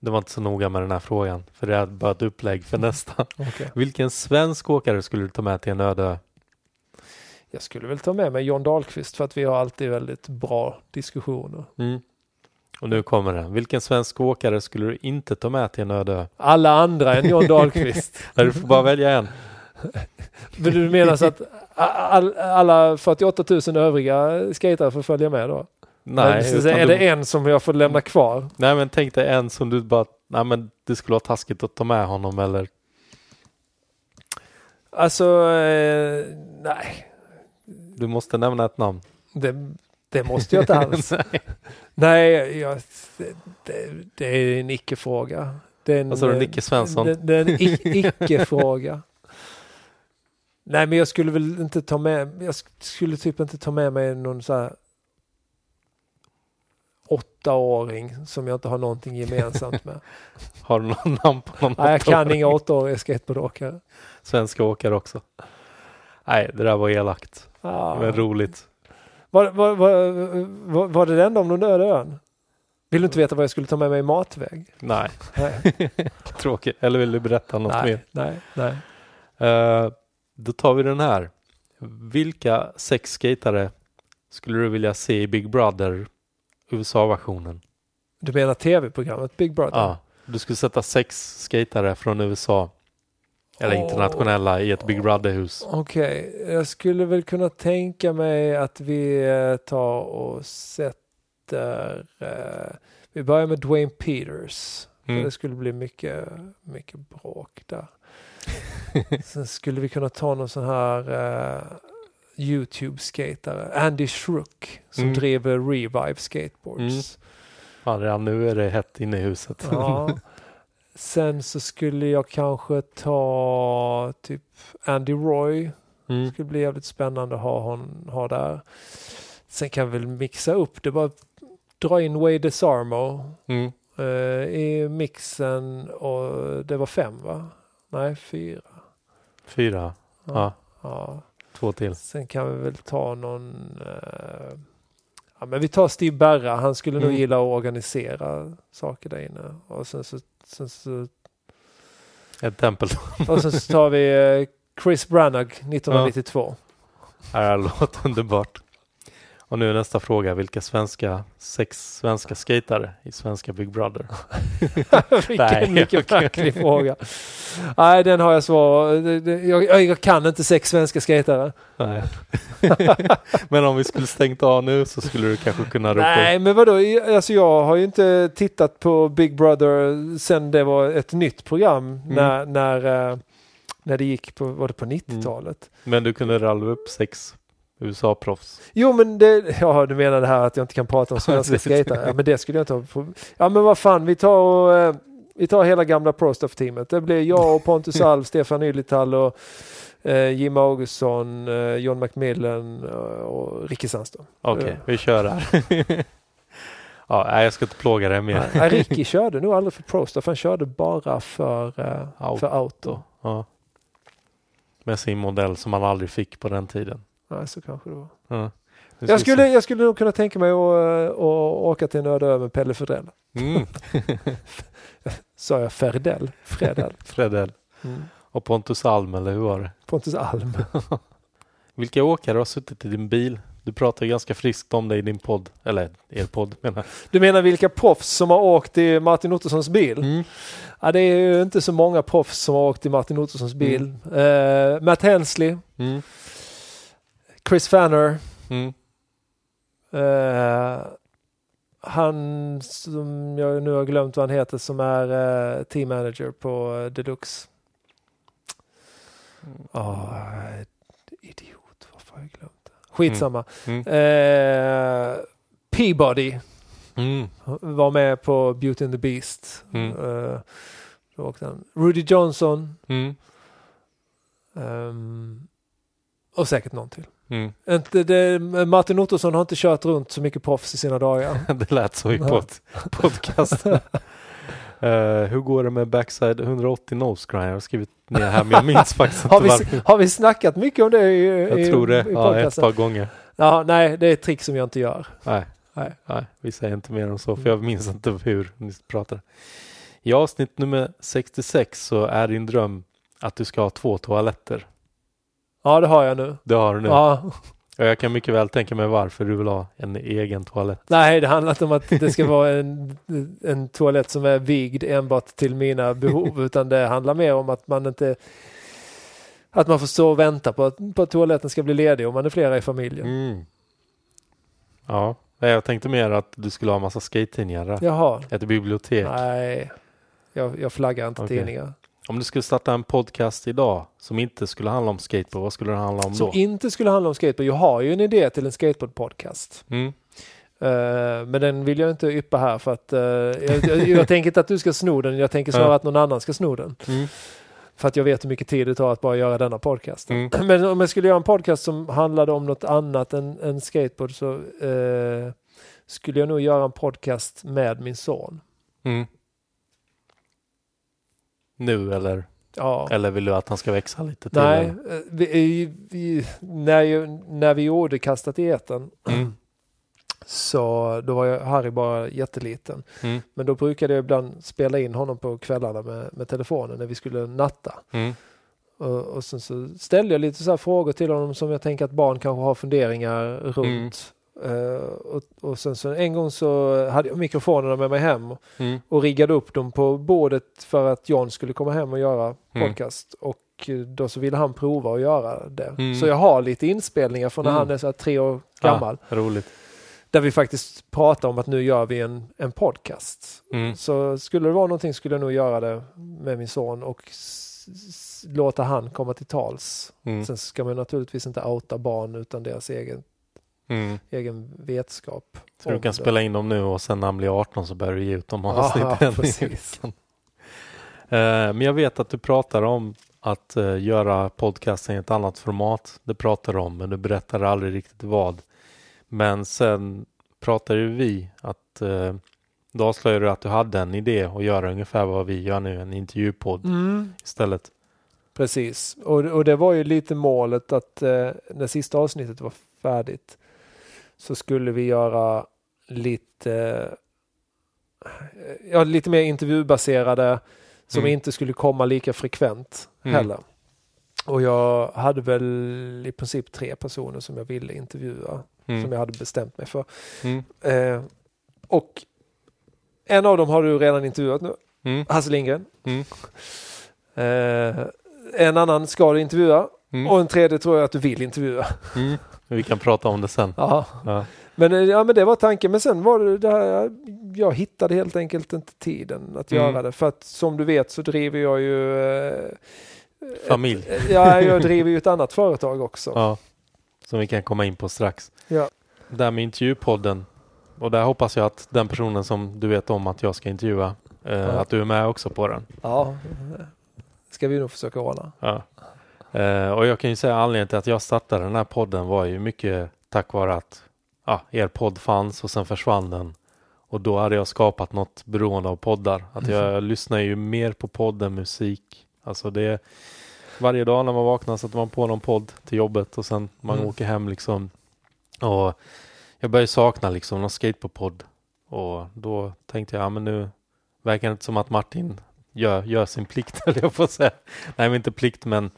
Det var inte så noga med den här frågan, för det är bara ett upplägg för nästa. Okej. Vilken svensk åkare skulle du ta med till en öde? Jag skulle väl ta med mig John Dahlqvist för att vi har alltid väldigt bra diskussioner. Mm. Och nu kommer det. Vilken svensk åkare skulle du inte ta med till en öde? Alla andra än John Dahlqvist. Nej, du får bara välja en. Men du menar så att all, alla 48 000 övriga skatare får följa med då? Nej, utan är du- det en som jag får lämna kvar? nej, men tänk dig en som du bara, nej men det skulle vara taskigt att ta med honom eller Alltså, eh, nej. Du måste nämna ett namn. Det, det måste jag inte alls. nej. nej, jag, det, det, är en icke-fråga. Det är en, Vad sa du, Nicke Svensson? Det, det är en icke-fråga. Nej, men jag skulle väl inte ta med, jag skulle typ inte ta med mig någon så här åttaåring som jag inte har någonting gemensamt med. Har du någon namn på någon Nej, jag kan inga åttaåriga skateboardåkare. Svenska åkare också. Nej, det där var elakt. Ah. Men roligt. Var, var, var, var, det enda om den döda ön? Vill du inte veta vad jag skulle ta med mig i matväg? Nej, Nej, tråkigt. Eller vill du berätta något nej, mer? nej. nej. Eh, då tar vi den här. Vilka sex skatare skulle du vilja se i Big Brother USA-versionen? Du menar tv-programmet Big Brother? Ja, du skulle sätta sex skatare från USA eller internationella i ett Big Brother-hus. Okej, jag skulle väl kunna tänka mig att vi eh, tar och sätter... Eh, vi börjar med Dwayne Peters. För Mm. det skulle bli mycket, mycket bråk där. Sen skulle vi kunna ta någon sån här eh, YouTube-skatare. Andy Schrook som Mm. driver Revive Skateboards. Ja, redan nu är det hett inne i huset. Ja. Sen så skulle jag kanske ta typ Andy Roy. Mm. skulle bli jävligt spännande att ha, hon, ha där. Sen kan vi väl mixa upp det. Bara dra in Way Desarmo Mm. eh, i mixen och det var fem va? Nej, fyra. Fyra. Ja, ja. två till. Sen kan vi väl ta någon... Eh, ja, men vi tar Steve Berra. Han skulle nog Mm. gilla att organisera saker där inne. Och sen så, sen så, Ett tempel. och sen så tar vi eh, Chris Branagh 1992. Det här låter underbart. Och nu är nästa fråga. Vilka svenska, sex svenska skatare i svenska Big Brother? Vilken Nej, mycket fråga. Nej, den har jag svar. Jag, jag, kan inte sex svenska skatare. Nej. Men om vi skulle stängt av nu så skulle du kanske kunna ropa Nej, men vadå? Alltså jag har ju inte tittat på Big Brother sen det var ett nytt program när, när, eh, när det gick på, var det på 90-talet? Men du kunde ralla upp sex USA-proffs. Jo, men det, ja, du menar det här att jag inte kan prata om svenska skatare. Ja, men det skulle jag inte ha. Ja, men vad fan, vi tar och, eh, vi tar hela gamla Prostuff-teamet. Det blir jag och Pontus Alv, Stefan Ylital och eh, Jim Augustsson, eh, John McMillan eh, och Ricky Sandström. Okej, Ja. vi kör här. ja, jag ska inte plåga dig mer. Nej, Ricky körde nog aldrig för Prostuff, han körde bara för, eh, Auto. för auto. Ja. Med sin modell som man aldrig fick på den tiden. Nej, så kanske det var. Ja. Jag skulle, jag skulle nog kunna tänka mig att, eh, att åka till en öde ö med Pelle Fredell. Mm. Sa jag Ferdell? Fredell. Fredell. Mm. Och Pontus Alm, eller hur var det? Pontus Alm. Vilka åkare har suttit i din bil du pratar ganska friskt om det i din podd, eller er podd menar jag. Du menar vilka proffs som har åkt i Martin Ottossons bil? Mm. Ja, det är ju inte så många proffs som har åkt i Martin Ottossons bil. Eh, Matt Hensley, Mm. Chris Fanner, Mm. eh, han som jag nu har glömt vad han heter som är eh, team manager på eh, Deluxe. Åh, idiot, varför har jag glömt det? Skitsamma. Mm. Eh, Peabody Mm. var med på Beauty and the Beast. Mm. Han. Rudy Johnson Mm. ehm, och säkert någon till. Mm. Inte det, Martin Ottosson har inte kört runt så mycket proffs i sina dagar. Det lät så i pod podcasten. Eh, hur går det med backside 180 nose grind? Jag har skrivit ner här men jag minns faktiskt inte Har vi, varför. har vi snackat mycket om det i, Jag i, tror det. i Ja, ett par gånger. Ja, nej, det är ett trick som jag inte gör. Nej. Nej. Nej, vi säger inte mer om så för jag minns inte hur ni pratar. I avsnitt nummer 66 så är din dröm att du ska ha två toaletter. Ja, det har jag nu. Det har du nu. Ja. Och jag kan mycket väl tänka mig varför du vill ha en egen toalett. Nej, det handlar inte om att det ska vara en, en toalett som är vigd enbart till mina behov, utan det handlar mer om att man inte att man får stå och vänta på att, på att toaletten ska bli ledig om man är flera i familjen. Mm. Ja, jag tänkte mer att du skulle ha massa skate-tidningar där. Jaha, Ett bibliotek. nej. Jag, jag flaggar inte Okej. tidningar. Om du skulle starta en podcast idag som inte skulle handla om skateboard, vad skulle det handla om Som då? inte skulle handla om skateboard. Jag har ju en idé till en skateboard-podcast. Mm. Eh, men den vill jag inte yppa här för att eh, jag, jag, jag tänker inte att du ska sno den. Jag tänker snarare att någon annan ska sno den. Mm. För att jag vet hur mycket tid det tar att bara göra denna podcast. Mm. Men om jag skulle göra en podcast som handlade om något annat än, än skateboard så eh, skulle jag nog göra en podcast med min son. Mm. Nu eller? Ja. Eller vill du att han ska växa lite till? Nej, eller? eh, vi, vi, när, när vi gjorde Kastat i eten Mm. så då var jag, Harry bara jätteliten. Mm. Men då brukade jag ibland spela in honom på kvällarna med, med telefonen när vi skulle natta. Mm. Och, och sen så ställde jag lite så här frågor till honom som jag tänker att barn kanske har funderingar runt. Eh, och, och sen så en gång så hade jag mikrofonerna med mig hem Mm. och riggade upp dem på bordet för att John skulle komma hem och göra Mm. podcast. Och eh, då så ville han prova att göra det. Mm. Så jag har lite inspelningar från när Mm. han är så här tre år gammal. Ah, roligt. Där vi faktiskt pratar om att nu gör vi en, en podcast. Mm. Så skulle det vara någonting skulle jag nog göra det med min son och låta han komma till tals. Mm. Sen ska man naturligtvis inte outa barn utan deras egen, Mm. egen vetskap. Så du kan det. spela in dem nu och sen när han blir 18 så börjar du ge ut dem Ja, avsnitten veckan. Eh, Men jag vet att du pratar om att eh, göra podcasten i ett annat format. Det pratar du om, men du berättar aldrig riktigt vad. Men sen pratar ju vi att eh, då avslöjade du att du hade en idé att göra ungefär vad vi gör nu, en intervjupodd Mm. istället. Precis, och, och det var ju lite målet att eh, när sista avsnittet var färdigt så skulle vi göra lite, eh, ja, lite mer intervjubaserade som Mm. inte skulle komma lika frekvent Mm. heller. Och jag hade väl i princip tre personer som jag ville intervjua, som Mm. jag hade bestämt mig för. Mm. Eh, och en av dem har du redan intervjuat nu, Mm. Hasse Lindgren. Mm. Eh, en annan ska du intervjua Mm. och en tredje tror jag att du vill intervjua. Vi kan prata om det sen. Ja. Ja. Men, eh, ja, men det var tanken. Men sen var det det här, jag hittade helt enkelt inte tiden att Mm. göra det. För att som du vet så driver jag ju eh, Familj. Ett, ja, jag driver ju ett annat företag också. Ja. Som vi kan komma in på strax. Ja. Där med intervjupodden. Och där hoppas jag att den personen som du vet om att jag ska intervjua, eh, Ja. att du är med också på den. Ja, ska vi nog försöka ordna. Ja. Eh, och jag kan ju säga anledningen till att jag startade den här podden var ju mycket tack vare att ja, er podd fanns och sen försvann den. Och då hade jag skapat något beroende av poddar. Att jag lyssnar ju mer på podd än musik. Alltså det varje dag när man vaknar sätter man på någon podd till jobbet och sen man Mm. åker hem liksom. Och jag börjar sakna liksom någon skateboardpodd. Och då tänkte jag, ja men nu verkar det inte som att Martin gör, gör sin plikt, eller jag får säga. Nej, men inte plikt, men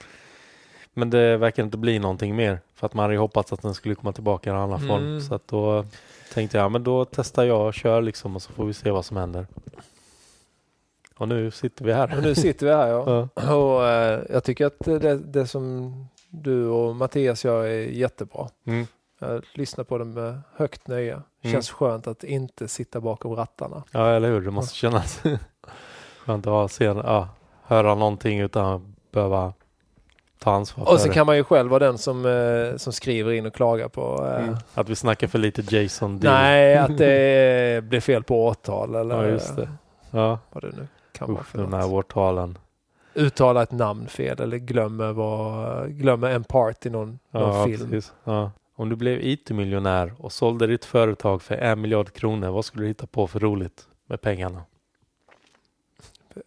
Men det verkar inte bli någonting mer. För att man hade ju hoppats att den skulle komma tillbaka i en annan Mm. form. Så att då tänkte jag, men då testar jag och kör liksom och så får vi se vad som händer. Och nu sitter vi här. Och nu sitter vi här ja. Ja. Och eh, jag tycker att det, det som du och Mattias gör är jättebra. Mm. Jag lyssnar på det med högt nöje. Känns skönt att inte sitta bakom rattarna. Ja, eller hur? Det måste kännas skönt att ha, se, ja, höra någonting utan att behöva ta ansvar Och för så det. kan man ju själv vara den som, eh, som skriver in och klagar på eh, Mm. Att vi snackar för lite Jason Deal. Nej, att det blir fel på årtal eller Ja, just det. Ja, vad det nu kan vara usch, för de här årtalen. Uttala ett namn fel eller glömmer, vad, glömmer en part i någon, någon Ja, film. precis. Ja. Om du blev IT-miljonär och sålde ditt företag för en miljard kronor, vad skulle du hitta på för roligt med pengarna?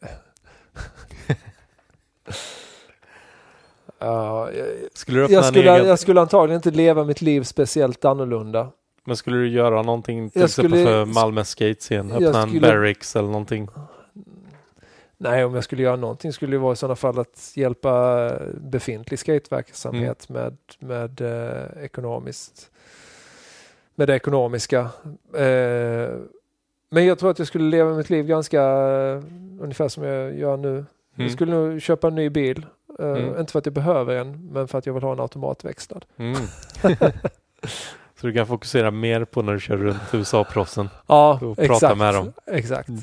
Skulle du öppna jag, en skulle, egen... jag skulle antagligen inte leva mitt liv speciellt annorlunda. Men skulle du göra någonting till Jag exempel skulle- för Malmö skatescen? Öppna en skulle- barracks eller någonting? Nej, om jag skulle göra någonting skulle det vara i sådana fall att hjälpa befintlig skateverksamhet Mm. med, med eh, ekonomiskt med det ekonomiska. Eh, men jag tror att jag skulle leva mitt liv ganska eh, ungefär som jag gör nu. Mm. Jag skulle nog köpa en ny bil. Mm. Inte för att jag behöver en, men för att jag vill ha en automatväxlad. Mm. Så du kan fokusera mer på när du kör runt USA-proffsen. Ja, Och prata exakt. med dem. Exakt. Mm.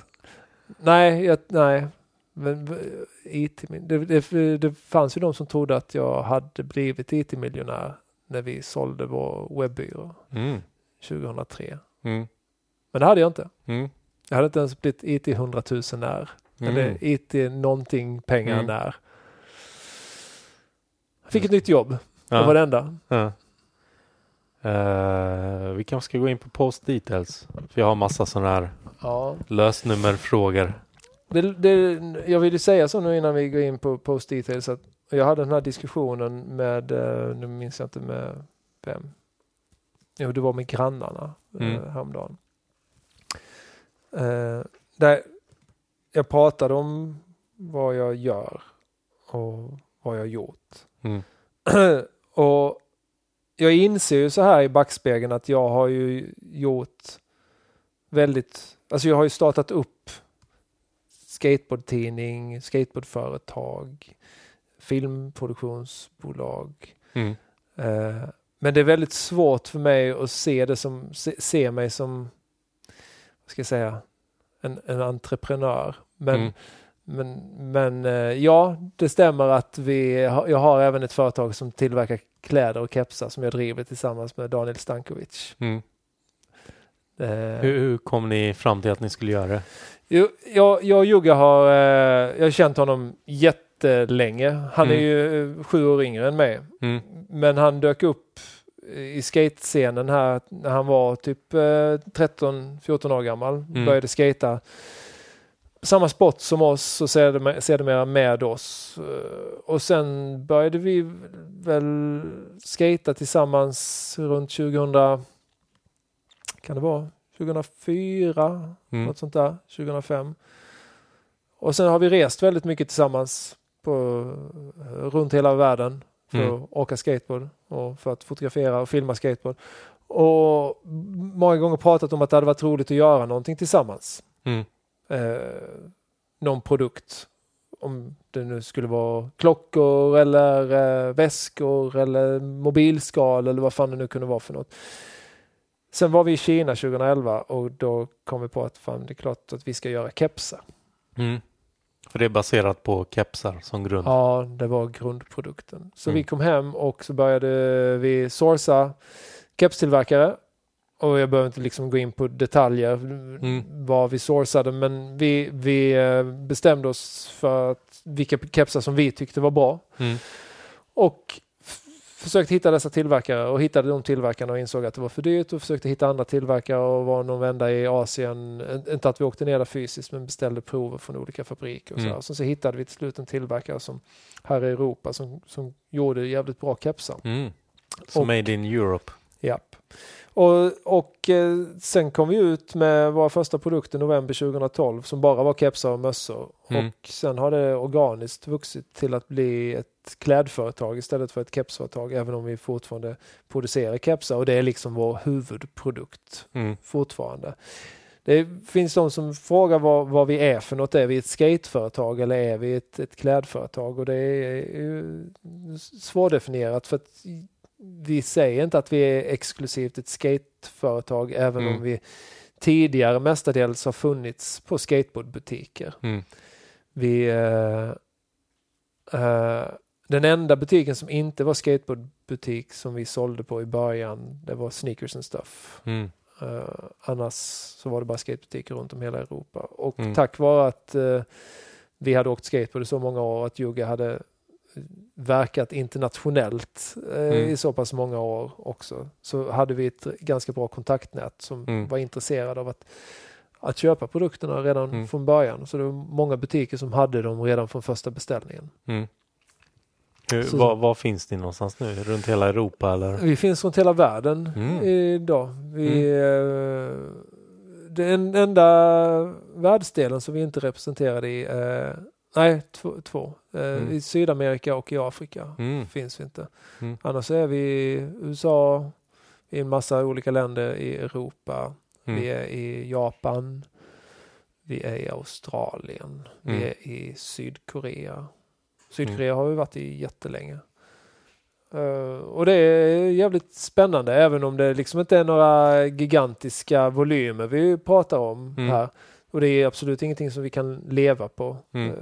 Nej, jag, nej. Men IT, det, det, det fanns ju de som trodde att jag hade blivit IT-miljonär när vi sålde vår webbyrå Mm. 2003. Mm. Men det hade jag inte. Jag hade inte ens blivit IT 100 000 när. Mm. Eller IT någonting pengar Mm. när. Jag fick ett nytt jobb. Det Ja. var det enda. Ja. Eh, vi kanske ska gå in på post details. För jag har massa sådana här Ja. lösnummerfrågor. Det, det, jag vill ju säga så nu innan vi går in på post details att jag hade den här diskussionen med, eh, nu minns jag inte med vem. Jo, det var med grannarna Mm. mm. häromdagen. Eh, där jag pratade om vad jag gör och vad jag gjort. Mm. och jag inser ju så här i backspegeln att jag har ju gjort väldigt, alltså jag har ju startat upp skateboardtidning, skateboardföretag, filmproduktionsbolag. Mm. Eh, men det är väldigt svårt för mig att se det som, se, se mig som, vad ska jag säga, en, en entreprenör. Men, Mm. men, men eh, ja, det stämmer att vi, jag har även ett företag som tillverkar kläder och kepsar som jag driver tillsammans med Daniel Stankovic. Mm. Eh, Hur, hur kom ni fram till att ni skulle göra det? Jag, jag och Jugga har, eh, jag har känt honom jättelänge. Han är Mm. ju eh, sju år yngre än mig. Mm. Men han dök upp i skatescenen här när han var typ eh, 13-14 år gammal. Mm. Började skata samma sport som oss och sedermera med oss. Eh, Och sen började vi väl skata tillsammans runt 2000, kan det vara 2004? Mm. Något sånt där, 2005. Och sen har vi rest väldigt mycket tillsammans på, runt hela världen för Mm. att åka skateboard och för att fotografera och filma skateboard. Och många gånger pratat om att det hade varit roligt att göra någonting tillsammans. Mm. Eh, någon produkt. Om det nu skulle vara klockor eller eh, väskor eller mobilskal eller vad fan det nu kunde vara för något. Sen var vi i Kina 2011 och då kom vi på att fan, det är klart att vi ska göra kepsar. Mm. För det är baserat på kepsar som grund. Ja, det var grundprodukten. Så Mm. vi kom hem och så började vi sourca kepstillverkare. Och jag behöver inte liksom gå in på detaljer Mm. vad vi sourcade men vi, vi eh, bestämde oss för att vilka kepsar som vi tyckte var bra. Mm. Och försökte hitta dessa tillverkare och hittade de tillverkarna och insåg att det var för dyrt och försökte hitta andra tillverkare och var någon vända i Asien. Inte att vi åkte ner där fysiskt men beställde prover från olika fabriker. Och så, Mm. och sen så hittade vi till slut en tillverkare som här i Europa som, som gjorde jävligt bra kepsar. Mm. Så Och- made in Europe. Japp. Och, och eh, sen kom vi ut med våra första produkter november 2012 som bara var kepsar och mössor. Mm. Och sen har det organiskt vuxit till att bli ett klädföretag istället för ett kepsföretag även om vi fortfarande producerar kepsar och det är liksom vår huvudprodukt Mm. fortfarande. Det finns de som frågar vad, vad vi är för något. Är vi ett skateföretag eller är vi ett, ett klädföretag? Och det är ju svårdefinierat för att vi säger inte att vi är exklusivt ett skateföretag även Mm. om vi tidigare mestadels har funnits på skateboardbutiker. Mm. Vi, eh, eh, den enda butiken som inte var skateboardbutik som vi sålde på i början, det var Sneakers and Stuff. Mm. Eh, annars så var det bara skatebutiker runt om hela Europa. Och Mm. tack vare att vi hade åkt skateboard i så många år att Jugge hade verkat internationellt eh, Mm. i så pass många år också. Så hade vi ett ganska bra kontaktnät som Mm. var intresserade av att, att köpa produkterna redan Mm. från början. Så det var många butiker som hade dem redan från första beställningen. Mm. Hur, Så- var, var finns ni någonstans nu? Runt hela Europa eller? Vi finns runt hela världen Mm. idag. Vi, eh, den enda världsdelen som vi inte representerade i, eh, nej två, två. Eh, Mm. i Sydamerika och i Afrika Mm. finns vi inte. Mm. Annars är vi i USA, i en massa olika länder i Europa, Mm. vi är i Japan, vi är i Australien, vi Mm. är i Sydkorea. Sydkorea har vi varit i jättelänge. Uh, och det är jävligt spännande även om det liksom inte är några gigantiska volymer vi pratar om Mm. här. Och det är absolut ingenting som vi kan leva på. Mm. Eh,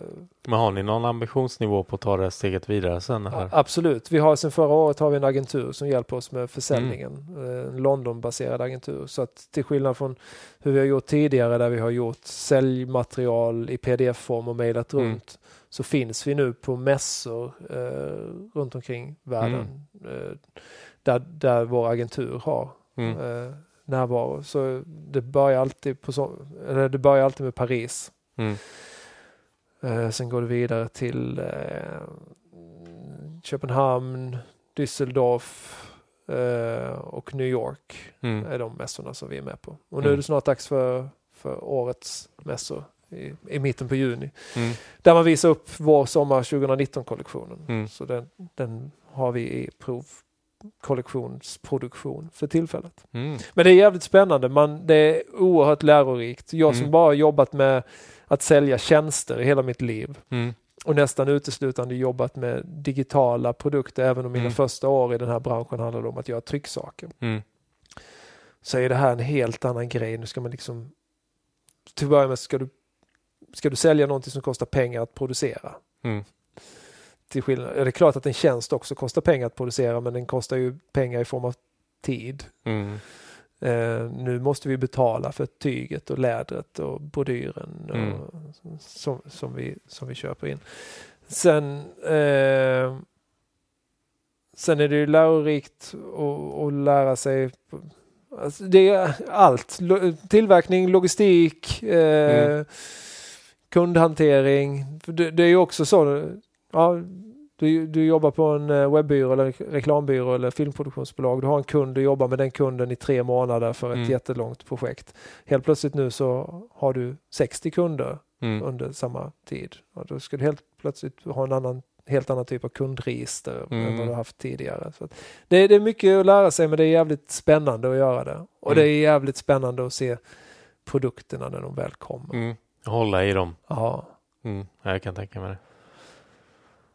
Men har ni någon ambitionsnivå på att ta det här steget vidare sen? Här? Absolut. Vi har sedan förra året har vi en agentur som hjälper oss med försäljningen. Mm. Eh, En Londonbaserad agentur. Så att till skillnad från hur vi har gjort tidigare där vi har gjort säljmaterial i pdf-form och mejlat Mm. runt så finns vi nu på mässor eh, runt omkring världen eh, där, där vår agentur har Mm. eh, närvaro. Så det börjar alltid, på så, eller det börjar alltid med Paris. Mm. Eh, sen går det vidare till eh, Köpenhamn, Düsseldorf eh, och New York Mm. är de mässorna som vi är med på. Och nu Mm. är det snart dags för, för årets mässor i, i mitten på juni. Mm. Där man visar upp vår sommar 2019-kollektionen. Mm. Så den, den har vi i provkollektionsproduktion för tillfället. Mm. Men det är jävligt spännande. Man, det är oerhört lärorikt. Jag som Mm. bara jobbat med att sälja tjänster i hela mitt liv Mm. och nästan uteslutande jobbat med digitala produkter, även om mina Mm. första år i den här branschen handlade om att göra trycksaker. Mm. Så är det här en helt annan grej. Nu ska man liksom, till att börja med ska du, ska du sälja någonting som kostar pengar att producera. Till skillnad, det är klart att en tjänst också kostar pengar att producera, men den kostar ju pengar i form av tid. Mm. Eh, nu måste vi betala för tyget och lädret och brodyren och, Mm. som, som, vi, som vi köper in. Sen, eh, sen är det ju lärorikt att, lära sig alltså det är allt. Lo, tillverkning, logistik, eh, Mm. kundhantering. Det, det är ju också så. Ja, du, du jobbar på en eh, webbyrå eller reklambyrå eller filmproduktionsbolag. Du har en kund, du jobbar med den kunden i tre månader för ett Mm. jättelångt projekt. Helt plötsligt nu så har du 60 kunder Mm. under samma tid. Och då ska du helt plötsligt ha en annan, helt annan typ av kundregister än Mm. vad du haft tidigare. Så det, det är mycket att lära sig men det är jävligt spännande att göra det. Och Mm. det är jävligt spännande att se produkterna när de väl kommer. Mm. Hålla i dem. Ja. Mm. Ja, Jag kan tänka mig det.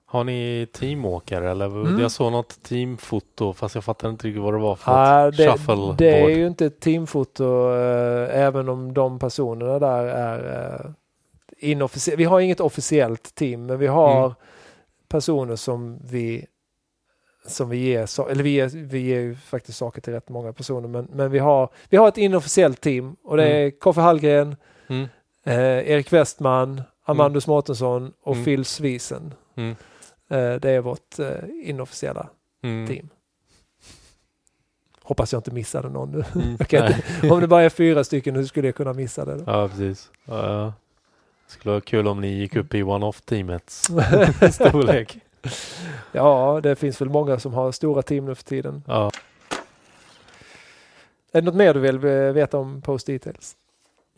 Har ni teamåkare eller? Mm. Jag såg något teamfoto fast jag fattar inte riktigt vad det var för Ja, något. det, det är ju inte ett teamfoto eh, även om de personerna där är eh, inofficiellt. Vi har inget officiellt team men vi har Mm. personer som vi som vi ger, eller vi ger, vi ger ju faktiskt saker till rätt många personer men, men vi, har, vi har ett inofficiellt team och det är Koffe Hallgren, Mm. eh, Erik Westman, Amandus Mårtensson och Mm. Phil Svisen. Eh, det är vårt eh, inofficiella Mm. team. Hoppas jag inte missade någon nu. Mm. Inte, om det bara är fyra stycken, hur skulle jag kunna missa det? Då? Ja, precis. Ja, ja. Det skulle vara kul om ni gick upp i one-off-teamets storlek. Ja, det finns väl många som har stora team nu för tiden. Ja. Är det något mer du vill eh, veta om Post Details?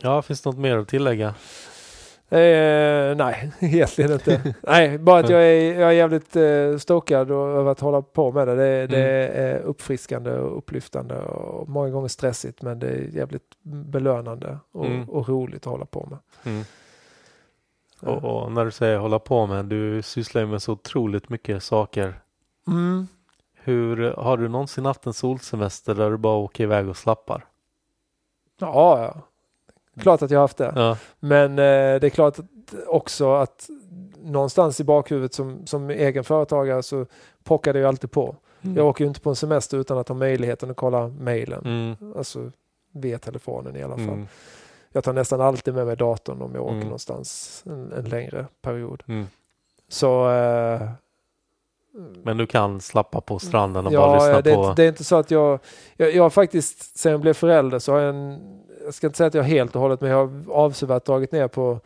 Ja, finns det något mer att tillägga? Eh, nej, egentligen inte. nej, bara att jag är, jag är jävligt eh, stokad över att hålla på med det. Det, det är uppfriskande och upplyftande och många gånger stressigt men det är jävligt belönande och, Mm. och roligt att hålla på med. Mm. Och, och när du säger hålla på med, du sysslar ju med så otroligt mycket saker. Mm. Hur, har du någonsin haft en solsemester där du bara åker iväg och slappar? Ja, ja. Klart att jag har haft det. Ja. Men eh, det är klart att också att någonstans i bakhuvudet som, som egen företagare så pockar det ju alltid på. Jag åker ju inte på en semester utan att ha möjligheten att kolla mejlen. Mm. Alltså via telefonen i alla fall. Mm. Jag tar nästan alltid med mig datorn om jag åker Mm. någonstans en, en längre period. Mm. Så eh, Men du kan slappa på stranden och bara ja, lyssna det, på... det är inte så att jag, jag, jag har faktiskt sen jag blev förälder så har jag en, jag ska inte säga att jag helt och hållet men jag har avsevärt dragit ner på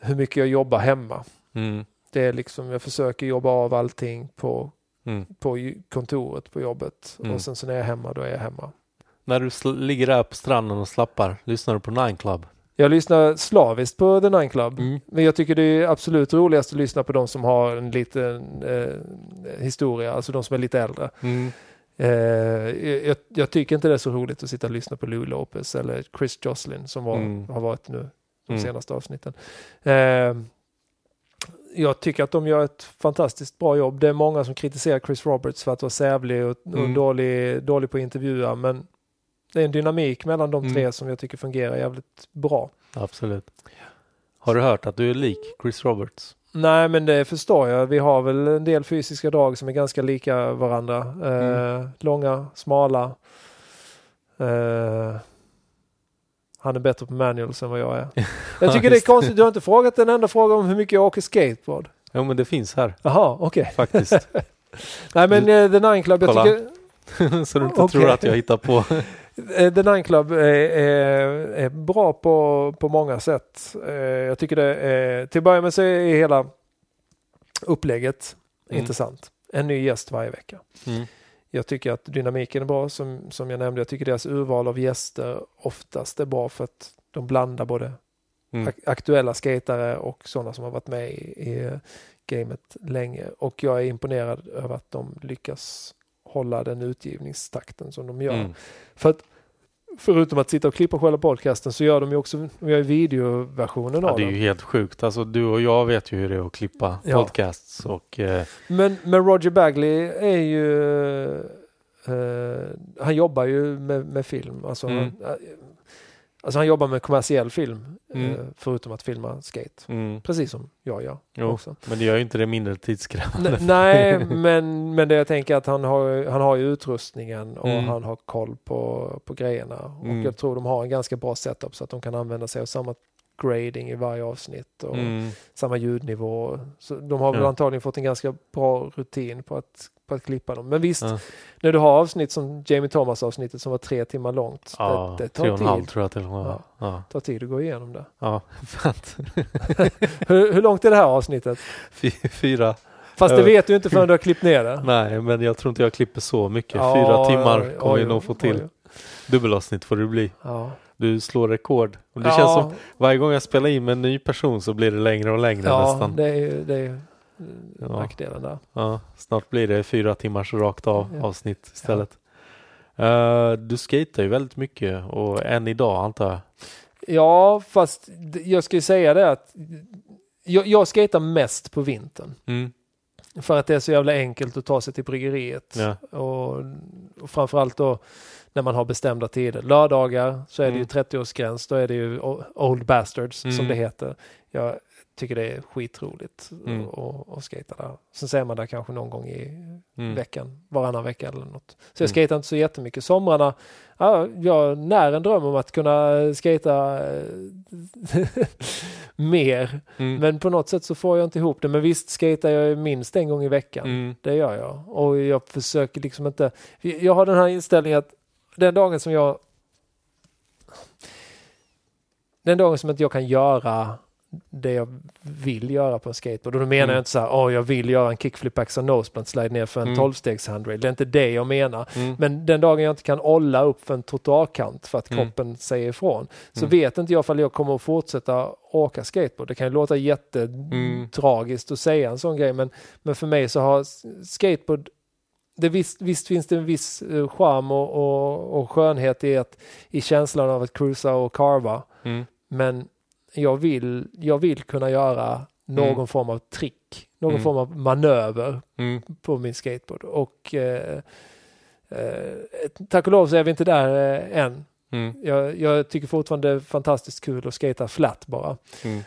hur mycket jag jobbar hemma. Mm. Det är liksom, jag försöker jobba av allting på, Mm. på kontoret på jobbet Mm. och sen så när jag är hemma då är jag hemma. När du ligger där på stranden och slappar, lyssnar du på Nine Club? Jag lyssnar slaviskt på The Nine Club. Mm. Men jag tycker det är absolut roligast att lyssna på de som har en liten eh, historia, alltså de som är lite äldre. Mm. Eh, jag, jag tycker inte det är så roligt att sitta och lyssna på Lou Lopez eller Chris Jocelyn som var, Mm. har varit nu de Mm. senaste avsnitten. Eh, jag tycker att de gör ett fantastiskt bra jobb. Det är många som kritiserar Chris Roberts för att vara sävlig och, och Mm. dålig, dålig på att intervjua men det är en dynamik mellan de Mm. tre som jag tycker fungerar jävligt bra. Absolut. Har du hört att du är lik Chris Roberts? Nej, men det förstår jag. Vi har väl en del fysiska drag som är ganska lika varandra. Eh, Mm. Långa, smala. Eh, han är bättre på manuals än vad jag är. Jag tycker det är konstigt. Du har inte frågat en enda fråga om hur mycket jag åker skateboard. Jo men det finns här Jaha, okej. faktiskt. Nej, men eh, The Nine Club, jag Kolla. tycker Så du inte Okej. tror att jag hittar på. Eh, The Nine Club är, är, är bra på, på många sätt. Eh, jag tycker det är, till att börja med så är hela upplägget Mm. intressant. En ny gäst varje vecka. Mm. Jag tycker att dynamiken är bra som, som jag nämnde. Jag tycker deras urval av gäster oftast är bra för att de blandar både Mm. ak- aktuella skatare och sådana som har varit med i, i gamet länge. Och jag är imponerad över att de lyckas hålla den utgivningstakten som de gör. Mm. För att förutom att sitta och klippa själva podcasten så gör de ju också de gör videoversionen Ja, av det är den. ju helt sjukt. Alltså du och jag vet ju hur det är att klippa Ja. podcasts och eh, Men, men Roger Bagley är ju... eh, han jobbar ju med, med film. Alltså, Mm. han, eh, alltså han jobbar med kommersiell film. Mm. eh, förutom att filma skate. mm, Precis som jag gör jo, också. men det gör ju inte det mindre tidskrävande. Nej, men, men det jag tänker att han har, han har ju utrustningen och Mm. han har koll på, på grejerna. Och Mm. jag tror de har en ganska bra setup så att de kan använda sig av samma grading i varje avsnitt och Mm. samma ljudnivå. Så de har väl Ja. antagligen fått en ganska bra rutin på att, på att klippa dem. Men visst, Ja. när du har avsnitt som Jamie Thomas avsnittet som var tre timmar långt. Ja, det, det tre tar och en halv tid. tror jag till och med. Ja. Tar tid att gå igenom det. Ja. Fant. Hur, hur långt är det här avsnittet? Fy- Fyra. Fast det vet du inte förrän du har klippt ner det. Nej, men jag tror inte jag klipper så mycket. Ja, Fyra timmar kommer oj, nog få till. oj. Dubbelavsnitt får det bli. Ja. Du slår rekord. Och det ja, känns som varje gång jag spelar in med en ny person så blir det längre och längre ja, nästan. det är det är Ja. nackdelen där. Ja, snart blir det fyra timmars rakt av avsnitt istället. Eh, du skater ju väldigt mycket och än idag antar jag. Ja, fast jag ska ju säga det att jag, jag skater mest på vintern. Mm. För att det är så jävla enkelt att ta sig till bryggeriet. Ja. Och, och framförallt då när man har bestämda tider. Lördagar så är det ju Mm. 30-årsgräns. Då är det ju Old Bastards som Mm. det heter. Jag tycker det är skitroligt Mm. skata där. Sen ser man där kanske någon gång i Mm. veckan, varannan vecka eller något. Så jag Mm. skater inte så jättemycket. Somrarna, ja, jag när en dröm om att kunna skata eh, mer. Mm. Men på något sätt så får jag inte ihop det. Men visst skater jag minst en gång i veckan. Mm. Det gör jag. Och jag försöker liksom inte... Jag har den här inställningen att den dagen som jag... Den dagen som inte jag kan göra det jag vill göra på en skateboard. Och då menar Mm. jag inte så här, åh jag vill göra en kickflip axel noseblunt slide ner för en Mm. 12-stegs handrail. Det är inte det jag menar. Mm. Men den dagen jag inte kan olla upp för en trottoarkant för att Mm. kroppen säger ifrån så Mm. vet inte jag ifall jag kommer att fortsätta åka skateboard. Det kan ju låta Mm. jättetragiskt att säga en sån grej men, men för mig så har skateboard det visst, visst finns det en viss uh, charm och, och, och skönhet i, att, i känslan av att cruisa och carva. Mm. Men jag vill, jag vill kunna göra någon Mm. form av trick, någon Mm. form av manöver Mm. på min skateboard. Och eh, eh, tack och lov så är vi inte där eh, än. Mm. Jag, jag tycker fortfarande det är fantastiskt kul att skata flat bara. Mm.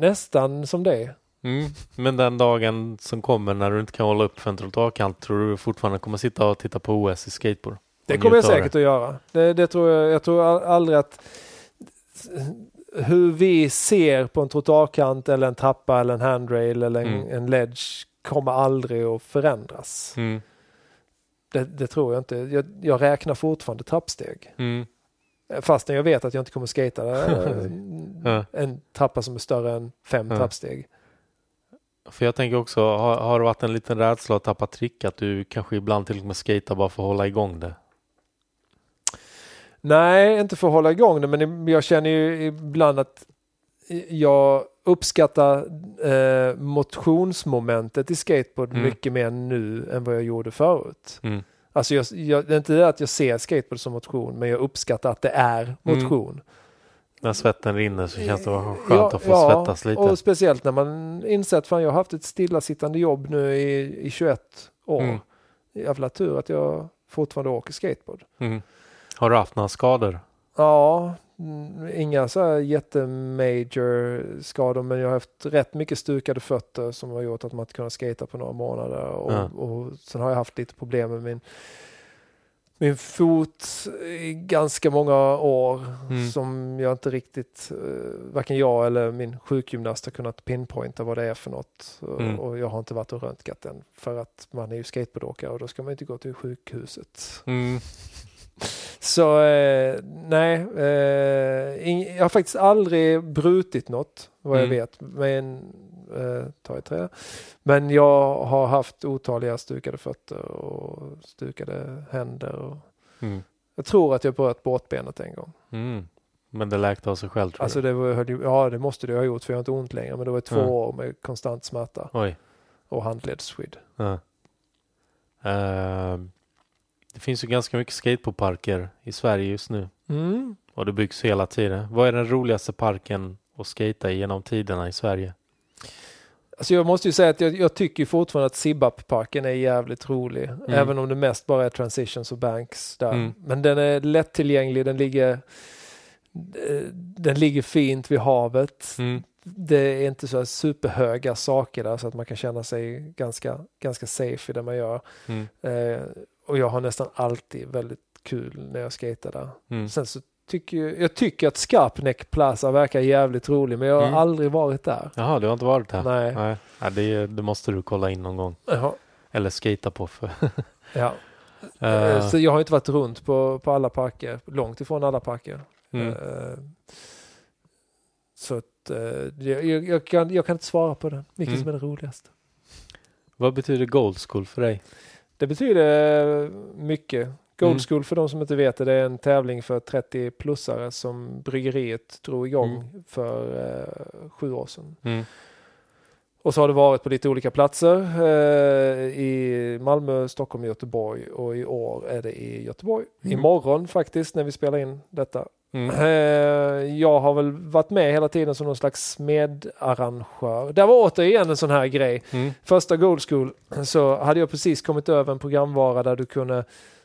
Nästan som det. Mm. Men den dagen som kommer när du inte kan hålla upp för en trottoarkant tror du fortfarande kommer sitta och titta på OS i skateboard? Det kommer jag säkert att göra. Det, det tror jag. Jag tror al- aldrig att hur vi ser på en trottoarkant eller en trappa eller en handrail eller en, Mm. en ledge kommer aldrig att förändras. Mm. Det, det tror jag inte. Jag, jag räknar fortfarande trappsteg. Mm. Fastän jag vet att jag inte kommer skata eh, Ja. en trappa som är större än fem trappsteg. För jag tänker också, har, har det varit en liten rädsla att tappa trick? Att du kanske ibland till och med skejtar bara för att hålla igång det? Nej, inte för att hålla igång det, men jag känner ju ibland att jag uppskattar eh, motionsmomentet i skateboard Mm. mycket mer nu än vad jag gjorde förut. Mm. Alltså jag, jag, det är inte det att jag ser skateboard som motion, men jag uppskattar att det är motion. När svetten rinner så känns det vara skönt Ja, att få ja, svettas lite. Och speciellt när man inser att fan, jag har haft ett stillasittande jobb nu i, i 21 år. Mm. Jävla tur att jag fortfarande åker skateboard. Mm. Har du haft några skador? Ja, mm, inga så här jättemajor skador men jag har haft rätt mycket stukade fötter som har gjort att man inte kunnat skata på några månader. Och, Ja. och sen har jag haft lite problem med min, min fot i ganska många år Mm. som jag inte riktigt, eh, varken jag eller min sjukgymnast har kunnat pinpointa vad det är för något. Mm. Och jag har inte varit och röntgat den för att man är ju skateboardåkare och då ska man inte gå till sjukhuset. Mm. Så eh, nej, eh, ing, jag har faktiskt aldrig brutit något vad jag Mm. vet. Men, eh, ta i trä. Men jag har haft otaliga stukade fötter och stukade händer. Och Mm. jag tror att jag bröt båtbenet en gång. Mm. Men det läkte av sig själv tror Alltså du? det var, ja det måste det ha gjort för jag har inte ont längre. Men det var två Ja. år med konstant smärta Oj. och handledsskydd. Ja. Ehm, det finns ju ganska mycket skateboardparker i Sverige just nu. Mm. Och det byggs hela tiden. Vad är den roligaste parken att skata i genom tiderna i Sverige? Alltså jag måste ju säga att jag, jag tycker fortfarande att Sibap-parken är jävligt rolig. Även om det mest bara är transitions och banks där. Mm. Men den är lättillgänglig, den ligger, den ligger fint vid havet. Mm. Det är inte så superhöga saker där så att man kan känna sig ganska, ganska safe i det man gör. Mm. Eh, och jag har nästan alltid väldigt kul när jag skater där. Mm. Sen så tycker jag, jag tycker att Skarpnäck Plaza verkar jävligt rolig men jag har Mm. aldrig varit där. Jaha, du har inte varit där? Nej. Nej. Ja, det, det måste du kolla in någon gång. Jaha. Eller skata på. För. Ja. Eh, Så jag har inte varit runt på, på alla parker, långt ifrån alla parker. mm. Eh, Så att, jag, jag, jag, kan, jag kan inte svara på det, vilket Mm. som är det roligaste. Vad betyder Gold School för dig? Det betyder mycket. Gold Mm. School för de som inte vet det, det är en tävling för 30-plussare som bryggeriet drog igång Mm. för eh, sju år sedan. Mm. Och så har det varit på lite olika platser eh, i Malmö, Stockholm Göteborg och i år är det i Göteborg. Mm. Imorgon faktiskt när vi spelar in detta. Mm. Eh, jag har väl varit med hela tiden som någon slags medarrangör. Det var återigen en sån här grej. Mm. Första Gold School så hade jag precis kommit över en programvara där du kunde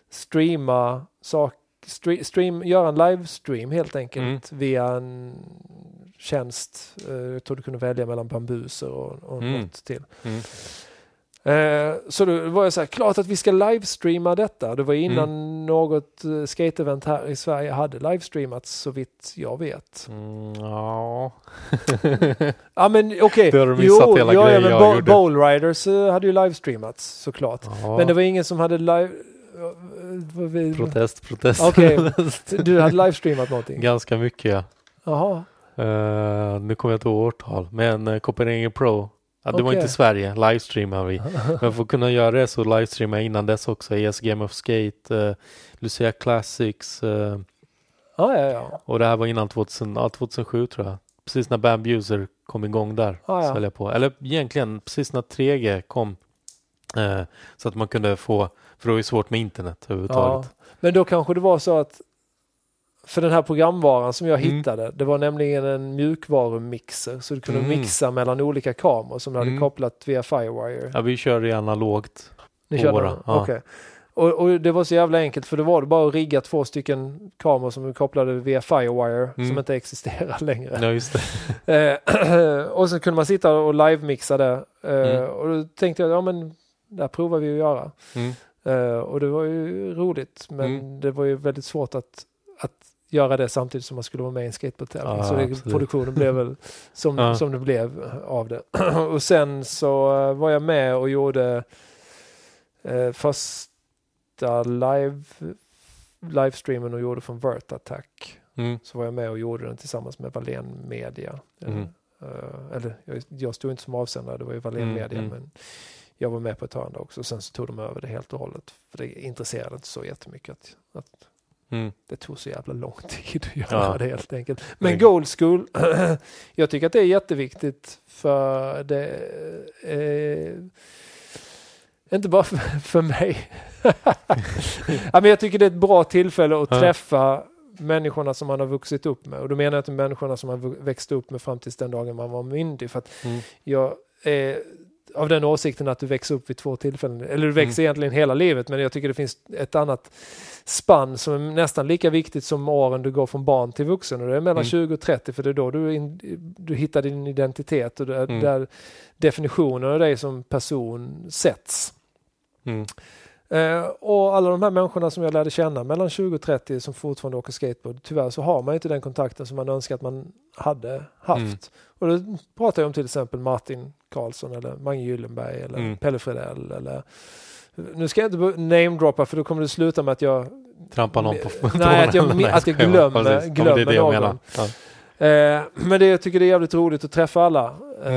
streama sak, stre, stream, göra en livestream helt enkelt via en tjänst. Eh, jag tror du kunde välja mellan bambuser och, och Mm. något till. Mm. Eh, så då var jag så här, klart att vi ska livestreama detta. Det var innan Mm. något uh, skateevent här i Sverige hade livestreamats så vitt jag vet. Mm, ja. Ja men okej, du missat hela ja, grejen men jag Bo-. Bowl Riders eh, hade ju livestreamats såklart. ja. Men det var ingen som hade live... eh, Protest, protest. Okej, du hade livestreamat någonting? Ganska mycket ja. Jaha. Eh, nu kommer jag inte ihåg årtal, men uh, Copenhagen Pro. Ja, det var inte Sverige, livestreamar vi. Men för att kunna göra det så livestreamade jag innan dess också ES Game of Skate, uh, Lucia Classics eh, Ja, ja, ja. och det här var innan 2000, ja, 2007 tror jag. Precis när Bam User kom igång där. Ja, ja. jag på. Eller egentligen precis när 3G kom. så att man kunde få, för det var ju svårt med internet ja. överhuvudtaget. Men då kanske det var så att för den här programvaran som jag Mm. hittade, det var nämligen en mjukvarumixer så du kunde Mm. mixa mellan olika kameror som du hade Mm. kopplat via Firewire. Ja, vi kör i analogt. Ni körde våra, ja. Okej. Och, och det var så jävla enkelt för det var det bara att rigga två stycken kameror som du kopplade via Firewire som Mm. inte existerar längre. Ja, just det. Eh, och så kunde man sitta och live-mixa det. Eh, Mm. Och då tänkte jag, ja men det här provar vi att göra. Eh, och det var ju roligt men Mm. det var ju väldigt svårt att göra det samtidigt som man skulle vara med i en skateboardtävling. Ja, så det, produktionen blev väl som, Ja. som det blev av det. och sen så eh, var jag med och gjorde eh, första live livestreamen och gjorde från Vert Attack. Mm. Så var jag med och gjorde den tillsammans med Wallén Media. Mm. Eh, eller jag, jag stod inte som avsändare, det var ju Wallén Mm, Media. mm. Men jag var med på ett hörn också. Sen så tog de över det helt och hållet. För det intresserade inte så jättemycket. Att, att Mm. det tog så jävla lång tid att göra Ja. det helt enkelt. Men Men- Gold School, jag tycker att det är jätteviktigt för det är inte bara för, för mig. ja, men jag tycker det är ett bra tillfälle att träffa människorna som man har vuxit upp med. Och då menar jag inte människorna som man växte upp med fram tills den dagen man var myndig. För Mm. jag är av den åsikten att du växer upp vid två tillfällen. Eller du växer egentligen hela livet men jag tycker det finns ett annat spann som är nästan lika viktigt som åren du går från barn till vuxen. Och det är mellan Mm. 20 och 30 för det är då du, in, du hittar din identitet och det är Mm. där definitionen av dig som person sätts. Mm. Eh, och alla de här människorna som jag lärde känna mellan 20 och 30 som fortfarande åker skateboard, tyvärr så har man inte den kontakten som man önskar att man hade haft. Mm. Och då pratar jag om till exempel Martin Karlsson eller Mange Gyllenberg eller Mm. Pelle Fredell eller nu ska jag inte namedroppa för då kommer det sluta med att jag Trampa någon på Nej, tårna. att jag- Nej, att jag skojar bara. glömmer- Precis. Ja, men glömmer det jag någon. Ja. Eh, men det, jag tycker det är jävligt roligt att träffa alla. Eh,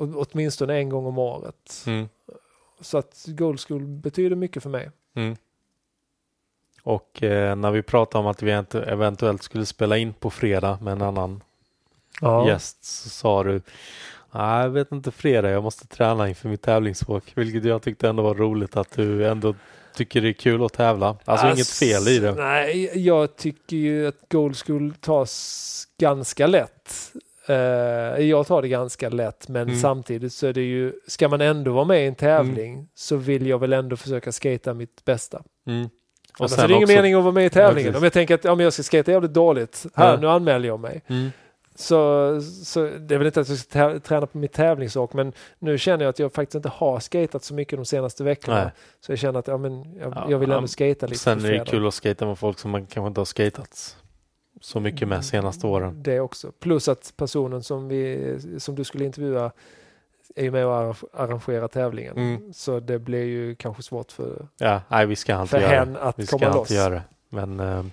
Mm. åtminstone en gång om året. Mm. Så att Gold School betyder mycket för mig. Mm. Och eh, när vi pratade om att vi ent- eventuellt skulle spela in på fredag med en annan Ja. gäst så sa du Nej, jag vet inte fredag, jag måste träna inför mitt tävlingsåk. Vilket jag tyckte ändå var roligt att du ändå tycker det är kul att tävla. Alltså inget fel i det. Nej, jag tycker ju att Gold School tas ganska lätt. Eh, jag tar det ganska lätt men Mm. samtidigt så är det ju, ska man ändå vara med i en tävling så vill jag väl ändå försöka skata mitt bästa. Mm. Och Annars är det ingen också- mening att vara med i tävlingen. Om jag tänker att ja, men jag ska skata jävligt dåligt, här Ja. nu anmäler jag mig. Mm. Så, så det är väl inte att jag ska träna på mitt tävlingsåk men nu känner jag att jag faktiskt inte har skatat så mycket de senaste veckorna. Nej. Så jag känner att ja, men jag, Ja, jag vill ändå skata lite Sen är det kul att skata med folk som man kanske inte har skatat så mycket med senaste åren. Det också. Plus att personen som, vi, som du skulle intervjua är ju med och arrange- arrangerar tävlingen. Mm. Så det blir ju kanske svårt för, Ja, nej vi ska inte för göra henne att Vi ska komma inte loss. göra det. Men, eh,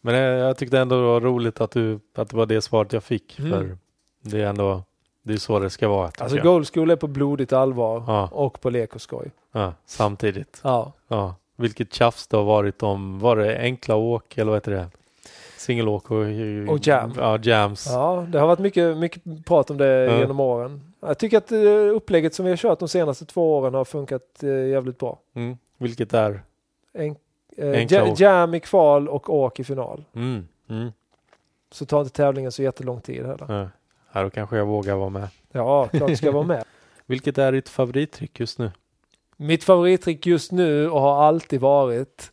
men eh, jag tyckte ändå det var roligt att, du, att det var det svaret jag fick. Mm. För det är ändå det är så det ska vara. Alltså. Gold School är på blodigt allvar Ja. och på lek och skoj. Ja, samtidigt. Ja. Ja. Vilket tjafs det har varit om, var det enkla åk eller vad heter det? Singelåk och, Och jam. Ja, jams. ja, det har varit mycket, mycket prat om det Ja. genom åren. Jag tycker att eh, upplägget som vi har kört de senaste två åren har funkat eh, jävligt bra. Mm. Vilket är? En, eh, jam i kval och åk i final. Mm. Mm. Så tar inte tävlingen så jättelång tid heller. Ja. ja, då kanske jag vågar vara med. Ja, klart du ska vara med. Vilket är ditt favorittrick just nu? Mitt favorittrick just nu och har alltid varit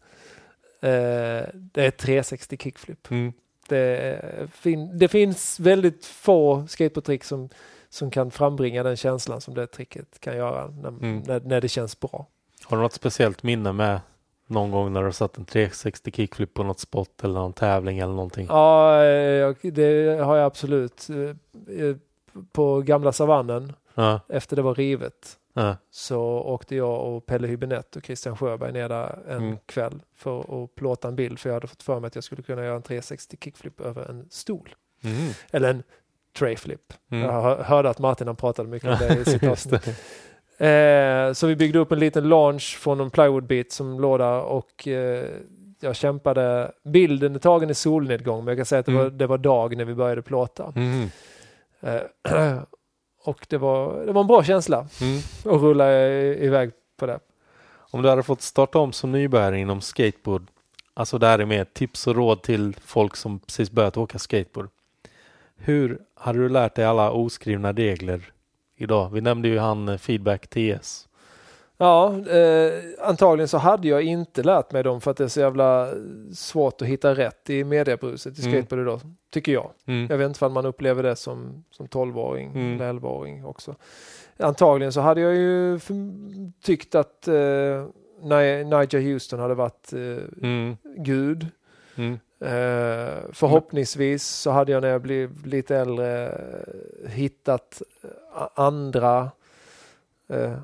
det är 360 kickflip. Mm. Det, fin- det finns väldigt få skateboardtrick som, som kan frambringa den känslan som det tricket kan göra när, Mm. när, när det känns bra. Har du något speciellt minne med någon gång när du satt en 360 kickflip på något spot eller någon tävling eller någonting? Ja, eh, det har jag absolut. Eh, eh, På gamla savannen, Ja, efter det var rivet, ja, så åkte jag och Pelle Hübinette och Christian Sjöberg ner där en Mm. kväll för att plåta en bild. För jag hade fått för mig att jag skulle kunna göra en 360 kickflip över en stol. Mm. Eller en tray flip. Mm. Jag hör- hörde att Martin han pratade mycket om det i sitt avsnitt. Eh, så vi byggde upp en liten launch från en plywoodbit som låg där och eh, jag kämpade. Bilden är tagen i solnedgång men jag kan säga att det, Mm. var, det var dag när vi började plåta. Mm. Eh, och det var, det var en bra känsla Mm. att rulla iväg på det. Om du hade fått starta om som nybörjare inom skateboard, alltså det här är mer tips och råd till folk som precis börjat åka skateboard. Hur hade du lärt dig alla oskrivna regler idag? Vi nämnde ju han eh, Feedback TS. Ja, eh, antagligen så hade jag inte lärt mig dem för att det är så jävla svårt att hitta rätt i mediebruset i Mm. skateboard idag, tycker jag. Mm. Jag vet inte om man upplever det som, som 12-åring Mm. eller 11-åring också. Antagligen så hade jag ju tyckt att eh, Ni- Nigel Houston hade varit eh, Mm. gud. Mm. Eh, förhoppningsvis så hade jag när jag blev lite äldre hittat eh, andra, eh,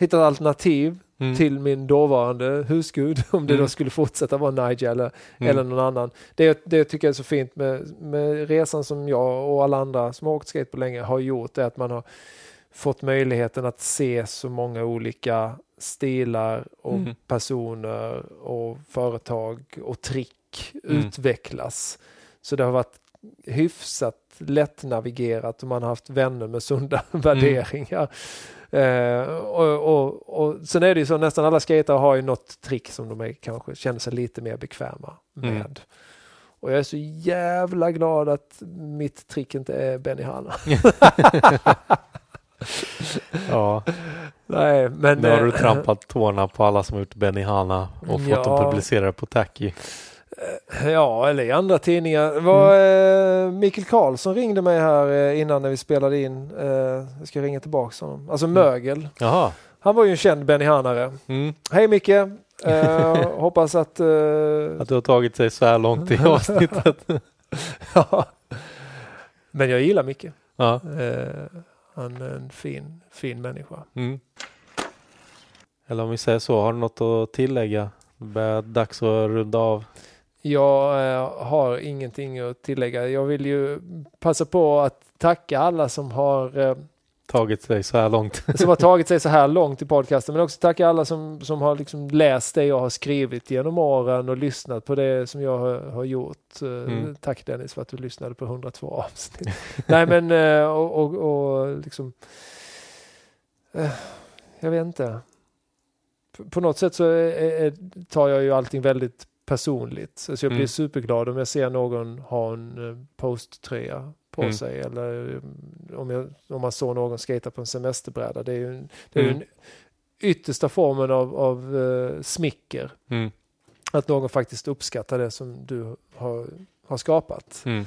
hittat alternativ Mm. till min dåvarande husgud om det Mm. då skulle fortsätta vara Nigel eller, Mm. eller någon annan. Det, det tycker jag är så fint med, med resan som jag och alla andra som har åkt skateboard länge har gjort är att man har fått möjligheten att se så många olika stilar och Mm. personer och företag och trick Mm. utvecklas. Så det har varit hyfsat lättnavigerat och man har haft vänner med sunda värderingar. Eh, och, och, och sen är det ju så nästan alla skater har ju något trick som de är, kanske känner sig lite mer bekväma med. Mm. Och jag är så jävla glad att mitt trick inte är Benny Hanna. Ja, Nej, men... nu har du eh, trampat tårna på alla som har gjort Benihana och fått Ja. dem publicerade på Tacky. Ja, eller i andra tidningar. Var Mm. eh, Mikael Karlsson ringde mig här eh, innan när vi spelade in. Eh, jag ska ringa tillbaka honom. Alltså Mögel. Jaha. Han var ju en känd Benny Hanare. Mm. Hej Micke! Eh, hoppas att... Eh, Att du har tagit sig så här långt i avsnittet. ja. Men jag gillar Micke. Ja. Eh, han är en fin, fin människa. Mm. Eller om vi säger så, har du något att tillägga? Det börjar dags att runda av. Jag eh, har ingenting att tillägga. Jag vill ju passa på att tacka alla som har eh, Tagit sig så här långt. som har tagit sig så här långt i podcasten. Men också tacka alla som, som har liksom läst det jag har skrivit genom åren och lyssnat på det som jag har, har gjort. Eh, Mm. Tack Dennis för att du lyssnade på 102 avsnitt. Nej men och, och, och liksom Jag vet inte. På- På något sätt så är, är, tar jag ju allting väldigt personligt. Så jag blir Mm. superglad om jag ser någon ha en eh, posttröja på Mm. sig eller eh, om, jag, om man såg någon skata på en semesterbräda. Det är ju, en- det är Mm. den yttersta formen av, av eh, smicker. Mm. Att någon faktiskt uppskattar det som du har, har skapat. Mm.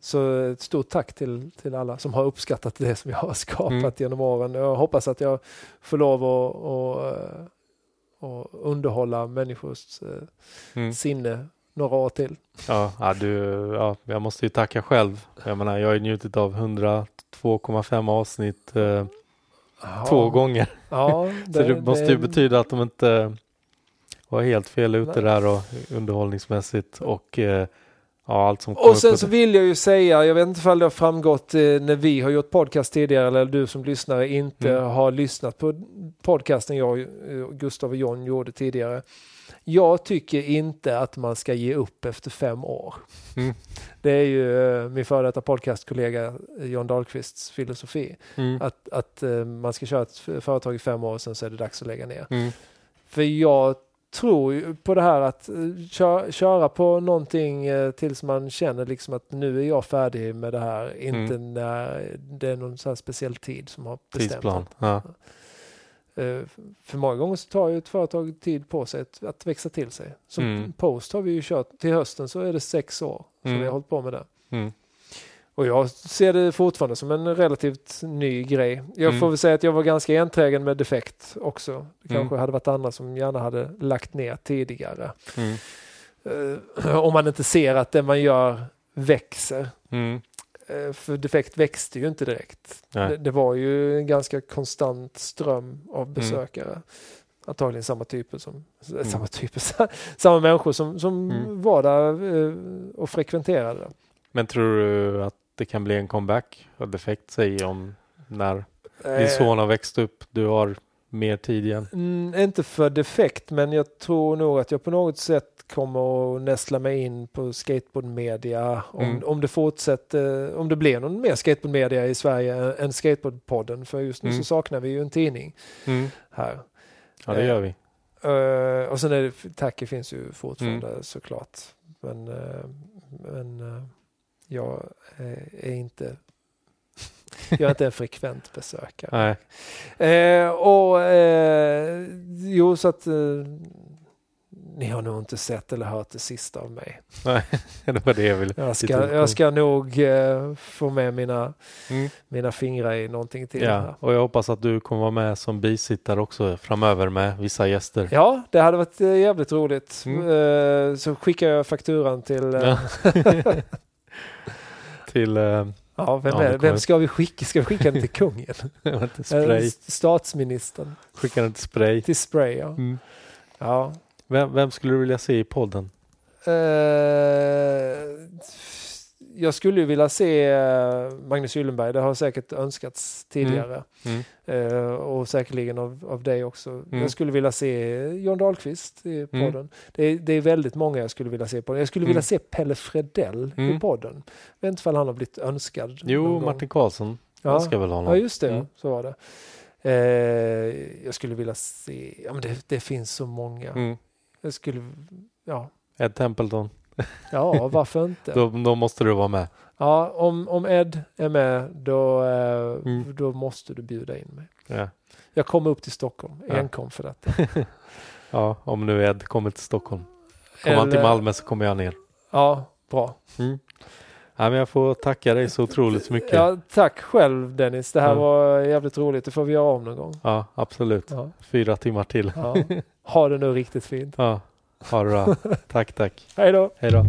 Så ett stort tack till, till alla som har uppskattat det som jag har skapat Mm. genom åren. Jag hoppas att jag får lov att, att, att underhålla människors eh, Mm. sinne några år till. Ja, ja, du, ja, jag måste ju tacka själv. Jag menar, jag har ju njutit av 102,5 avsnitt eh, två gånger. Ja, Så det måste ju betyda att de inte var helt fel ute Nej. där och underhållningsmässigt och eh, ja, allt som Och sen så vill jag ju säga, jag vet inte ifall det har framgått eh, när vi har gjort podcast tidigare eller du som lyssnare inte Mm. har lyssnat på podcasten jag, eh, Gustav och John gjorde tidigare. Jag tycker inte att man ska ge upp efter fem år. Mm. Det är ju eh, min före detta podcastkollega eh, John Dahlqvists filosofi. Mm. Att, att eh, man ska köra ett företag i fem år och sen så är det dags att lägga ner. Mm. För jag tror ju på det här att eh, kö- köra på någonting eh, tills man känner liksom att nu är jag färdig med det här. Inte när det är någon så speciell tid som har bestämt. Tidsplan. Ja. Eh, För många gånger så tar ju ett företag tid på sig att, att växa till sig. Som Mm. Post har vi ju kört, till hösten så är det sex år som Mm. vi har hållit på med det. Mm. Och jag ser det fortfarande som en relativt ny grej. Jag Mm. får väl säga att jag var ganska enträgen med defekt också. Det Mm. kanske hade varit andra som gärna hade lagt ner tidigare. Mm. Eh, om man inte ser att det man gör växer. Mm. Eh, för defekt växte ju inte direkt. Det, det var ju en ganska konstant ström av besökare. Antagligen samma typer som, Mm. samma typer, samma människor som, som Mm. var där eh, och frekventerade. Men tror du att det kan bli en comeback? Har defekt sig om när din Eh, son har växt upp, du har mer tid igen? Mm, inte för defekt, men jag tror nog att jag på något sätt kommer att nästla mig in på skateboardmedia. Om, Mm. om det fortsätter, om det blir någon mer skateboardmedia i Sverige än- Skateboardpodden. För just nu Mm. så saknar vi ju en tidning Mm. här. Ja, det Eh, gör vi. Eh, och sen är det, Tacky finns ju fortfarande Mm. såklart. Men, eh, men eh, jag är, är inte jag är inte en frekvent besökare. Eh, och eh, jo, så att eh, ni har nog inte sett eller hört det sista av mig. Nej, det var det jag ville. Jag ska, jag ska nog eh, få med mina, Mm. mina fingrar i någonting till. Ja, och jag hoppas att du kommer vara med som bisittare också framöver med vissa gäster. Ja, det hade varit eh, jävligt roligt. Mm. Eh, så skickar jag fakturan till... Eh, Ja. Till äh, ja, vem, Ja, vem ska vi skicka? Ska vi skicka den till kungen? spray. Eh, Statsministern. Skicka den till spray. Till spray, ja. Mm. ja. Vem, vem skulle du vilja se i podden? Eh, jag skulle ju vilja se eh, Magnus Gyllenberg. Det har säkert önskats tidigare. Mm. Eh, och säkerligen av, av dig också. Mm. Jag skulle vilja se John Dahlqvist i podden. Mm. Det, är, det är väldigt många jag skulle vilja se podden. Jag skulle Mm. vilja se Pelle Fredell i Mm. podden. Jag vet inte ifall han har blivit önskad. Jo. Martin Karlsson. Ja. Ska väl ha Ja, just det. Mm. Så var det. Eh, jag skulle vilja se... Ja, men det, det finns så många. Mm. Jag skulle... Ja, Ed Templeton. Ja varför inte? Då, då måste du vara med. Ja, om, om Ed är med då, eh, Mm. då måste du bjuda in mig. Ja. Jag kommer upp till Stockholm Ja. enkom för detta. ja, om nu Ed kommer till Stockholm. Kommer han till Eller- Malmö så kommer jag ner. Ja, bra. Mm. Ja, men jag får tacka dig så otroligt mycket. Ja, tack själv Dennis. Det här Ja. var jävligt roligt. Det får vi göra om någon gång. Ja, absolut. Ja. Fyra timmar till. Ja. Ha det nu riktigt fint. Ja, ha det bra. Tack, tack. Hej då! Hej då.